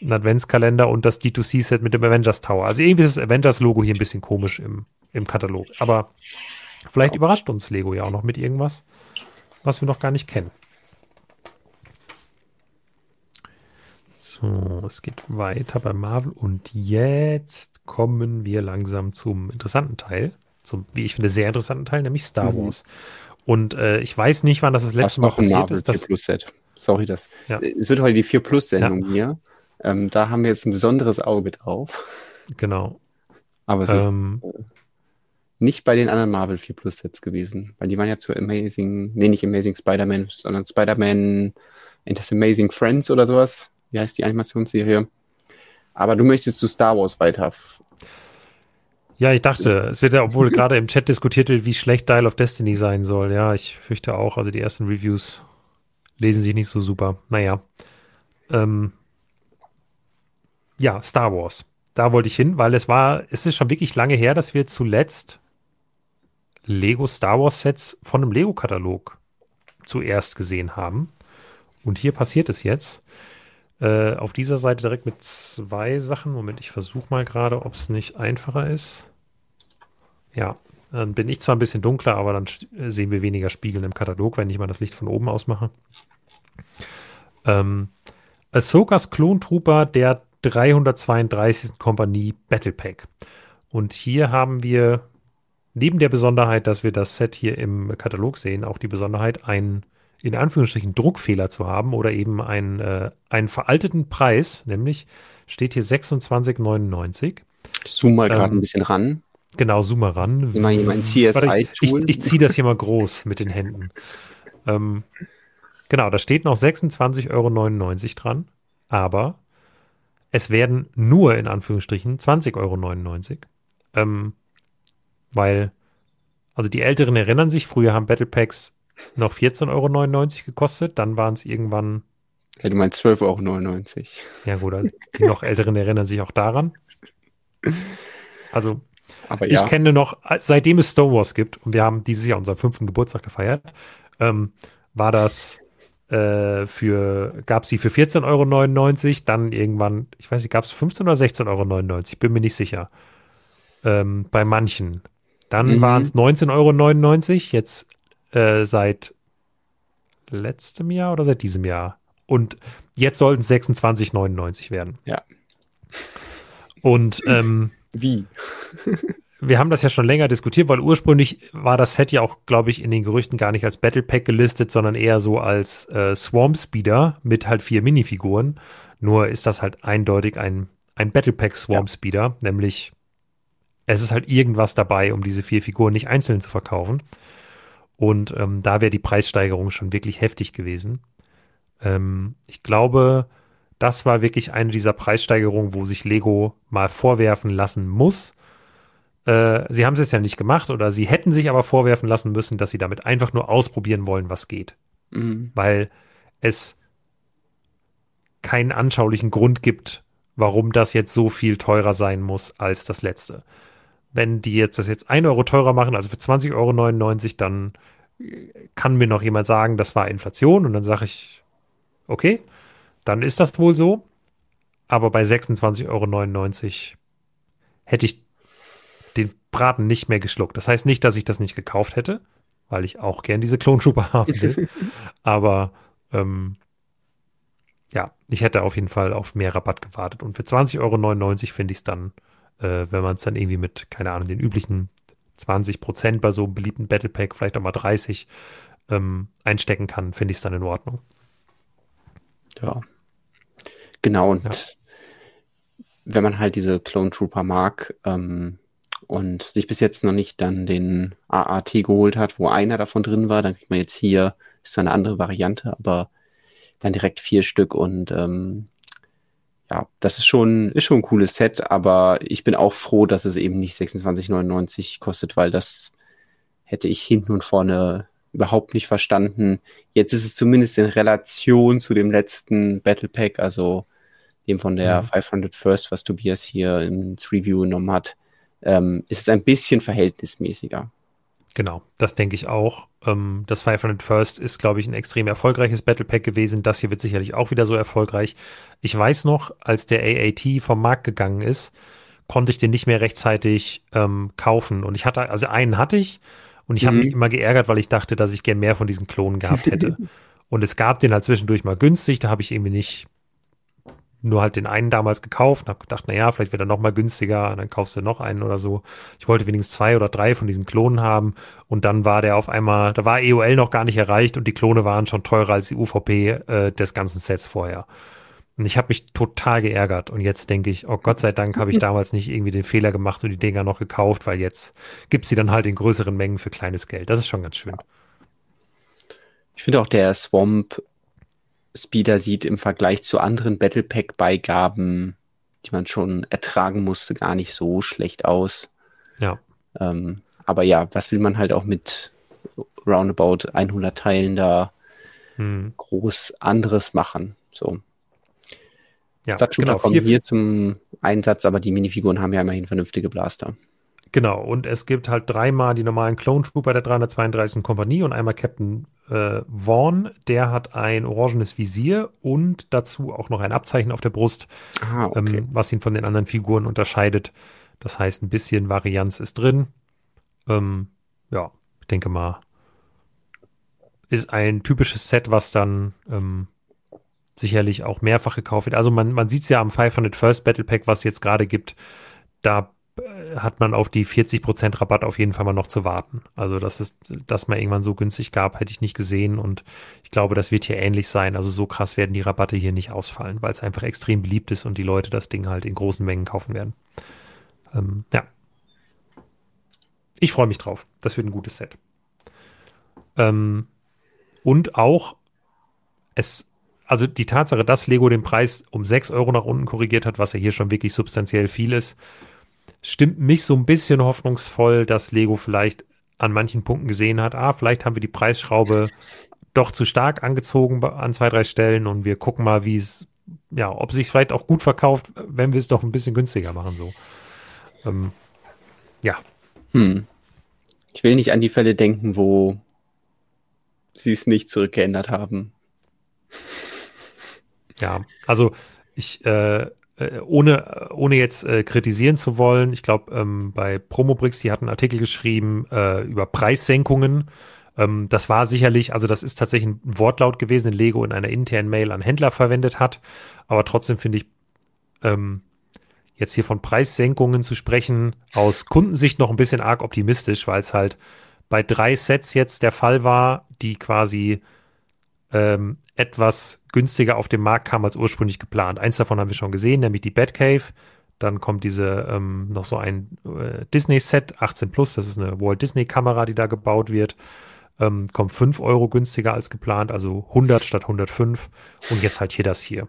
ein Adventskalender und das D2C-Set mit dem Avengers Tower. Also irgendwie ist das Avengers-Logo hier ein bisschen komisch im, im Katalog. Aber vielleicht überrascht uns Lego ja auch noch mit irgendwas, was wir noch gar nicht kennen. So, es geht weiter bei Marvel und jetzt kommen wir langsam zum interessanten Teil, zum, wie ich finde, sehr interessanten Teil, nämlich Star mhm. Wars. Und äh, ich weiß nicht, wann das das letzte Mal passiert ist. Das, Sorry, das. Ja. Es wird heute die 4 Plus Sendung ja. hier. Ähm, da haben wir jetzt ein besonderes Auge drauf. Genau. Aber es ähm, ist äh, nicht bei den anderen Marvel 4 Plus Sets gewesen, weil die waren ja zu Amazing, nee, nicht Amazing Spider-Man, sondern Spider-Man Into Amazing Friends oder sowas. Wie heißt die Animationsserie? Aber du möchtest zu Star Wars weiter. Ja, ich dachte, es wird ja, obwohl gerade im Chat diskutiert wird, wie schlecht Dial of Destiny sein soll. Ja, ich fürchte auch, also die ersten Reviews lesen sich nicht so super. Naja. Ähm, ja, Star Wars. Da wollte ich hin, weil es war, es ist schon wirklich lange her, dass wir zuletzt Lego Star Wars Sets von einem Lego-Katalog zuerst gesehen haben. Und hier passiert es jetzt. Äh, auf dieser Seite direkt mit zwei Sachen. Moment, ich versuche mal gerade, ob es nicht einfacher ist. Ja, dann bin ich zwar ein bisschen dunkler, aber dann äh, sehen wir weniger Spiegeln im Katalog, wenn ich mal das Licht von oben ausmache. Ähm, Ahsokas Klontrooper der 332. Kompanie Battle Pack. Und hier haben wir neben der Besonderheit, dass wir das Set hier im Katalog sehen, auch die Besonderheit, einen in Anführungsstrichen Druckfehler zu haben oder eben einen, äh, einen veralteten Preis, nämlich steht hier 26,99. Zoom mal gerade ähm, ein bisschen ran. Genau, zoom mal ran. Immer jemand CSI Warte, ich, ich, ich ziehe das hier mal groß mit den Händen. Ähm, genau, da steht noch 26,99 Euro dran, aber es werden nur in Anführungsstrichen 20,99 Euro. Ähm, weil, also die Älteren erinnern sich, früher haben Battle Packs noch 14,99 Euro gekostet, dann waren es irgendwann. Ja, du meinst 12,99 Euro. Ja, gut, also die noch Älteren erinnern sich auch daran. Also, Aber ja. ich kenne noch, seitdem es Stonewalls gibt, und wir haben dieses Jahr unseren fünften Geburtstag gefeiert, ähm, war das äh, für, gab es sie für 14,99 Euro, dann irgendwann, ich weiß nicht, gab es 15 oder 16,99 Euro, bin mir nicht sicher. Ähm, bei manchen. Dann mhm. waren es 19,99 Euro, jetzt äh, seit letztem Jahr oder seit diesem Jahr. Und jetzt sollten es 26,99 werden. Ja. Und ähm, wie? wir haben das ja schon länger diskutiert, weil ursprünglich war das Set ja auch, glaube ich, in den Gerüchten gar nicht als Battle Pack gelistet, sondern eher so als äh, Swarm Speeder mit halt vier Minifiguren. Nur ist das halt eindeutig ein, ein Battle Pack Swarm Speeder, ja. nämlich es ist halt irgendwas dabei, um diese vier Figuren nicht einzeln zu verkaufen. Und ähm, da wäre die Preissteigerung schon wirklich heftig gewesen. Ähm, ich glaube, das war wirklich eine dieser Preissteigerungen, wo sich Lego mal vorwerfen lassen muss. Äh, sie haben es jetzt ja nicht gemacht oder sie hätten sich aber vorwerfen lassen müssen, dass sie damit einfach nur ausprobieren wollen, was geht. Mhm. Weil es keinen anschaulichen Grund gibt, warum das jetzt so viel teurer sein muss als das letzte wenn die jetzt das jetzt 1 Euro teurer machen, also für 20,99 Euro, dann kann mir noch jemand sagen, das war Inflation und dann sage ich, okay, dann ist das wohl so. Aber bei 26,99 Euro hätte ich den Braten nicht mehr geschluckt. Das heißt nicht, dass ich das nicht gekauft hätte, weil ich auch gern diese Klonschuppe haben will. Aber ähm, ja, ich hätte auf jeden Fall auf mehr Rabatt gewartet. Und für 20,99 Euro finde ich es dann äh, wenn man es dann irgendwie mit, keine Ahnung, den üblichen 20 Prozent bei so einem beliebten Battle Pack, vielleicht auch mal 30 ähm, einstecken kann, finde ich es dann in Ordnung. Ja. Genau, und ja. wenn man halt diese Clone Trooper mag ähm, und sich bis jetzt noch nicht dann den AAT geholt hat, wo einer davon drin war, dann kriegt man jetzt hier, ist eine andere Variante, aber dann direkt vier Stück und ähm, ja, das ist schon, ist schon ein cooles Set, aber ich bin auch froh, dass es eben nicht 26,99 kostet, weil das hätte ich hinten und vorne überhaupt nicht verstanden. Jetzt ist es zumindest in Relation zu dem letzten Battle Pack, also dem von der mhm. 500 First, was Tobias hier ins Review genommen hat, ähm, ist es ein bisschen verhältnismäßiger. Genau, das denke ich auch. Ähm, das 500 First ist, glaube ich, ein extrem erfolgreiches Battle Pack gewesen. Das hier wird sicherlich auch wieder so erfolgreich. Ich weiß noch, als der AAT vom Markt gegangen ist, konnte ich den nicht mehr rechtzeitig ähm, kaufen. Und ich hatte, also einen hatte ich und ich mhm. habe mich immer geärgert, weil ich dachte, dass ich gern mehr von diesen Klonen gehabt hätte. und es gab den halt zwischendurch mal günstig, da habe ich irgendwie nicht nur halt den einen damals gekauft und habe gedacht, naja, vielleicht wird er noch mal günstiger und dann kaufst du noch einen oder so. Ich wollte wenigstens zwei oder drei von diesen Klonen haben und dann war der auf einmal, da war EOL noch gar nicht erreicht und die Klone waren schon teurer als die UVP äh, des ganzen Sets vorher. Und ich habe mich total geärgert und jetzt denke ich, oh Gott sei Dank habe ich damals nicht irgendwie den Fehler gemacht und die Dinger noch gekauft, weil jetzt gibt's sie dann halt in größeren Mengen für kleines Geld. Das ist schon ganz schön. Ich finde auch der Swamp Speeder sieht im Vergleich zu anderen Battle Pack Beigaben, die man schon ertragen musste, gar nicht so schlecht aus. Ja. Ähm, aber ja, was will man halt auch mit roundabout 100 Teilen da hm. groß anderes machen? So. Ja, Starshooter genau, kommen hier zum Einsatz, aber die Minifiguren haben ja immerhin vernünftige Blaster. Genau, und es gibt halt dreimal die normalen Clone Trooper der 332. Kompanie und einmal Captain äh, Vaughn. Der hat ein orangenes Visier und dazu auch noch ein Abzeichen auf der Brust, ah, okay. ähm, was ihn von den anderen Figuren unterscheidet. Das heißt, ein bisschen Varianz ist drin. Ähm, ja, ich denke mal, ist ein typisches Set, was dann ähm, sicherlich auch mehrfach gekauft wird. Also man, man sieht es ja am 500 First Battle Pack, was es jetzt gerade gibt. Da hat man auf die 40% Rabatt auf jeden Fall mal noch zu warten. Also, dass es das mal irgendwann so günstig gab, hätte ich nicht gesehen und ich glaube, das wird hier ähnlich sein. Also, so krass werden die Rabatte hier nicht ausfallen, weil es einfach extrem beliebt ist und die Leute das Ding halt in großen Mengen kaufen werden. Ähm, ja. Ich freue mich drauf. Das wird ein gutes Set. Ähm, und auch, es also die Tatsache, dass Lego den Preis um 6 Euro nach unten korrigiert hat, was ja hier schon wirklich substanziell viel ist, stimmt mich so ein bisschen hoffnungsvoll, dass Lego vielleicht an manchen Punkten gesehen hat, ah, vielleicht haben wir die Preisschraube doch zu stark angezogen an zwei, drei Stellen und wir gucken mal, wie es, ja, ob sich vielleicht auch gut verkauft, wenn wir es doch ein bisschen günstiger machen, so. Ähm, ja. Hm. Ich will nicht an die Fälle denken, wo sie es nicht zurückgeändert haben. Ja, also ich, äh, äh, ohne, ohne jetzt äh, kritisieren zu wollen, ich glaube, ähm, bei Promobrix, die hatten einen Artikel geschrieben äh, über Preissenkungen. Ähm, das war sicherlich, also das ist tatsächlich ein Wortlaut gewesen, den Lego in einer internen Mail an Händler verwendet hat. Aber trotzdem finde ich, ähm, jetzt hier von Preissenkungen zu sprechen, aus Kundensicht noch ein bisschen arg optimistisch, weil es halt bei drei Sets jetzt der Fall war, die quasi ähm, etwas günstiger auf den Markt kam als ursprünglich geplant. Eins davon haben wir schon gesehen, nämlich die Batcave. Dann kommt diese ähm, noch so ein äh, Disney-Set, 18 Plus, das ist eine Walt Disney-Kamera, die da gebaut wird. Ähm, kommt 5 Euro günstiger als geplant, also 100 statt 105. Und jetzt halt hier das hier.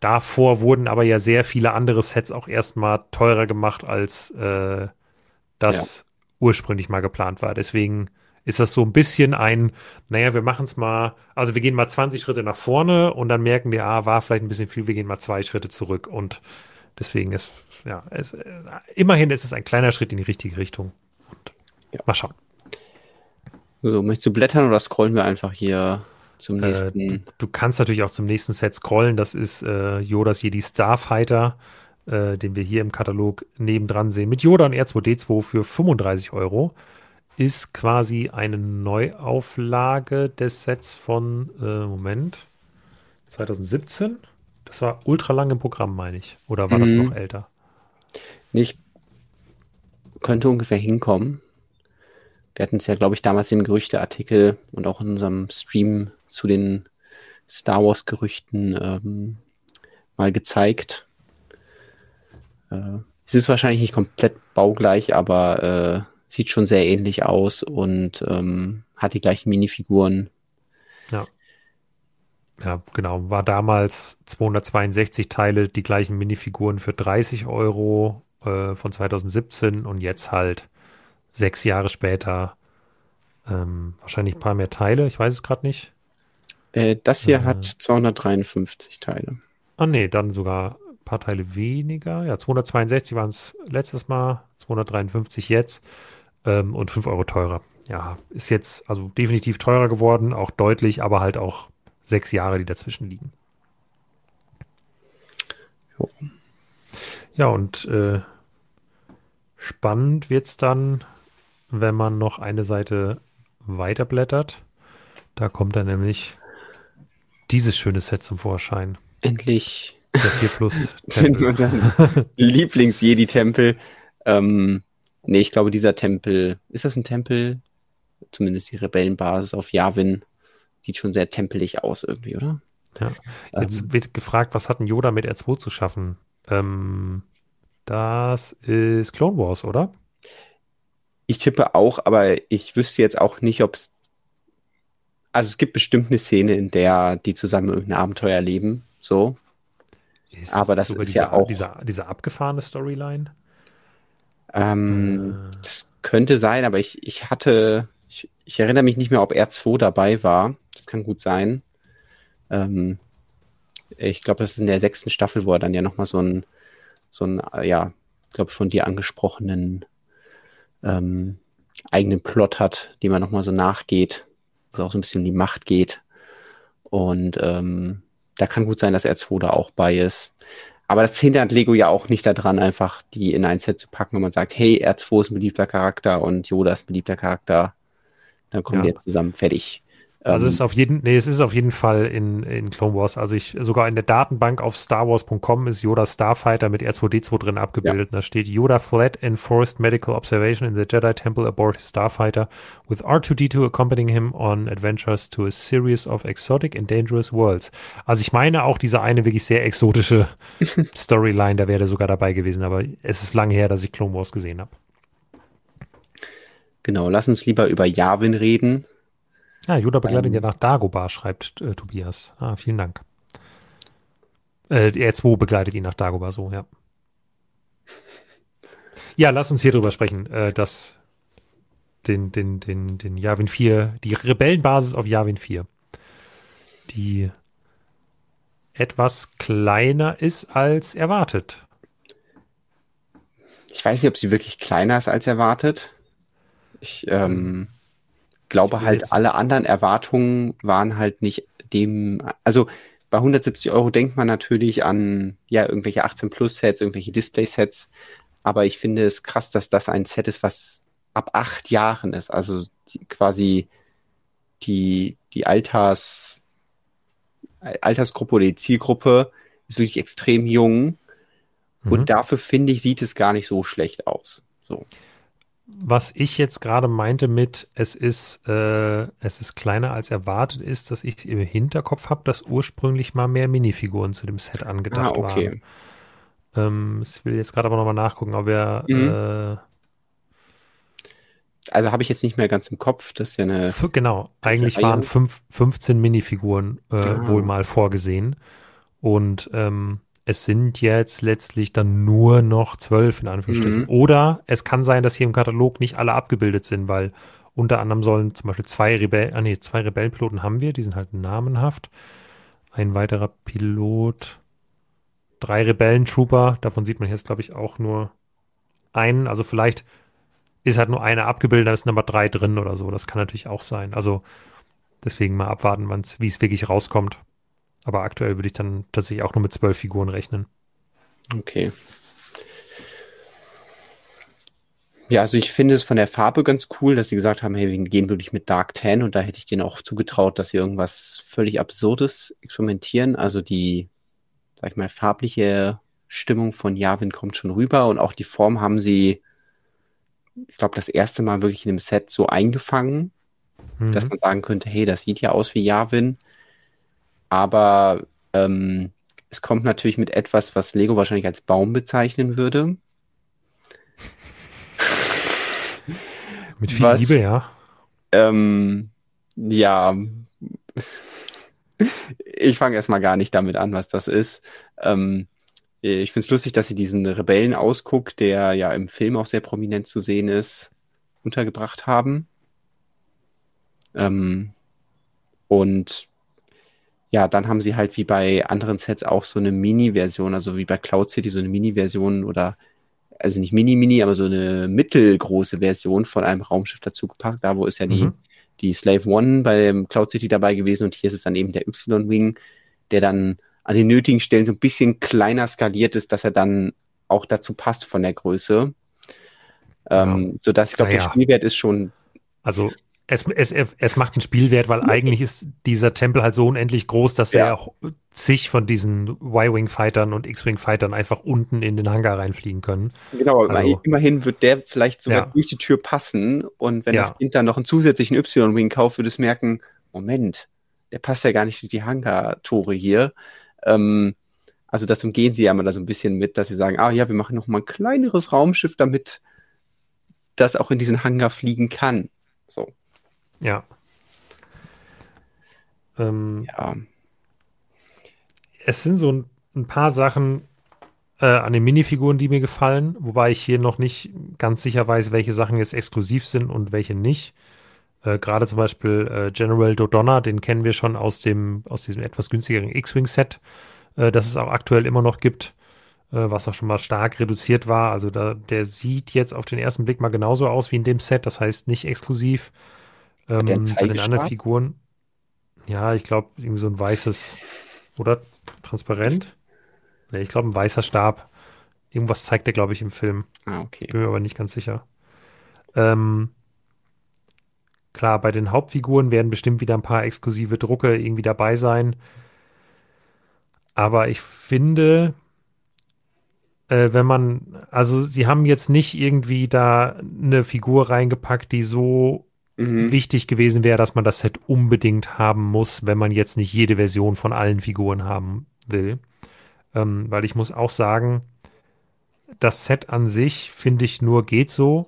Davor wurden aber ja sehr viele andere Sets auch erstmal teurer gemacht, als äh, das ja. ursprünglich mal geplant war. Deswegen ist das so ein bisschen ein, naja, wir machen es mal, also wir gehen mal 20 Schritte nach vorne und dann merken wir, ah, war vielleicht ein bisschen viel, wir gehen mal zwei Schritte zurück und deswegen ist, ja, es, äh, immerhin ist es ein kleiner Schritt in die richtige Richtung. Und ja. mal schauen. So, möchtest du blättern oder scrollen wir einfach hier zum äh, nächsten? Äh, du, du, kannst natürlich auch zum nächsten Set scrollen. Das ist äh, Yodas Jedi Starfighter, äh, den wir hier im Katalog nebendran sehen. Mit Yoda und R2D2 für 35 Euro ist quasi eine Neuauflage des Sets von, äh, Moment, 2017. Das war ultra lang im Programm, meine ich. Oder war mhm. das noch älter? Nicht. Könnte ungefähr hinkommen. Wir hatten es ja, glaube ich, damals im Gerüchteartikel und auch in unserem Stream zu den Star Wars-Gerüchten ähm, mal gezeigt. Äh, es ist wahrscheinlich nicht komplett baugleich, aber äh, sieht schon sehr ähnlich aus und ähm, hat die gleichen Minifiguren. Ja. Ja, genau. War damals 262 Teile, die gleichen Minifiguren für 30 Euro äh, von 2017 und jetzt halt sechs Jahre später ähm, wahrscheinlich ein paar mehr Teile. Ich weiß es gerade nicht. Äh, das hier äh, hat 253 Teile. Ah, nee, dann sogar ein paar Teile weniger. Ja, 262 waren es letztes Mal, 253 jetzt ähm, und 5 Euro teurer. Ja, ist jetzt also definitiv teurer geworden, auch deutlich, aber halt auch sechs Jahre, die dazwischen liegen. Jo. Ja, und äh, spannend wird es dann, wenn man noch eine Seite weiterblättert. Da kommt dann nämlich dieses schöne Set zum Vorschein. Endlich. Der 4 Plus Lieblings-Jedi-Tempel. Ähm, Nee, ich glaube, dieser Tempel, ist das ein Tempel? Zumindest die Rebellenbasis auf Yavin sieht schon sehr tempelig aus irgendwie, oder? Ja. Jetzt ähm, wird gefragt, was hat ein Yoda mit R2 zu schaffen? Ähm, das ist Clone Wars, oder? Ich tippe auch, aber ich wüsste jetzt auch nicht, ob es. Also es gibt bestimmt eine Szene, in der die zusammen irgendein Abenteuer erleben. So. Ist aber das ist diese, ja auch. Diese, diese abgefahrene Storyline? Ähm, äh. Das könnte sein, aber ich, ich hatte, ich, ich, erinnere mich nicht mehr, ob R2 dabei war. Das kann gut sein. Ähm, ich glaube, das ist in der sechsten Staffel, wo er dann ja nochmal so ein, so ein, ja, ich glaube, von dir angesprochenen ähm, eigenen Plot hat, dem man nochmal so nachgeht, wo auch so ein bisschen um die Macht geht. Und ähm, da kann gut sein, dass R2 da auch bei ist. Aber das hindert Lego ja auch nicht daran, einfach die in ein Set zu packen, wenn man sagt, hey, R2 ist ein beliebter Charakter und Yoda ist ein beliebter Charakter. Dann kommen ja. die jetzt zusammen fertig. Also es ist auf jeden, nee, es ist auf jeden Fall in, in Clone Wars. Also ich, sogar in der Datenbank auf starwars.com ist Yoda Starfighter mit R2D2 drin abgebildet. Ja. Da steht Yoda fled in forced medical observation in the Jedi Temple aboard his Starfighter with R2D2 accompanying him on adventures to a series of exotic and dangerous worlds. Also ich meine auch diese eine wirklich sehr exotische Storyline, da wäre er sogar dabei gewesen, aber es ist lange her, dass ich Clone Wars gesehen habe. Genau, lass uns lieber über Yavin reden. Ja, Yoda begleitet ähm, ja nach Dagobah, schreibt äh, Tobias. Ah, vielen Dank. Äh, R2 begleitet ihn nach Dagobah, so, ja. Ja, lass uns hier drüber sprechen, äh, dass den, den, den, den Yavin 4, die Rebellenbasis auf Yavin 4, die etwas kleiner ist als erwartet. Ich weiß nicht, ob sie wirklich kleiner ist als erwartet. Ich ähm, glaube halt, alle anderen Erwartungen waren halt nicht dem, also bei 170 Euro denkt man natürlich an ja irgendwelche 18 Plus Sets, irgendwelche Display Sets, aber ich finde es krass, dass das ein Set ist, was ab acht Jahren ist, also die, quasi die die Alters Altersgruppe oder die Zielgruppe ist wirklich extrem jung. Mhm. und dafür finde ich sieht es gar nicht so schlecht aus. So was ich jetzt gerade meinte mit, es ist, äh, es ist kleiner als erwartet, ist, dass ich im Hinterkopf habe, dass ursprünglich mal mehr Minifiguren zu dem Set angedacht ah, okay. waren. Ähm, ich will jetzt gerade aber nochmal nachgucken, ob er. Mhm. Äh, also habe ich jetzt nicht mehr ganz im Kopf, dass ja eine. Genau, eigentlich waren fünf, 15 Minifiguren äh, ah. wohl mal vorgesehen. Und ähm, es sind jetzt letztlich dann nur noch zwölf in Anführungsstrichen. Mhm. Oder es kann sein, dass hier im Katalog nicht alle abgebildet sind, weil unter anderem sollen zum Beispiel zwei Rebellen, ah nee, zwei Rebellenpiloten haben wir, die sind halt namenhaft. Ein weiterer Pilot, drei Rebellentrooper, davon sieht man jetzt, glaube ich, auch nur einen. Also vielleicht ist halt nur einer abgebildet, da ist Nummer drei drin oder so. Das kann natürlich auch sein. Also deswegen mal abwarten, wie es wirklich rauskommt. Aber aktuell würde ich dann tatsächlich auch nur mit zwölf Figuren rechnen. Okay. Ja, also ich finde es von der Farbe ganz cool, dass sie gesagt haben, hey, wir gehen wirklich mit Dark Tan und da hätte ich denen auch zugetraut, dass sie irgendwas völlig Absurdes experimentieren. Also die, sag ich mal, farbliche Stimmung von Yavin kommt schon rüber und auch die Form haben sie, ich glaube, das erste Mal wirklich in dem Set so eingefangen, mhm. dass man sagen könnte, hey, das sieht ja aus wie Yavin aber ähm, es kommt natürlich mit etwas, was Lego wahrscheinlich als Baum bezeichnen würde. Mit viel was, Liebe, ja. Ähm, ja. ich fange erstmal gar nicht damit an, was das ist. Ähm, ich finde es lustig, dass sie diesen Rebellen-Ausguck, der ja im Film auch sehr prominent zu sehen ist, untergebracht haben. Ähm, und ja, dann haben sie halt wie bei anderen Sets auch so eine Mini-Version, also wie bei Cloud City so eine Mini-Version oder also nicht Mini-Mini, aber so eine mittelgroße Version von einem Raumschiff dazu gepackt. Da wo ist ja die, mhm. die Slave One bei Cloud City dabei gewesen und hier ist es dann eben der Y-Wing, der dann an den nötigen Stellen so ein bisschen kleiner skaliert ist, dass er dann auch dazu passt von der Größe. Ja. Ähm, sodass ich glaube, naja. der Spielwert ist schon. Also es, es, es macht einen Spielwert, weil eigentlich ist dieser Tempel halt so unendlich groß, dass ja. er zig von diesen Y-Wing-Fightern und X-Wing-Fightern einfach unten in den Hangar reinfliegen können. Genau, also, immerhin wird der vielleicht sogar ja. durch die Tür passen und wenn ja. das Kind dann noch einen zusätzlichen Y-Wing kauft, würde es merken, Moment, der passt ja gar nicht durch die Hangar-Tore hier. Ähm, also das umgehen sie ja mal da so ein bisschen mit, dass sie sagen, ah ja, wir machen noch mal ein kleineres Raumschiff, damit das auch in diesen Hangar fliegen kann. So. Ja. Ähm, ja. Es sind so ein, ein paar Sachen äh, an den Minifiguren, die mir gefallen, wobei ich hier noch nicht ganz sicher weiß, welche Sachen jetzt exklusiv sind und welche nicht. Äh, Gerade zum Beispiel äh, General Dodonna, den kennen wir schon aus dem, aus diesem etwas günstigeren X-Wing-Set, äh, das es auch aktuell immer noch gibt, äh, was auch schon mal stark reduziert war. Also da, der sieht jetzt auf den ersten Blick mal genauso aus wie in dem Set, das heißt nicht exklusiv. Ähm, bei den anderen Figuren, ja, ich glaube, irgendwie so ein weißes oder transparent. Nee, ich glaube, ein weißer Stab. Irgendwas zeigt er, glaube ich, im Film. Ah, okay. Bin mir aber nicht ganz sicher. Ähm, Klar, bei den Hauptfiguren werden bestimmt wieder ein paar exklusive Drucke irgendwie dabei sein. Aber ich finde, äh, wenn man, also sie haben jetzt nicht irgendwie da eine Figur reingepackt, die so mhm. wichtig gewesen wäre, dass man das Set unbedingt haben muss, wenn man jetzt nicht jede Version von allen Figuren haben will. Ähm, weil ich muss auch sagen, das Set an sich finde ich nur geht so.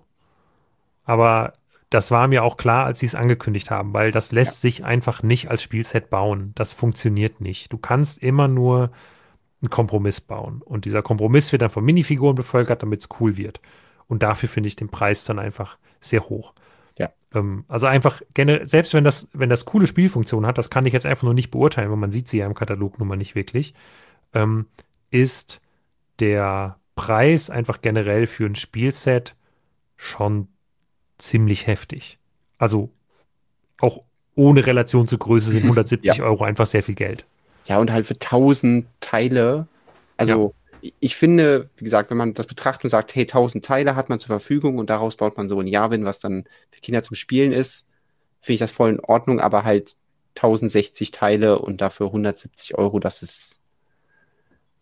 Aber das war mir auch klar, als sie es angekündigt haben, weil das lässt ja. sich einfach nicht als Spielset bauen. Das funktioniert nicht. Du kannst immer nur einen Kompromiss bauen. Und dieser Kompromiss wird dann von Minifiguren bevölkert, damit es cool wird. Und dafür finde ich den Preis dann einfach sehr hoch. Ja. Ähm, also einfach generell, selbst wenn das, wenn das coole Spielfunktionen hat, das kann ich jetzt einfach nur nicht beurteilen, weil man sieht sie ja im Katalog nun mal nicht wirklich, ähm, ist der Preis einfach generell für ein Spielset schon ziemlich heftig. Also auch ohne Relation zur Größe sind 170 ja. Euro einfach sehr viel Geld. Ja, und halt für 1000 Teile. Also. Ich finde, wie gesagt, wenn man das betrachtet und sagt, hey, 1000 Teile hat man zur Verfügung und daraus baut man so ein Javin, was dann für Kinder zum Spielen ist, finde ich das voll in Ordnung, aber halt 1060 Teile und dafür 170 Euro, das ist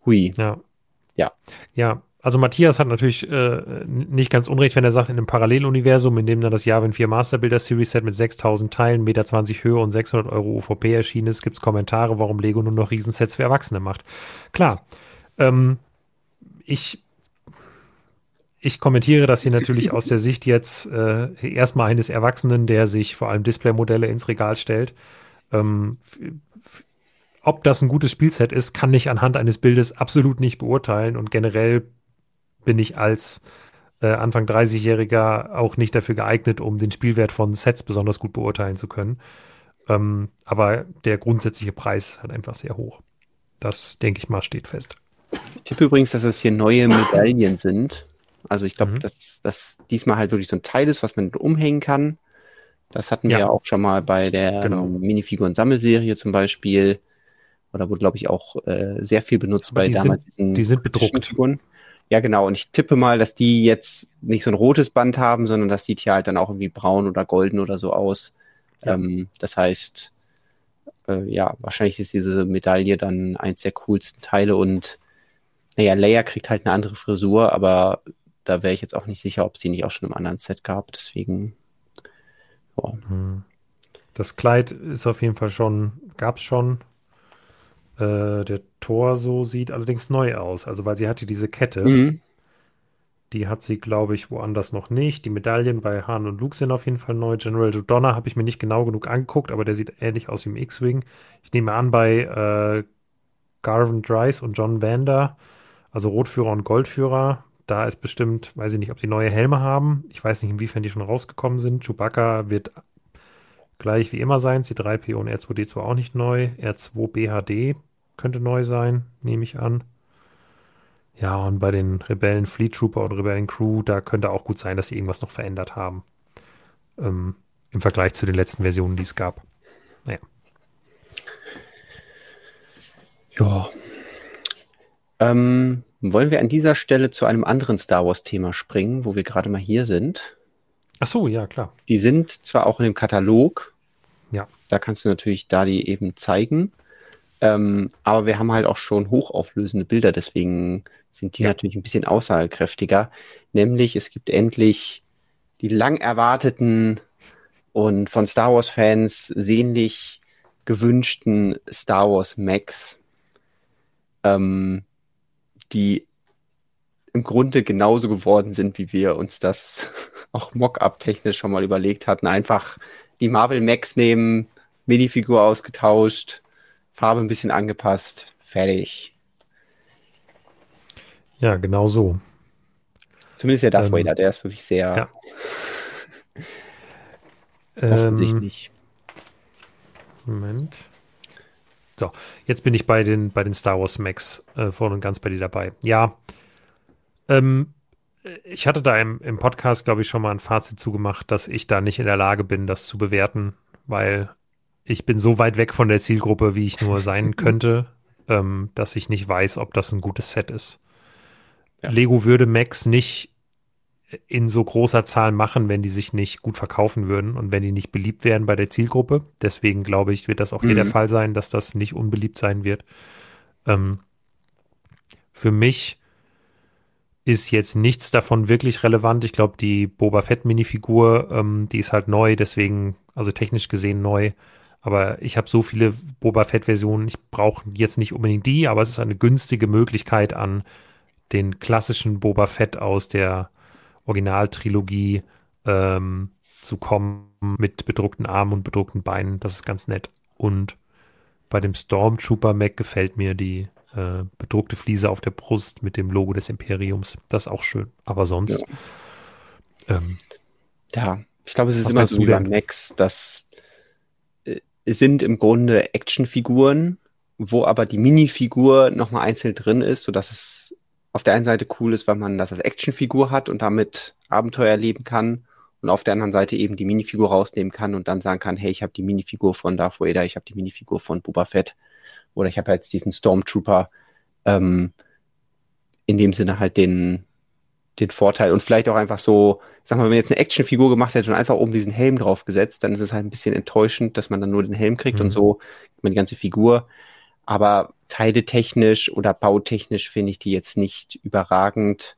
hui. Ja. Ja. Ja, also Matthias hat natürlich äh, nicht ganz unrecht, wenn er sagt, in einem Paralleluniversum, in dem dann das Yavin 4 Master Builder Series Set mit 6000 Teilen, Meter 20 Höhe und 600 Euro UVP erschienen ist, gibt es Kommentare, warum Lego nur noch Riesensets für Erwachsene macht. Klar, ähm, ich, ich kommentiere das hier natürlich aus der Sicht jetzt äh, erstmal eines Erwachsenen, der sich vor allem Displaymodelle ins Regal stellt. Ähm, ob das ein gutes Spielset ist, kann ich anhand eines Bildes absolut nicht beurteilen und generell bin ich als äh, Anfang 30-Jähriger auch nicht dafür geeignet, um den Spielwert von Sets besonders gut beurteilen zu können. Ähm, aber der grundsätzliche Preis ist halt einfach sehr hoch. Das, denke ich mal, steht fest. Ich tippe übrigens, dass es hier neue Medaillen sind. Also ich glaube, mhm. dass das diesmal halt wirklich so ein Teil ist, was man umhängen kann. Das hatten ja. wir ja auch schon mal bei der genau. Minifiguren-Sammelserie zum Beispiel. Oder wurde, glaube ich, auch äh, sehr viel benutzt Aber bei die damals sind, diesen. Die sind bedruckt. Figuren. Ja, genau. Und ich tippe mal, dass die jetzt nicht so ein rotes Band haben, sondern das sieht hier halt dann auch irgendwie braun oder golden oder so aus. Ja. Ähm, das heißt, äh, ja, wahrscheinlich ist diese Medaille dann eins der coolsten Teile und naja, Leia kriegt halt eine andere Frisur, aber da wäre ich jetzt auch nicht sicher, ob es die nicht auch schon im anderen Set gab. Deswegen, ja. Hm. Das Kleid ist auf jeden Fall schon, gab es schon. Äh, der Torso sieht allerdings neu aus, also weil sie hatte diese Kette. Mhm. Die hat sie, glaube ich, woanders noch nicht. Die Medaillen bei Han und Luke sind auf jeden Fall neu. General Donner habe ich mir nicht genau genug angeguckt, aber der sieht ähnlich aus wie im X-Wing. Ich nehme an, bei äh, Garvin Dries und John Vander, also Rotführer und Goldführer, da ist bestimmt, weiß ich nicht, ob die neue Helme haben. Ich weiß nicht, inwiefern die schon rausgekommen sind. Chewbacca wird gleich wie immer sein. C3PO und R2D2 auch nicht neu. R2 BHD könnte neu sein, nehme ich an. Ja, und bei den Rebellen Fleet Trooper und Rebellen Crew, da könnte auch gut sein, dass sie irgendwas noch verändert haben. Ähm, Im Vergleich zu den letzten Versionen, die es gab. Naja. Ja. Ähm, wollen wir an dieser Stelle zu einem anderen Star Wars-Thema springen, wo wir gerade mal hier sind? Ach so, ja, klar. Die sind zwar auch in dem Katalog. Ja. Da kannst du natürlich da die eben zeigen. Ähm, aber wir haben halt auch schon hochauflösende Bilder, deswegen sind die ja. natürlich ein bisschen aussagekräftiger. Nämlich, es gibt endlich die lang erwarteten und von Star Wars-Fans sehnlich gewünschten Star Wars Max, ähm, die im Grunde genauso geworden sind, wie wir uns das auch Mock-up-technisch schon mal überlegt hatten. Einfach die Marvel Max nehmen, Minifigur ausgetauscht, Farbe ein bisschen angepasst, fertig. Ja, genau so. Zumindest der Darth ähm, Vader, der ist wirklich sehr ja. offensichtlich. Ähm, Moment. So, jetzt bin ich bei den, bei den Star Wars Max äh, voll und ganz bei dir dabei. Ja, ähm, ich hatte da im, im Podcast, glaube ich, schon mal ein Fazit zugemacht, dass ich da nicht in der Lage bin, das zu bewerten, weil ich bin so weit weg von der Zielgruppe, wie ich nur sein könnte, ähm, dass ich nicht weiß, ob das ein gutes Set ist. Ja. Lego würde Max nicht in so großer Zahl machen, wenn die sich nicht gut verkaufen würden und wenn die nicht beliebt wären bei der Zielgruppe. Deswegen glaube ich, wird das auch mhm. hier der mhm. Fall sein, dass das nicht unbeliebt sein wird. Ähm, für mich ist jetzt nichts davon wirklich relevant. Ich glaube, die Boba Fett Minifigur, ähm, die ist halt neu, deswegen, also technisch gesehen neu. Aber ich habe so viele Boba Fett-Versionen, ich brauche jetzt nicht unbedingt die, aber es ist eine günstige Möglichkeit an den klassischen Boba Fett aus der Originaltrilogie ähm, zu kommen mit bedruckten Armen und bedruckten Beinen. Das ist ganz nett. Und bei dem Stormtrooper Mac gefällt mir die äh, bedruckte Fliese auf der Brust mit dem Logo des Imperiums. Das ist auch schön. Aber sonst. Ja, ähm, ja ich glaube, es ist immer so wie bei Max, dass sind im Grunde Actionfiguren, wo aber die Minifigur nochmal einzeln drin ist, sodass es auf der einen Seite cool ist, weil man das als Actionfigur hat und damit Abenteuer erleben kann und auf der anderen Seite eben die Minifigur rausnehmen kann und dann sagen kann, hey, ich habe die Minifigur von Darth Vader, ich habe die Minifigur von Boba Fett oder ich habe jetzt diesen Stormtrooper ähm, in dem Sinne halt den den Vorteil und vielleicht auch einfach so, sag mal, wenn man jetzt eine Actionfigur gemacht hätte und einfach oben diesen Helm draufgesetzt, dann ist es halt ein bisschen enttäuschend, dass man dann nur den Helm kriegt mhm. und so man die ganze Figur. Aber teiletechnisch oder bautechnisch finde ich die jetzt nicht überragend.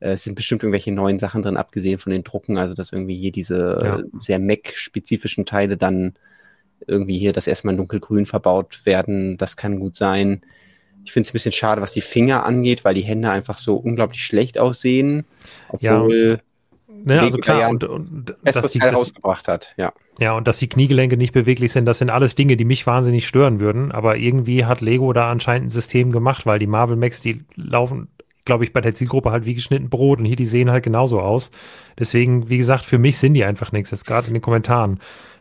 Äh, es sind bestimmt irgendwelche neuen Sachen drin, abgesehen von den Drucken, also dass irgendwie hier diese ja. sehr Mac-spezifischen Teile dann irgendwie hier das erstmal dunkelgrün verbaut werden. Das kann gut sein. Ich finde es ein bisschen schade, was die Finger angeht, weil die Hände einfach so unglaublich schlecht aussehen. Obwohl ja, ne, also klar, und, und dass die, das, rausgebracht hat, ja. Ja, und dass die Kniegelenke nicht beweglich sind, das sind alles Dinge, die mich wahnsinnig stören würden. Aber irgendwie hat Lego da anscheinend ein System gemacht, weil die Marvel Max, die laufen, glaube ich, bei der Zielgruppe halt wie geschnitten Brot und hier, die sehen halt genauso aus. Deswegen, wie gesagt, für mich sind die einfach nichts, jetzt gerade in den Kommentaren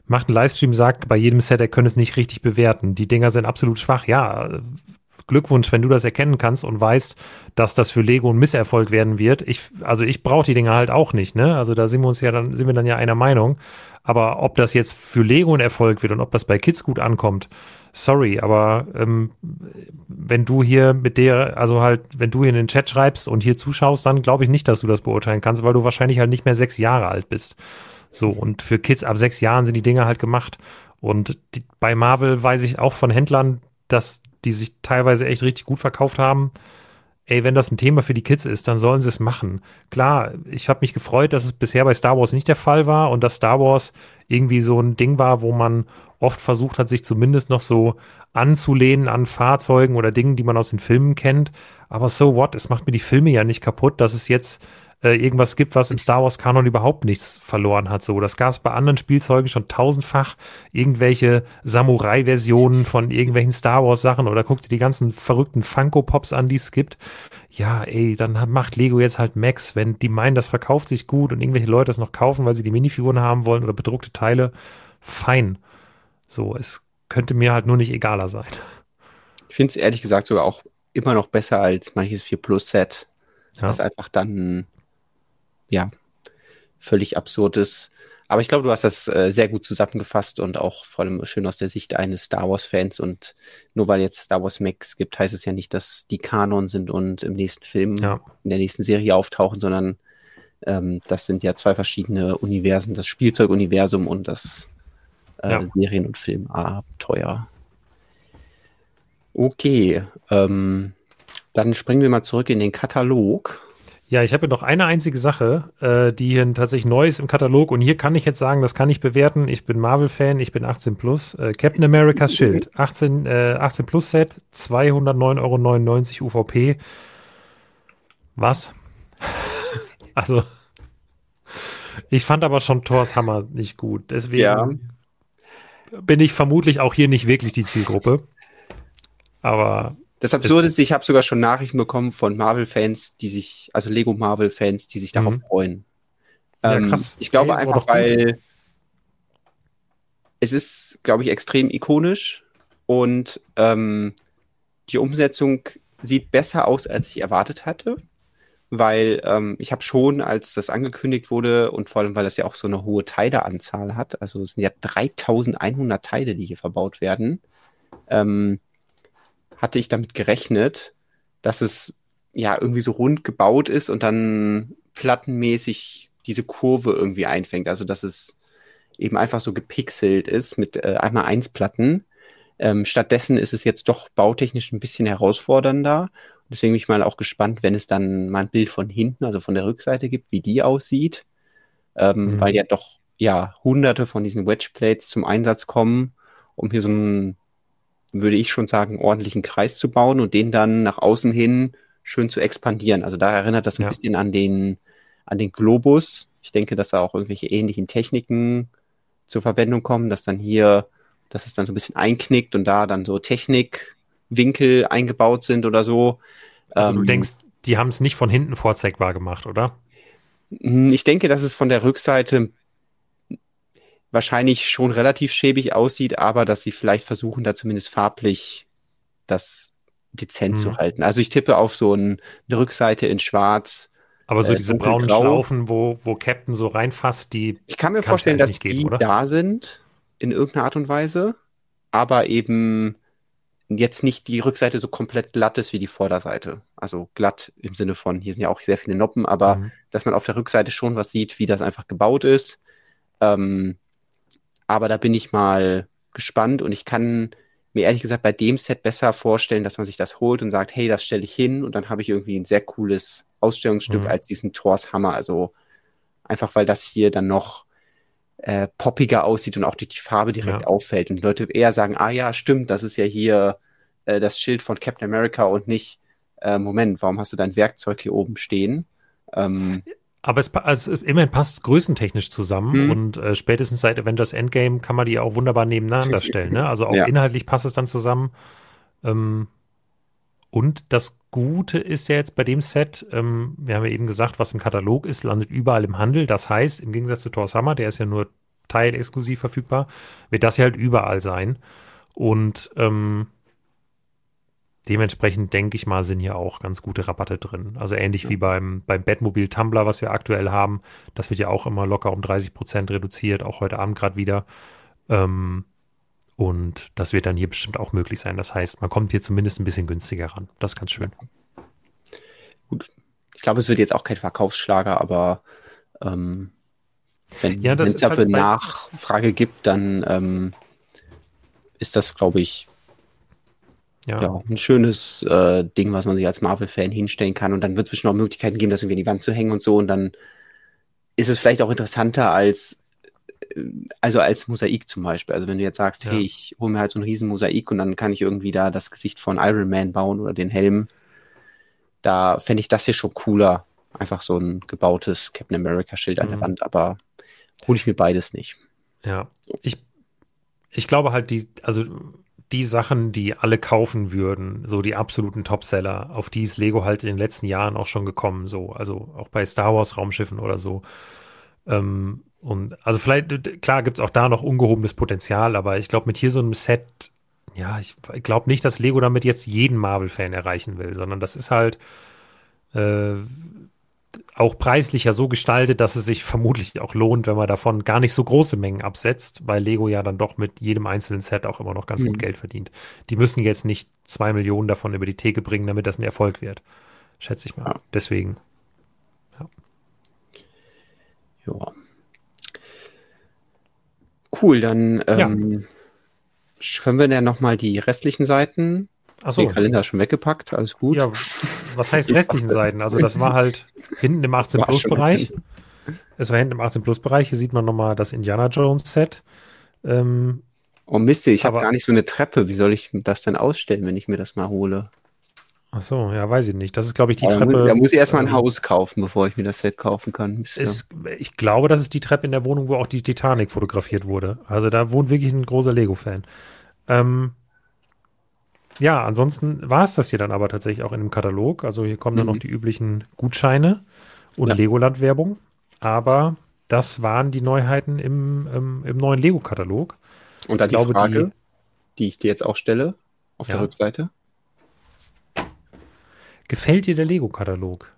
macht einen Livestream, sagt bei jedem Set, er könne es nicht richtig bewerten. Die Dinger sind absolut schwach. Ja, Glückwunsch, wenn du das erkennen kannst und weißt, dass das für Lego ein Misserfolg werden wird. Ich, also ich brauche die Dinger halt auch nicht, ne? Also da sind wir uns ja dann, sind wir dann ja einer Meinung. Aber ob das jetzt für Lego ein Erfolg wird und ob das bei Kids gut ankommt, sorry, aber ähm, wenn du hier mit der, also halt, wenn du hier in den Chat schreibst und hier zuschaust, dann glaube ich nicht, dass du das beurteilen kannst, weil du wahrscheinlich halt nicht mehr sechs Jahre alt bist. So, und für Kids ab sechs Jahren sind die Dinger halt gemacht. Und die, bei Marvel weiß ich auch von Händlern, dass die sich teilweise echt richtig gut verkauft haben. Ey, wenn das ein Thema für die Kids ist, dann sollen sie es machen. Klar, ich habe mich gefreut, dass es bisher bei Star Wars nicht der Fall war und dass Star Wars irgendwie so ein Ding war, wo man oft versucht hat, sich zumindest noch so anzulehnen an Fahrzeugen oder Dingen, die man aus den Filmen kennt. Aber so what? Es macht mir die Filme ja nicht kaputt, dass es jetzt äh, irgendwas gibt, was im Star Wars Kanon überhaupt nichts verloren hat. So, das gab es bei anderen Spielzeugen schon tausendfach. Irgendwelche Samurai-Versionen von irgendwelchen Star Wars Sachen oder guck dir die ganzen verrückten Funko Pops an, die es gibt. Ja, ey, dann macht Lego jetzt halt Max, wenn die meinen, das verkauft sich gut und irgendwelche Leute das noch kaufen, weil sie die Minifiguren haben wollen oder bedruckte Teile. Fein. So, es könnte mir halt nur nicht egaler sein. Ich finde es ehrlich gesagt sogar auch immer noch besser als manches 4 Plus Set, ja. was einfach dann ja, völlig absurdes. Aber ich glaube, du hast das äh, sehr gut zusammengefasst und auch vor allem schön aus der Sicht eines Star Wars-Fans. Und nur weil jetzt Star Wars Max gibt, heißt es ja nicht, dass die Kanon sind und im nächsten Film, ja. in der nächsten Serie auftauchen, sondern ähm, das sind ja zwei verschiedene Universen, das Spielzeuguniversum und das äh, ja. Serien- und Filmabenteuer. Okay, ähm, dann springen wir mal zurück in den Katalog. Ja, ich habe noch eine einzige Sache, äh, die hier tatsächlich neu ist im Katalog. Und hier kann ich jetzt sagen, das kann ich bewerten. Ich bin Marvel-Fan, ich bin 18 plus. Äh, Captain America's Schild, 18, äh, 18 plus Set, 209,99 Euro UVP. Was? also, ich fand aber schon Thors Hammer nicht gut. Deswegen ja. bin ich vermutlich auch hier nicht wirklich die Zielgruppe. Aber das Absurde ist, ich habe sogar schon Nachrichten bekommen von Marvel-Fans, die sich, also Lego-Marvel-Fans, die sich darauf mhm. freuen. Ja, ähm, krass. Ich glaube hey, einfach, weil es ist, glaube ich, extrem ikonisch und ähm, die Umsetzung sieht besser aus, als ich erwartet hatte. Weil ähm, ich habe schon, als das angekündigt wurde und vor allem, weil das ja auch so eine hohe Teileanzahl hat, also es sind ja 3100 Teile, die hier verbaut werden, ähm, hatte ich damit gerechnet, dass es ja irgendwie so rund gebaut ist und dann plattenmäßig diese Kurve irgendwie einfängt. Also dass es eben einfach so gepixelt ist mit äh, einmal eins Platten. Ähm, stattdessen ist es jetzt doch bautechnisch ein bisschen herausfordernder. Deswegen bin ich mal auch gespannt, wenn es dann mal ein Bild von hinten, also von der Rückseite gibt, wie die aussieht. Ähm, mhm. Weil ja doch ja hunderte von diesen Wedge Plates zum Einsatz kommen, um hier so einen, würde ich schon sagen, ordentlichen Kreis zu bauen und den dann nach außen hin schön zu expandieren. Also da erinnert das ein ja. bisschen an den, an den Globus. Ich denke, dass da auch irgendwelche ähnlichen Techniken zur Verwendung kommen, dass dann hier, dass es dann so ein bisschen einknickt und da dann so Technikwinkel eingebaut sind oder so. Also ähm, du denkst, die haben es nicht von hinten vorzeigbar gemacht, oder? Hm, ich denke, dass es von der Rückseite wahrscheinlich schon relativ schäbig aussieht, aber dass sie vielleicht versuchen, da zumindest farblich das dezent hm. zu halten. Also ich tippe auf so ein, eine Rückseite in Schwarz, aber so äh, diese braunen Schlaufen, wo, wo Captain so reinfasst, die. Ich kann mir vorstellen, dass geben, die oder? da sind, in irgendeiner Art und Weise, aber eben jetzt nicht die Rückseite so komplett glatt ist wie die Vorderseite. Also glatt im Sinne von, hier sind ja auch sehr viele Noppen, aber mhm. dass man auf der Rückseite schon was sieht, wie das einfach gebaut ist. Ähm, aber da bin ich mal gespannt und ich kann mir ehrlich gesagt bei dem Set besser vorstellen, dass man sich das holt und sagt, hey, das stelle ich hin und dann habe ich irgendwie ein sehr cooles Ausstellungsstück mhm. als diesen Thors Hammer. Also einfach, weil das hier dann noch äh, poppiger aussieht und auch durch die Farbe direkt ja. auffällt. Und die Leute eher sagen, ah ja, stimmt, das ist ja hier äh, das Schild von Captain America und nicht, äh, Moment, warum hast du dein Werkzeug hier oben stehen? Ähm, aber es also immerhin passt es größentechnisch zusammen mhm. und äh, spätestens seit Avengers Endgame kann man die auch wunderbar nebeneinander stellen. Ne? Also auch ja. inhaltlich passt es dann zusammen. Ähm, und das Gute ist ja jetzt bei dem Set, ähm, wir haben ja eben gesagt, was im Katalog ist, landet überall im Handel. Das heißt, im Gegensatz zu Thor Summer, der ist ja nur teilexklusiv verfügbar, wird das ja halt überall sein. Und ähm, dementsprechend denke ich mal, sind hier auch ganz gute Rabatte drin. Also ähnlich ja. wie beim, beim Batmobil Tumblr, was wir aktuell haben. Das wird ja auch immer locker um 30 Prozent reduziert, auch heute Abend gerade wieder. Ähm, und das wird dann hier bestimmt auch möglich sein. Das heißt, man kommt hier zumindest ein bisschen günstiger ran. Das ist ganz schön. Gut. Ich glaube, es wird jetzt auch kein Verkaufsschlager, aber ähm, wenn ja, es dafür halt Nachfrage gibt, dann ähm, ist das, glaube ich, ja. ja. ein schönes äh, Ding, was man sich als Marvel-Fan hinstellen kann. Und dann wird es bestimmt auch Möglichkeiten geben, das irgendwie in die Wand zu hängen und so. Und dann ist es vielleicht auch interessanter als also als Mosaik zum Beispiel. Also wenn du jetzt sagst, ja. hey, ich hole mir halt so ein riesen Mosaik und dann kann ich irgendwie da das Gesicht von Iron Man bauen oder den Helm, da fände ich das hier schon cooler. Einfach so ein gebautes Captain America Schild an der mhm. Wand, aber hole ich mir beides nicht. Ja, ich, ich glaube halt, die, also die Sachen, die alle kaufen würden, so die absoluten Topseller, auf die ist Lego halt in den letzten Jahren auch schon gekommen, so, also auch bei Star Wars Raumschiffen oder so. Ähm, und also vielleicht, klar, gibt es auch da noch ungehobenes Potenzial, aber ich glaube, mit hier so einem Set, ja, ich glaube nicht, dass Lego damit jetzt jeden Marvel-Fan erreichen will, sondern das ist halt äh, auch preislich ja so gestaltet, dass es sich vermutlich auch lohnt, wenn man davon gar nicht so große Mengen absetzt, weil Lego ja dann doch mit jedem einzelnen Set auch immer noch ganz mhm. gut Geld verdient. Die müssen jetzt nicht zwei Millionen davon über die Theke bringen, damit das ein Erfolg wird. Schätze ich mal. Ja. Deswegen. Ja. ja. Cool, dann ähm, ja. können wir dann nochmal die restlichen Seiten. Achso. Der Kalender schon weggepackt, alles gut. Ja, was heißt restlichen Seiten? Also das war halt hinten im 18 Plus Bereich. Es war hinten im 18 Plus Bereich. Hier sieht man nochmal das Indiana Jones Set. Ähm, oh Mist, ich habe gar nicht so eine Treppe. Wie soll ich das denn ausstellen, wenn ich mir das mal hole? Ach so, ja, weiß ich nicht. Das ist, glaube ich, die Aber Treppe. Da muss ich erstmal ein ähm, Haus kaufen, bevor ich mir das Set kaufen kann. Ist, ich glaube, das ist die Treppe in der Wohnung, wo auch die Titanic fotografiert wurde. Also da wohnt wirklich ein großer Lego-Fan. Ähm, ja, ansonsten war es das hier dann aber tatsächlich auch in dem Katalog. Also hier kommen mhm. dann noch die üblichen Gutscheine und ja. Legoland-Werbung. Aber das waren die Neuheiten im, im, im neuen Lego-Katalog. Und dann die glaube, Frage, die, die ich dir jetzt auch stelle auf ja. der Rückseite. Gefällt dir der Lego-Katalog?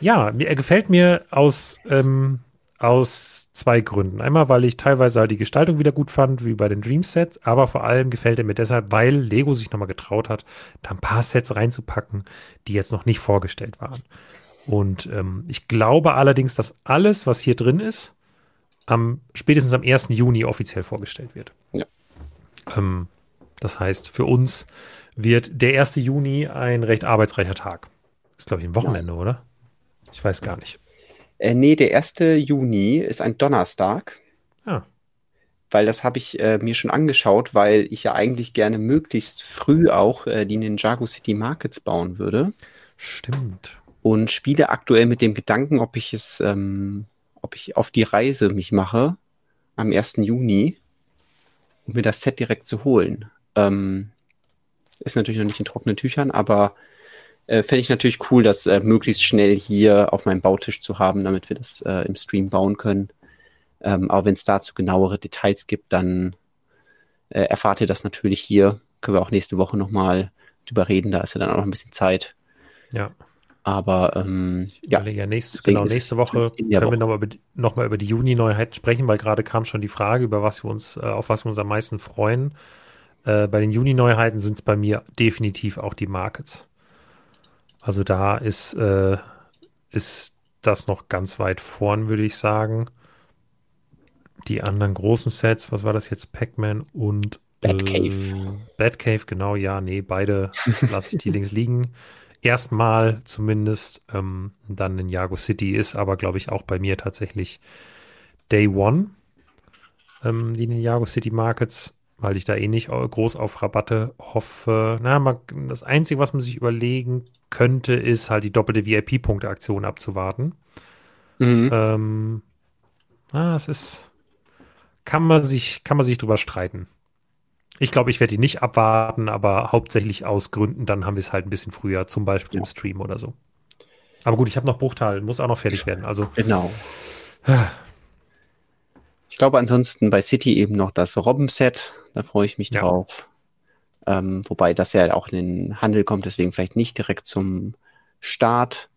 Ja, er gefällt mir aus, ähm, aus zwei Gründen. Einmal, weil ich teilweise halt die Gestaltung wieder gut fand, wie bei den Dream Sets, aber vor allem gefällt er mir deshalb, weil Lego sich nochmal getraut hat, da ein paar Sets reinzupacken, die jetzt noch nicht vorgestellt waren. Und ähm, ich glaube allerdings, dass alles, was hier drin ist, am spätestens am 1. Juni offiziell vorgestellt wird. Ja. Ähm, das heißt, für uns wird der 1. Juni ein recht arbeitsreicher Tag. Ist, glaube ich, ein Wochenende, ja. oder? Ich weiß gar nicht. Äh, nee, der 1. Juni ist ein Donnerstag. Ja. Weil das habe ich äh, mir schon angeschaut, weil ich ja eigentlich gerne möglichst früh auch äh, die Ninjago City Markets bauen würde. Stimmt. Und spiele aktuell mit dem Gedanken, ob ich es, ähm, ob ich auf die Reise mich mache am 1. Juni, um mir das Set direkt zu holen. Ähm, ist natürlich noch nicht in trockenen Tüchern, aber äh, fände ich natürlich cool, das äh, möglichst schnell hier auf meinem Bautisch zu haben, damit wir das äh, im Stream bauen können. Ähm, aber wenn es dazu genauere Details gibt, dann äh, erfahrt ihr das natürlich hier. Können wir auch nächste Woche nochmal drüber reden, da ist ja dann auch noch ein bisschen Zeit. Ja. Aber ähm, ja. ja nächst, genau, nächste Woche können Woche. wir nochmal über, noch über die Juni-Neuheiten sprechen, weil gerade kam schon die Frage, über was wir uns, äh, auf was wir uns am meisten freuen. Äh, bei den Juni-Neuheiten sind es bei mir definitiv auch die Markets. Also da ist, äh, ist das noch ganz weit vorn, würde ich sagen. Die anderen großen Sets, was war das jetzt? Pac-Man und Batcave. Äh, Batcave, genau, ja, nee, beide lasse ich die links liegen. Erstmal zumindest. Ähm, dann in Jago City ist aber, glaube ich, auch bei mir tatsächlich Day One. Ähm, die Ninjago City Markets weil ich da eh nicht groß auf Rabatte hoffe. Na, mal, das Einzige, was man sich überlegen könnte, ist halt die doppelte VIP-Punkte-Aktion abzuwarten. Mhm. Ähm, na, es ist, kann man sich, kann man sich drüber streiten. Ich glaube, ich werde die nicht abwarten, aber hauptsächlich aus Gründen, dann haben wir es halt ein bisschen früher, zum Beispiel ja. im Stream oder so. Aber gut, ich habe noch Bruchtal, muss auch noch fertig werden. Also genau. Ich glaube ansonsten bei City eben noch das Robben-Set. Da freue ich mich ja. drauf. Ähm, wobei das ja auch in den Handel kommt, deswegen vielleicht nicht direkt zum Start.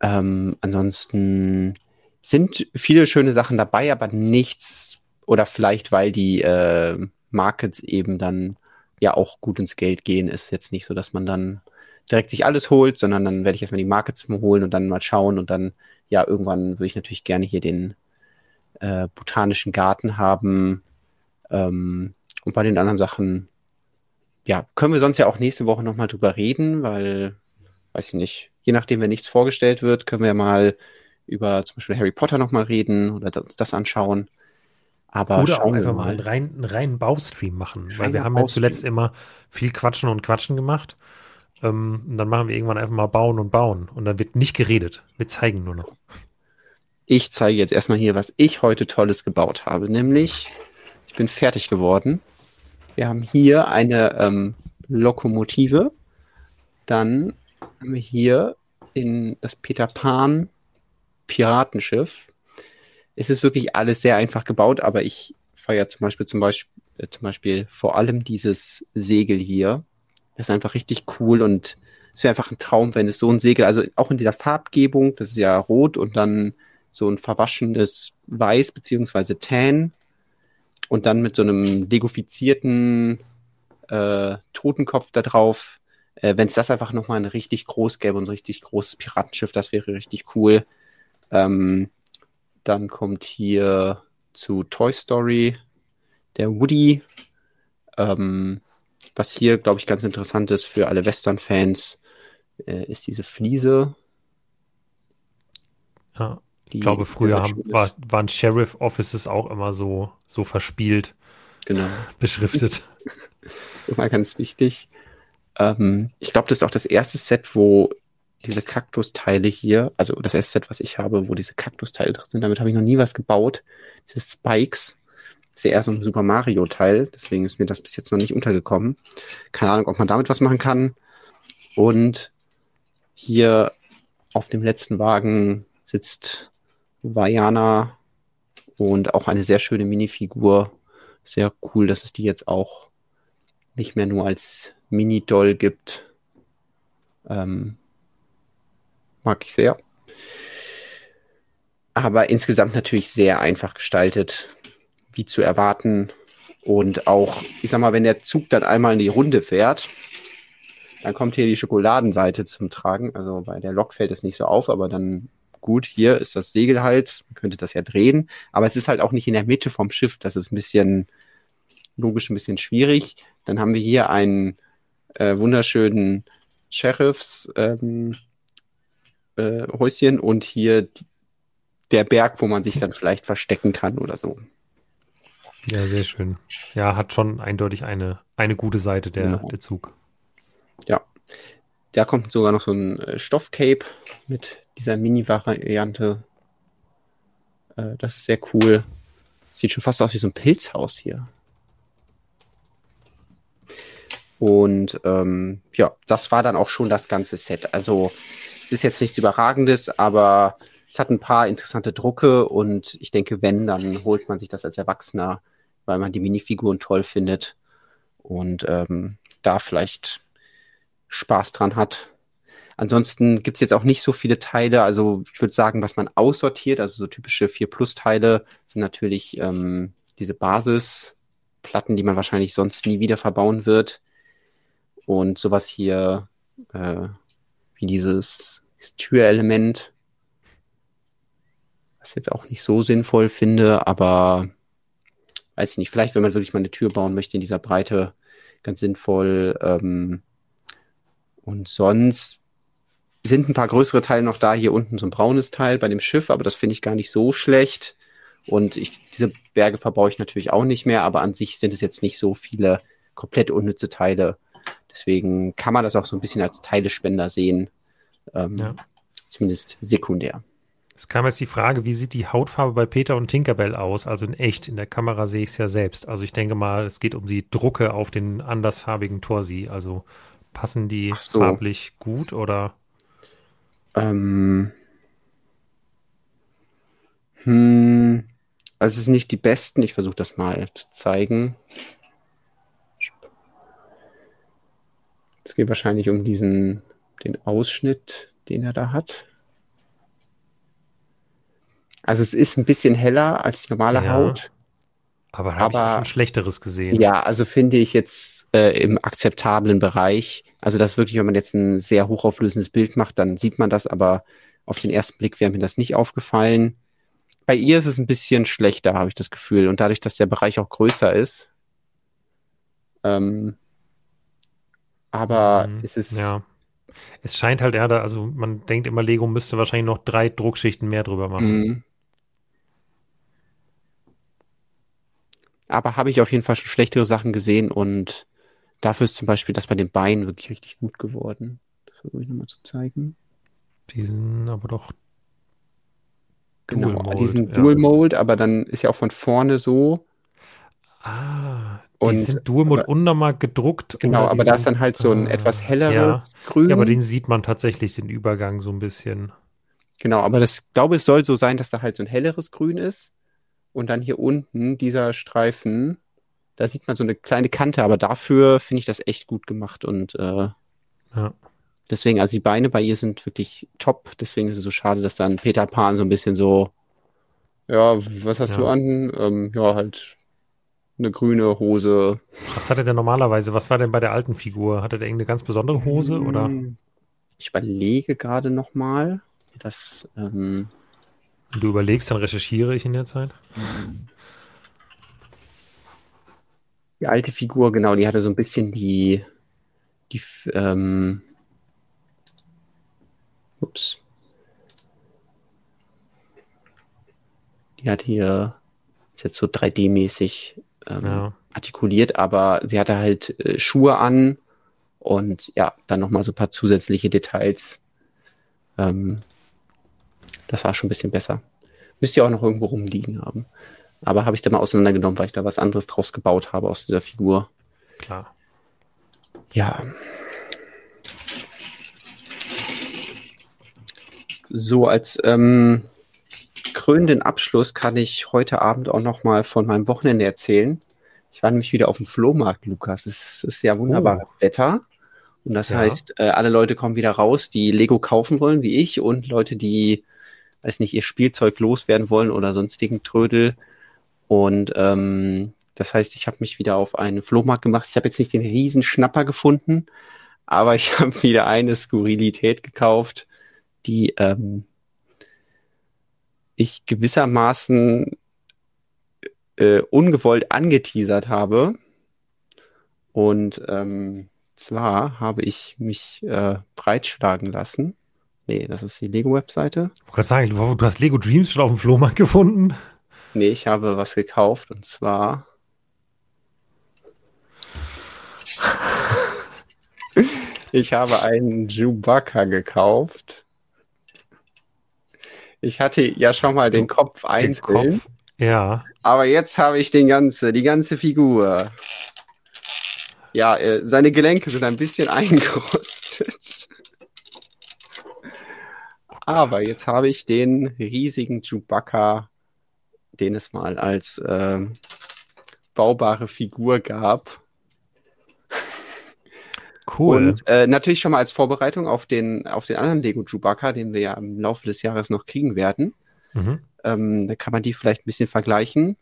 Ähm, ansonsten sind viele schöne Sachen dabei, aber nichts, oder vielleicht weil die äh, Markets eben dann ja auch gut ins Geld gehen, ist jetzt nicht so, dass man dann direkt sich alles holt, sondern dann werde ich erstmal die Markets holen und dann mal schauen und dann, ja, irgendwann würde ich natürlich gerne hier den äh, botanischen Garten haben. Ähm, und bei den anderen Sachen, ja, können wir sonst ja auch nächste Woche nochmal drüber reden, weil, weiß ich nicht, je nachdem, wenn nichts vorgestellt wird, können wir mal über zum Beispiel Harry Potter nochmal reden oder uns das anschauen. Aber oder auch einfach mal einen reinen, einen reinen Baustream machen, weil wir haben ja zuletzt immer viel Quatschen und Quatschen gemacht. Ähm, und dann machen wir irgendwann einfach mal bauen und bauen. Und dann wird nicht geredet. Wir zeigen nur noch. Ich zeige jetzt erstmal hier, was ich heute Tolles gebaut habe. Nämlich, ich bin fertig geworden. Wir haben hier eine ähm, Lokomotive. Dann haben wir hier in das Peter Pan Piratenschiff. Es ist wirklich alles sehr einfach gebaut, aber ich feiere zum Beispiel, zum Beispiel, äh, zum Beispiel vor allem dieses Segel hier. Das ist einfach richtig cool und es wäre einfach ein Traum, wenn es so ein Segel, also auch in dieser Farbgebung, das ist ja rot und dann so ein verwaschenes Weiß beziehungsweise Tan und dann mit so einem legofizierten äh, Totenkopf da drauf. Äh, Wenn es das einfach nochmal ein richtig groß gäbe und ein richtig großes Piratenschiff, das wäre richtig cool. Ähm, dann kommt hier zu Toy Story der Woody. Ähm, was hier, glaube ich, ganz interessant ist für alle Western-Fans, äh, ist diese Fliese. Ja. Ich glaube, früher haben, war, waren Sheriff Offices auch immer so, so verspielt. Genau. Beschriftet. das ist immer ganz wichtig. Ähm, ich glaube, das ist auch das erste Set, wo diese Kaktusteile hier, also das erste Set, was ich habe, wo diese Kaktusteile drin sind, damit habe ich noch nie was gebaut. Diese Spikes. Das ist ja eher so ein Super Mario-Teil, deswegen ist mir das bis jetzt noch nicht untergekommen. Keine Ahnung, ob man damit was machen kann. Und hier auf dem letzten Wagen sitzt Vajana und auch eine sehr schöne Minifigur. Sehr cool, dass es die jetzt auch nicht mehr nur als Mini-Doll gibt. Ähm, mag ich sehr. Aber insgesamt natürlich sehr einfach gestaltet, wie zu erwarten. Und auch, ich sag mal, wenn der Zug dann einmal in die Runde fährt, Dann kommt hier die Schokoladenseite zum Tragen. Also bei der Lok fällt es nicht so auf, aber dann gut, hier ist das Segel halt. Man könnte das ja drehen. Aber es ist halt auch nicht in der Mitte vom Schiff. Das ist ein bisschen logisch ein bisschen schwierig. Dann haben wir hier einen äh, wunderschönen Sheriffs ähm, äh, Häuschen und hier der Berg, wo man sich dann vielleicht verstecken kann oder so. Ja, sehr schön. Ja, hat schon eindeutig eine, eine gute Seite der, genau. der Zug. Ja. Da kommt sogar noch so ein äh, Stoffcape mit dieser Mini-Variante. Äh, das ist sehr cool. Sieht schon fast aus wie so ein Pilzhaus hier. Und ähm, ja, das war dann auch schon das ganze Set. Also es ist jetzt nichts Überragendes, aber es hat ein paar interessante Drucke und ich denke, wenn, dann holt man sich das als Erwachsener, weil man die Minifiguren toll findet und ähm, da vielleicht Spaß dran hat. Ansonsten gibt es jetzt auch nicht so viele Teile. Also ich würde sagen, was man aussortiert, also so typische 4 Plus Teile, sind natürlich ähm, diese Basisplatten, die man wahrscheinlich sonst nie wieder verbauen wird. Und sowas hier, äh, wie dieses, dieses Türelement, was ich jetzt auch nicht so sinnvoll finde, aber weiß ich nicht, vielleicht, wenn man wirklich mal eine Tür bauen möchte in dieser Breite, ganz sinnvoll. Ähm, und sonst sind ein paar größere Teile noch da. Hier unten so ein braunes Teil bei dem Schiff, aber das finde ich gar nicht so schlecht. Und ich, diese Berge verbaue ich natürlich auch nicht mehr, aber an sich sind es jetzt nicht so viele komplett unnütze Teile. Deswegen kann man das auch so ein bisschen als Teilespender sehen. Ähm, ja. Zumindest sekundär. Es kam jetzt die Frage, wie sieht die Hautfarbe bei Peter und Tinkerbell aus? Also in echt, in der Kamera sehe ich es ja selbst. Also ich denke mal, es geht um die Drucke auf den andersfarbigen Torsi. Also passen die so. farblich gut oder? Ähm, hm, also es sind nicht die besten. Ich versuche das mal zu zeigen. Es geht wahrscheinlich um diesen, den Ausschnitt, den er da hat. Also es ist ein bisschen heller als die normale ja, Haut. Aber habe ich auch schon Schlechteres gesehen. Ja, also finde ich jetzt äh, im akzeptablen Bereich. Also das wirklich, wenn man jetzt ein sehr hochauflösendes Bild macht, dann sieht man das, aber auf den ersten Blick wäre mir das nicht aufgefallen. Bei ihr ist es ein bisschen schlechter, habe ich das Gefühl. Und dadurch, dass der Bereich auch größer ist, ähm, aber mhm, es ist. Ja. Es scheint halt, ja, da, also man denkt immer, Lego müsste wahrscheinlich noch drei Druckschichten mehr drüber machen. Mhm. Aber habe ich auf jeden Fall schon schlechtere Sachen gesehen und dafür ist zum Beispiel das bei den Beinen wirklich richtig gut geworden. Das versuche ich nochmal zu zeigen. Die sind aber doch Genau, Dual Mold, die sind Dual Mold, aber dann ist ja auch von vorne so. Ah, die und, sind Dual-Mode unnormal gedruckt. Genau, aber da ist dann halt so ein äh, etwas helleres ja, Grün. Ja, aber den sieht man tatsächlich, den Übergang so ein bisschen. Genau, aber das glaube ich soll so sein, dass da halt so ein helleres Grün ist. Und dann hier unten dieser Streifen, da sieht man so eine kleine Kante, aber dafür finde ich das echt gut gemacht und äh, ja. deswegen, also die Beine bei ihr sind wirklich top. Deswegen ist es so schade, dass dann Peter Pan so ein bisschen so, ja, was hast ja. du an? Ähm, ja, halt eine grüne Hose. Was hatte der normalerweise? Was war denn bei der alten Figur? Hatte der irgendeine ganz besondere Hose hm, oder? Ich überlege gerade nochmal. Das. Ähm, du überlegst, dann recherchiere ich in der Zeit. Die alte Figur, genau, die hatte so ein bisschen die, die, ähm, ups. Die hat hier, ist jetzt so 3D-mäßig ähm, ja. artikuliert, aber sie hatte halt äh, Schuhe an und ja, dann nochmal so ein paar zusätzliche Details. Ähm, das war schon ein bisschen besser. Müsste ja auch noch irgendwo rumliegen haben. Aber habe ich dann mal auseinandergenommen, weil ich da was anderes draus gebaut habe aus dieser Figur. Klar. Ja. So, als ähm, krönenden Abschluss kann ich heute Abend auch noch mal von meinem Wochenende erzählen. Ich war nämlich wieder auf dem Flohmarkt, Lukas. Es ist ja wunderbares oh. Wetter. Und das ja. heißt, äh, alle Leute kommen wieder raus, die Lego kaufen wollen, wie ich, und Leute, die, weiß nicht, ihr Spielzeug loswerden wollen oder sonstigen Trödel. Und ähm, das heißt, ich habe mich wieder auf einen Flohmarkt gemacht. Ich habe jetzt nicht den riesen Schnapper gefunden, Aber ich habe wieder eine Skurrilität gekauft, die ähm, ich gewissermaßen äh, ungewollt angeteasert habe. Und ähm, zwar habe ich mich äh, breitschlagen lassen. Nee, das ist die Lego-Webseite. Ich wollte sagen, du hast Lego Dreams schon auf dem Flohmarkt gefunden? Nee, ich habe was gekauft und zwar. ich habe einen Chewbacca gekauft. Ich hatte ja schon mal den Kopf einzeln. Kopf, ja. Aber jetzt habe ich den ganze, die ganze Figur. Ja, äh, seine Gelenke sind ein bisschen eingerostet. Aber jetzt habe ich den riesigen Chewbacca, den es mal als äh, baubare Figur gab. Cool. Und äh, natürlich schon mal als Vorbereitung auf den, auf den anderen Lego Chewbacca, den wir ja im Laufe des Jahres noch kriegen werden. Mhm. Ähm, da kann man die vielleicht ein bisschen vergleichen.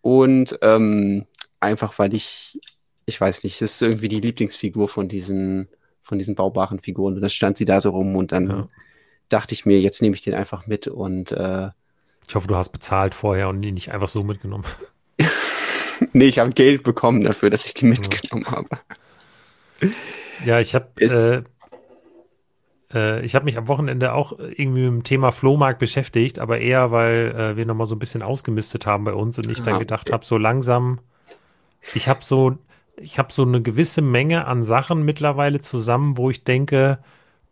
Und ähm, einfach, weil ich, ich weiß nicht, das ist irgendwie die Lieblingsfigur von diesen, von diesen baubaren Figuren. Und dann stand sie da so rum und dann ja. dachte ich mir, jetzt nehme ich den einfach mit und äh, ich hoffe, du hast bezahlt vorher und ihn nicht einfach so mitgenommen. nee, ich habe Geld bekommen dafür, dass ich die mitgenommen habe. Ja, ich habe äh, äh, ich habe mich am Wochenende auch irgendwie mit dem Thema Flohmarkt beschäftigt, aber eher, weil äh, wir nochmal so ein bisschen ausgemistet haben bei uns und ich dann gedacht okay. habe, so langsam, ich habe so, ich habe so eine gewisse Menge an Sachen mittlerweile zusammen, wo ich denke,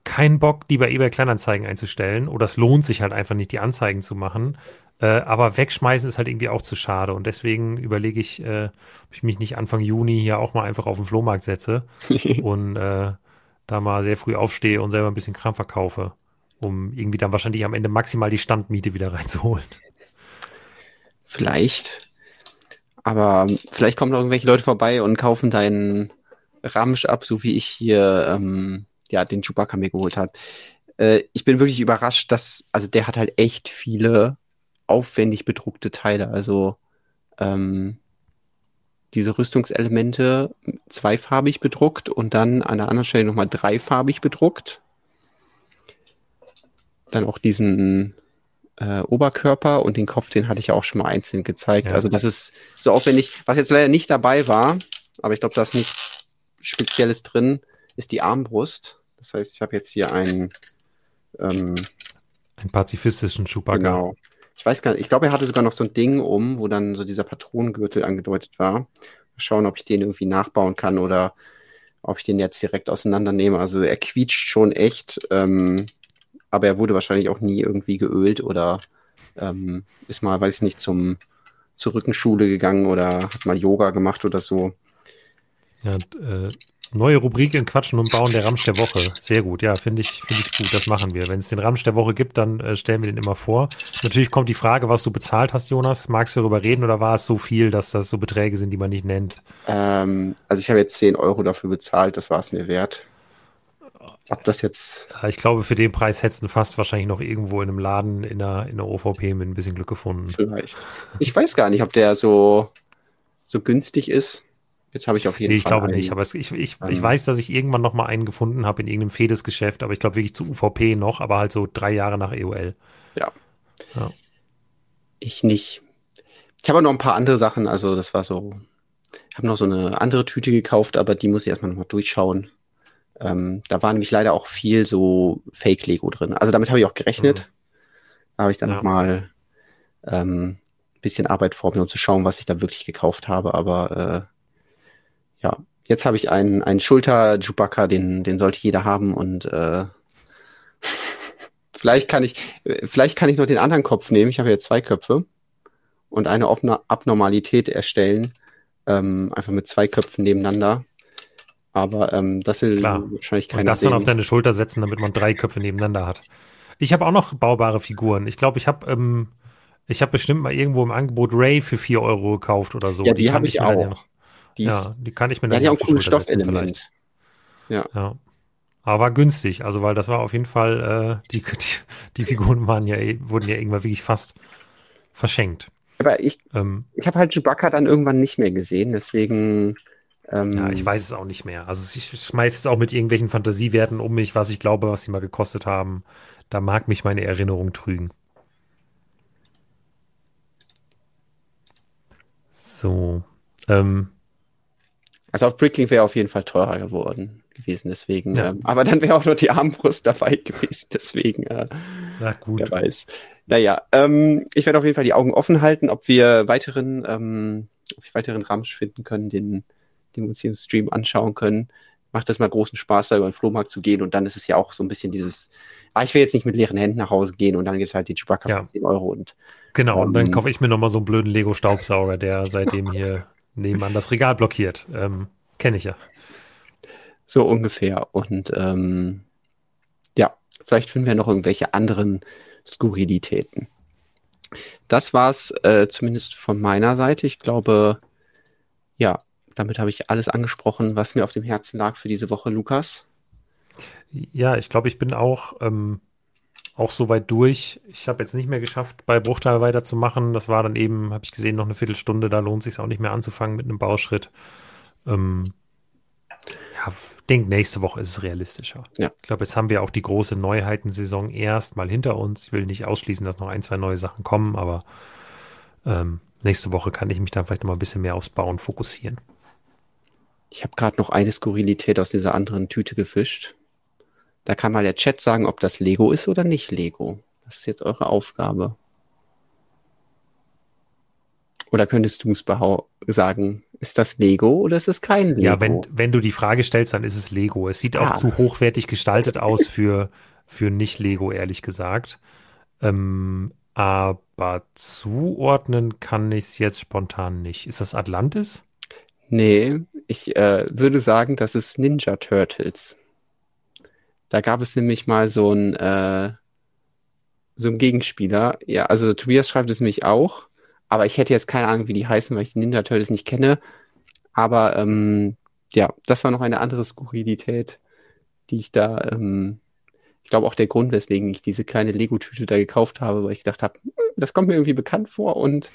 kein Bock, die bei eBay Kleinanzeigen einzustellen oder es lohnt sich halt einfach nicht, die Anzeigen zu machen. Äh, aber wegschmeißen ist halt irgendwie auch zu schade und deswegen überlege ich, äh, ob ich mich nicht Anfang Juni hier auch mal einfach auf den Flohmarkt setze und äh, da mal sehr früh aufstehe und selber ein bisschen Kram verkaufe, um irgendwie dann wahrscheinlich am Ende maximal die Standmiete wieder reinzuholen. Vielleicht. Aber vielleicht kommen noch irgendwelche Leute vorbei und kaufen deinen Ramsch ab, so wie ich hier ähm, ja, den Chewbacca mir geholt habe. Äh, ich bin wirklich überrascht, dass, also der hat halt echt viele aufwendig bedruckte Teile. Also ähm, diese Rüstungselemente zweifarbig bedruckt und dann an der anderen Stelle nochmal dreifarbig bedruckt. Dann auch diesen äh, Oberkörper und den Kopf, den hatte ich ja auch schon mal einzeln gezeigt. Ja. Also das ist so aufwendig. Was jetzt leider nicht dabei war, aber ich glaube, da ist nichts Spezielles drin, ist die Armbrust. Das heißt, ich habe jetzt hier einen ähm, einen pazifistischen Chewbacca. Genau ich weiß gar nicht, ich glaube, er hatte sogar noch so ein Ding um, wo dann so dieser Patronengürtel angedeutet war. Mal schauen, ob ich den irgendwie nachbauen kann oder ob ich den jetzt direkt auseinandernehme. Also er quietscht schon echt, ähm, aber er wurde wahrscheinlich auch nie irgendwie geölt oder ähm, ist mal, weiß ich nicht, zum, zur Rückenschule gegangen oder hat mal Yoga gemacht oder so. Ja, äh, Neue Rubrik in Quatschen und Bauen, der Ramsch der Woche. Sehr gut, ja, finde ich, finde ich gut, das machen wir. Wenn es den Ramsch der Woche gibt, dann äh, stellen wir den immer vor. Natürlich kommt die Frage, was du bezahlt hast, Jonas. Magst du darüber reden oder war es so viel, dass das so Beträge sind, die man nicht nennt? Ähm, also ich habe jetzt 10 Euro dafür bezahlt, das war es mir wert. Ob das jetzt. Ja, ich glaube, für den Preis hättest du fast wahrscheinlich noch irgendwo in einem Laden in der, in der OVP mit ein bisschen Glück gefunden. Vielleicht. Ich weiß gar nicht, ob der so, so günstig ist. Jetzt habe ich auf jeden nee, ich Fall. Ich glaube einen, nicht, aber es, ich, ich, ich weiß, dass ich irgendwann noch mal einen gefunden habe in irgendeinem Fedes-Geschäft, aber ich glaube wirklich zu UVP noch, aber halt so drei Jahre nach EOL. Ja. ja. Ich nicht. Ich habe noch ein paar andere Sachen, also das war so. Ich habe noch so eine andere Tüte gekauft, aber die muss ich erstmal nochmal durchschauen. Ähm, da war nämlich leider auch viel so Fake-Lego drin. Also damit habe ich auch gerechnet. Mhm. Da habe ich dann ja. nochmal ähm, ein bisschen Arbeit vor mir, um zu schauen, was ich da wirklich gekauft habe, aber äh, ja, jetzt habe ich einen, einen Schulter-Chewbacca, den, den sollte jeder haben und äh, vielleicht kann ich, vielleicht kann ich noch den anderen Kopf nehmen. Ich habe jetzt zwei Köpfe und eine Abnormalität erstellen, ähm, einfach mit zwei Köpfen nebeneinander. Aber ähm, das will Klar. wahrscheinlich keiner Und das sehen. dann auf deine Schulter setzen, damit man drei Köpfe nebeneinander hat. Ich habe auch noch baubare Figuren. Ich glaube, ich habe ähm, ich habe bestimmt mal irgendwo im Angebot Ray für vier Euro gekauft oder so. Ja, die, die habe ich auch. Die ja, die kann ich mir dann ja, auch ein cooles Stoffelement. Ja. ja. Aber war günstig, also weil das war auf jeden Fall, äh, die, die, die, Figuren waren ja, wurden ja irgendwann wirklich fast verschenkt. Aber ich, ähm, ich habe halt Chewbacca dann irgendwann nicht mehr gesehen, deswegen Ähm, ja, ich weiß es auch nicht mehr. Also ich schmeiße es auch mit irgendwelchen Fantasiewerten um mich, was ich glaube, was sie mal gekostet haben. Da mag mich meine Erinnerung trügen. So. Ähm, also auf Bricklink wäre auf jeden Fall teurer geworden gewesen, deswegen. Ja. Ähm, aber dann wäre auch nur die Armbrust dabei gewesen, deswegen. Äh, Na gut. Wer weiß. Naja, ähm, ich werde auf jeden Fall die Augen offen halten, ob wir weiteren, ähm, ob ich weiteren Ramsch finden können, den, den wir uns hier im Stream anschauen können. Macht das mal großen Spaß, da über den Flohmarkt zu gehen und dann ist es ja auch so ein bisschen dieses, ah, ich will jetzt nicht mit leeren Händen nach Hause gehen und dann gibt es halt die Chewbacca ja. für 10 Euro und. Genau, und dann ähm, kaufe ich mir nochmal so einen blöden Lego-Staubsauger, der seitdem hier nebenan das Regal blockiert. Ähm, Kenne ich ja. So ungefähr. Und ähm, ja, vielleicht finden wir noch irgendwelche anderen Skurrilitäten. Das war's äh, zumindest von meiner Seite. Ich glaube, ja, damit habe ich alles angesprochen, was mir auf dem Herzen lag für diese Woche, Lukas. Ja, ich glaube, ich bin auch, ähm, auch so weit durch. Ich habe jetzt nicht mehr geschafft, bei Bruchteil weiterzumachen. Das war dann eben, habe ich gesehen, noch eine Viertelstunde. Da lohnt es sich auch nicht mehr anzufangen mit einem Bauschritt. Ähm, ja, denke, nächste Woche ist es realistischer. Ja. Ich glaube, jetzt haben wir auch die große Neuheitensaison erst mal hinter uns. Ich will nicht ausschließen, dass noch ein, zwei neue Sachen kommen, aber ähm, nächste Woche kann ich mich dann vielleicht noch mal ein bisschen mehr aufs Bauen fokussieren. Ich habe gerade noch eine Skurrilität aus dieser anderen Tüte gefischt. Da kann mal der Chat sagen, ob das Lego ist oder nicht Lego. Das ist jetzt eure Aufgabe. Oder könntest du es sagen, ist das Lego oder ist es kein Lego? Ja, wenn, wenn du die Frage stellst, dann ist es Lego. Es sieht auch ah. zu hochwertig gestaltet aus für, für nicht Lego, ehrlich gesagt. Ähm, aber zuordnen kann ich es jetzt spontan nicht. Ist das Atlantis? Nee, ich äh, würde sagen, das ist Ninja Turtles. Da gab es nämlich mal so ein, äh, so ein Gegenspieler. Ja, also Tobias schreibt es nämlich auch. Aber ich hätte jetzt keine Ahnung, wie die heißen, weil ich die Ninja Turtles nicht kenne. Aber ähm, ja, das war noch eine andere Skurrilität, die ich da, ähm, ich glaube auch der Grund, weswegen ich diese kleine Lego-Tüte da gekauft habe, weil ich gedacht habe, hm, das kommt mir irgendwie bekannt vor und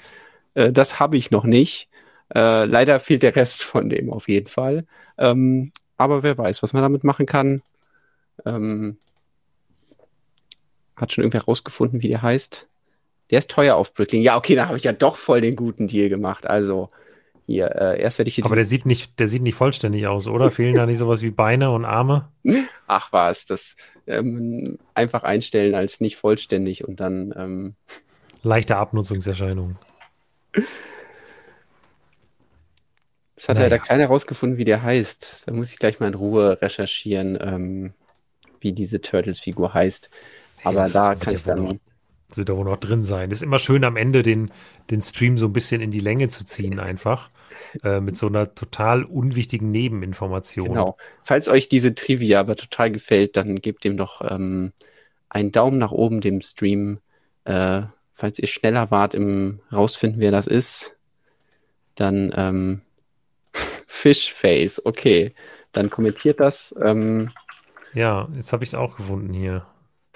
äh, das habe ich noch nicht. Äh, leider fehlt der Rest von dem auf jeden Fall. Ähm, aber wer weiß, was man damit machen kann. Ähm, hat schon irgendwer rausgefunden, wie der heißt. Der ist teuer auf Bricklink. Ja, okay, da habe ich ja doch voll den guten Deal gemacht. Also hier, äh, erst werde ich hier. Aber der sieht nicht, der sieht nicht vollständig aus, oder? Fehlen da nicht sowas wie Beine und Arme? Ach was, das ähm, einfach einstellen als nicht vollständig und dann. Ähm, Leichte Abnutzungserscheinungen. Das hat naja. leider keiner rausgefunden, wie der heißt. Da muss ich gleich mal in Ruhe recherchieren, ähm, wie diese Turtles-Figur heißt. Aber ja, da kann ich dann. Das wird da wohl noch drin sein. Ist immer schön am Ende den, den Stream so ein bisschen in die Länge zu ziehen, einfach. Äh, mit so einer total unwichtigen Nebeninformation. Genau. Falls euch diese Trivia aber total gefällt, dann gebt dem doch ähm, einen Daumen nach oben dem Stream. Äh, falls ihr schneller wart im rausfinden, wer das ist, dann ähm, Fishface, okay. Dann kommentiert das. Ähm, ja, jetzt habe ich es auch gefunden hier.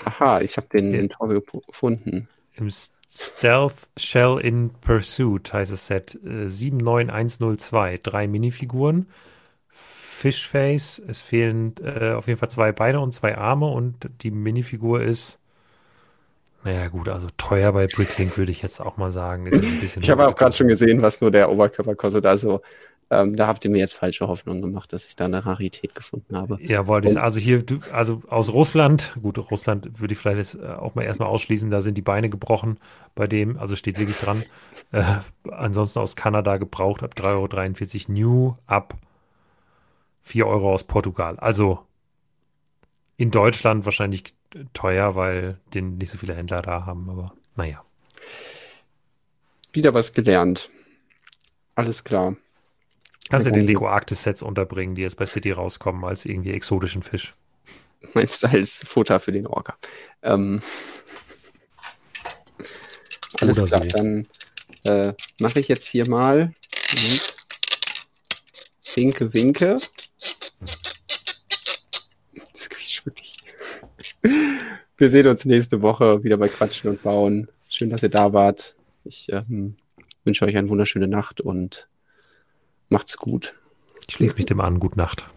Aha, ich habe den, den Tor gefunden. Im Stealth Shell in Pursuit heißt das Set. Äh, 79102. Drei Minifiguren. Fishface. Es fehlen äh, auf jeden Fall zwei Beine und zwei Arme und die Minifigur ist. Naja, gut, also teuer bei Bricklink würde ich jetzt auch mal sagen. ich habe auch gerade schon gesehen, was nur der Oberkörper kostet. Also ähm, da habt ihr mir jetzt falsche Hoffnung gemacht, dass ich da eine Rarität gefunden habe. Ja, wollte ich. Also hier, also aus Russland, gut, Russland würde ich vielleicht jetzt äh, auch mal erstmal ausschließen, da sind die Beine gebrochen bei dem, also steht wirklich dran. Äh, ansonsten aus Kanada gebraucht ab 3,43 Euro New, ab 4 Euro aus Portugal. Also in Deutschland wahrscheinlich teuer, weil den nicht so viele Händler da haben, aber naja. Wieder was gelernt. Alles klar. Kannst du den Lego Arktis Sets unterbringen, die jetzt bei City rauskommen, als irgendwie exotischen Fisch? Meinst du als Futter für den Orca? Ähm, alles Oder klar, so. dann äh, mache ich jetzt hier mal Winke, Winke. Das quietscht wirklich. Wir sehen uns nächste Woche wieder bei Quatschen und Bauen. Schön, dass ihr da wart. Ich ähm, wünsche euch eine wunderschöne Nacht und Macht's gut. Ich schließe mich dem an. Gute Nacht.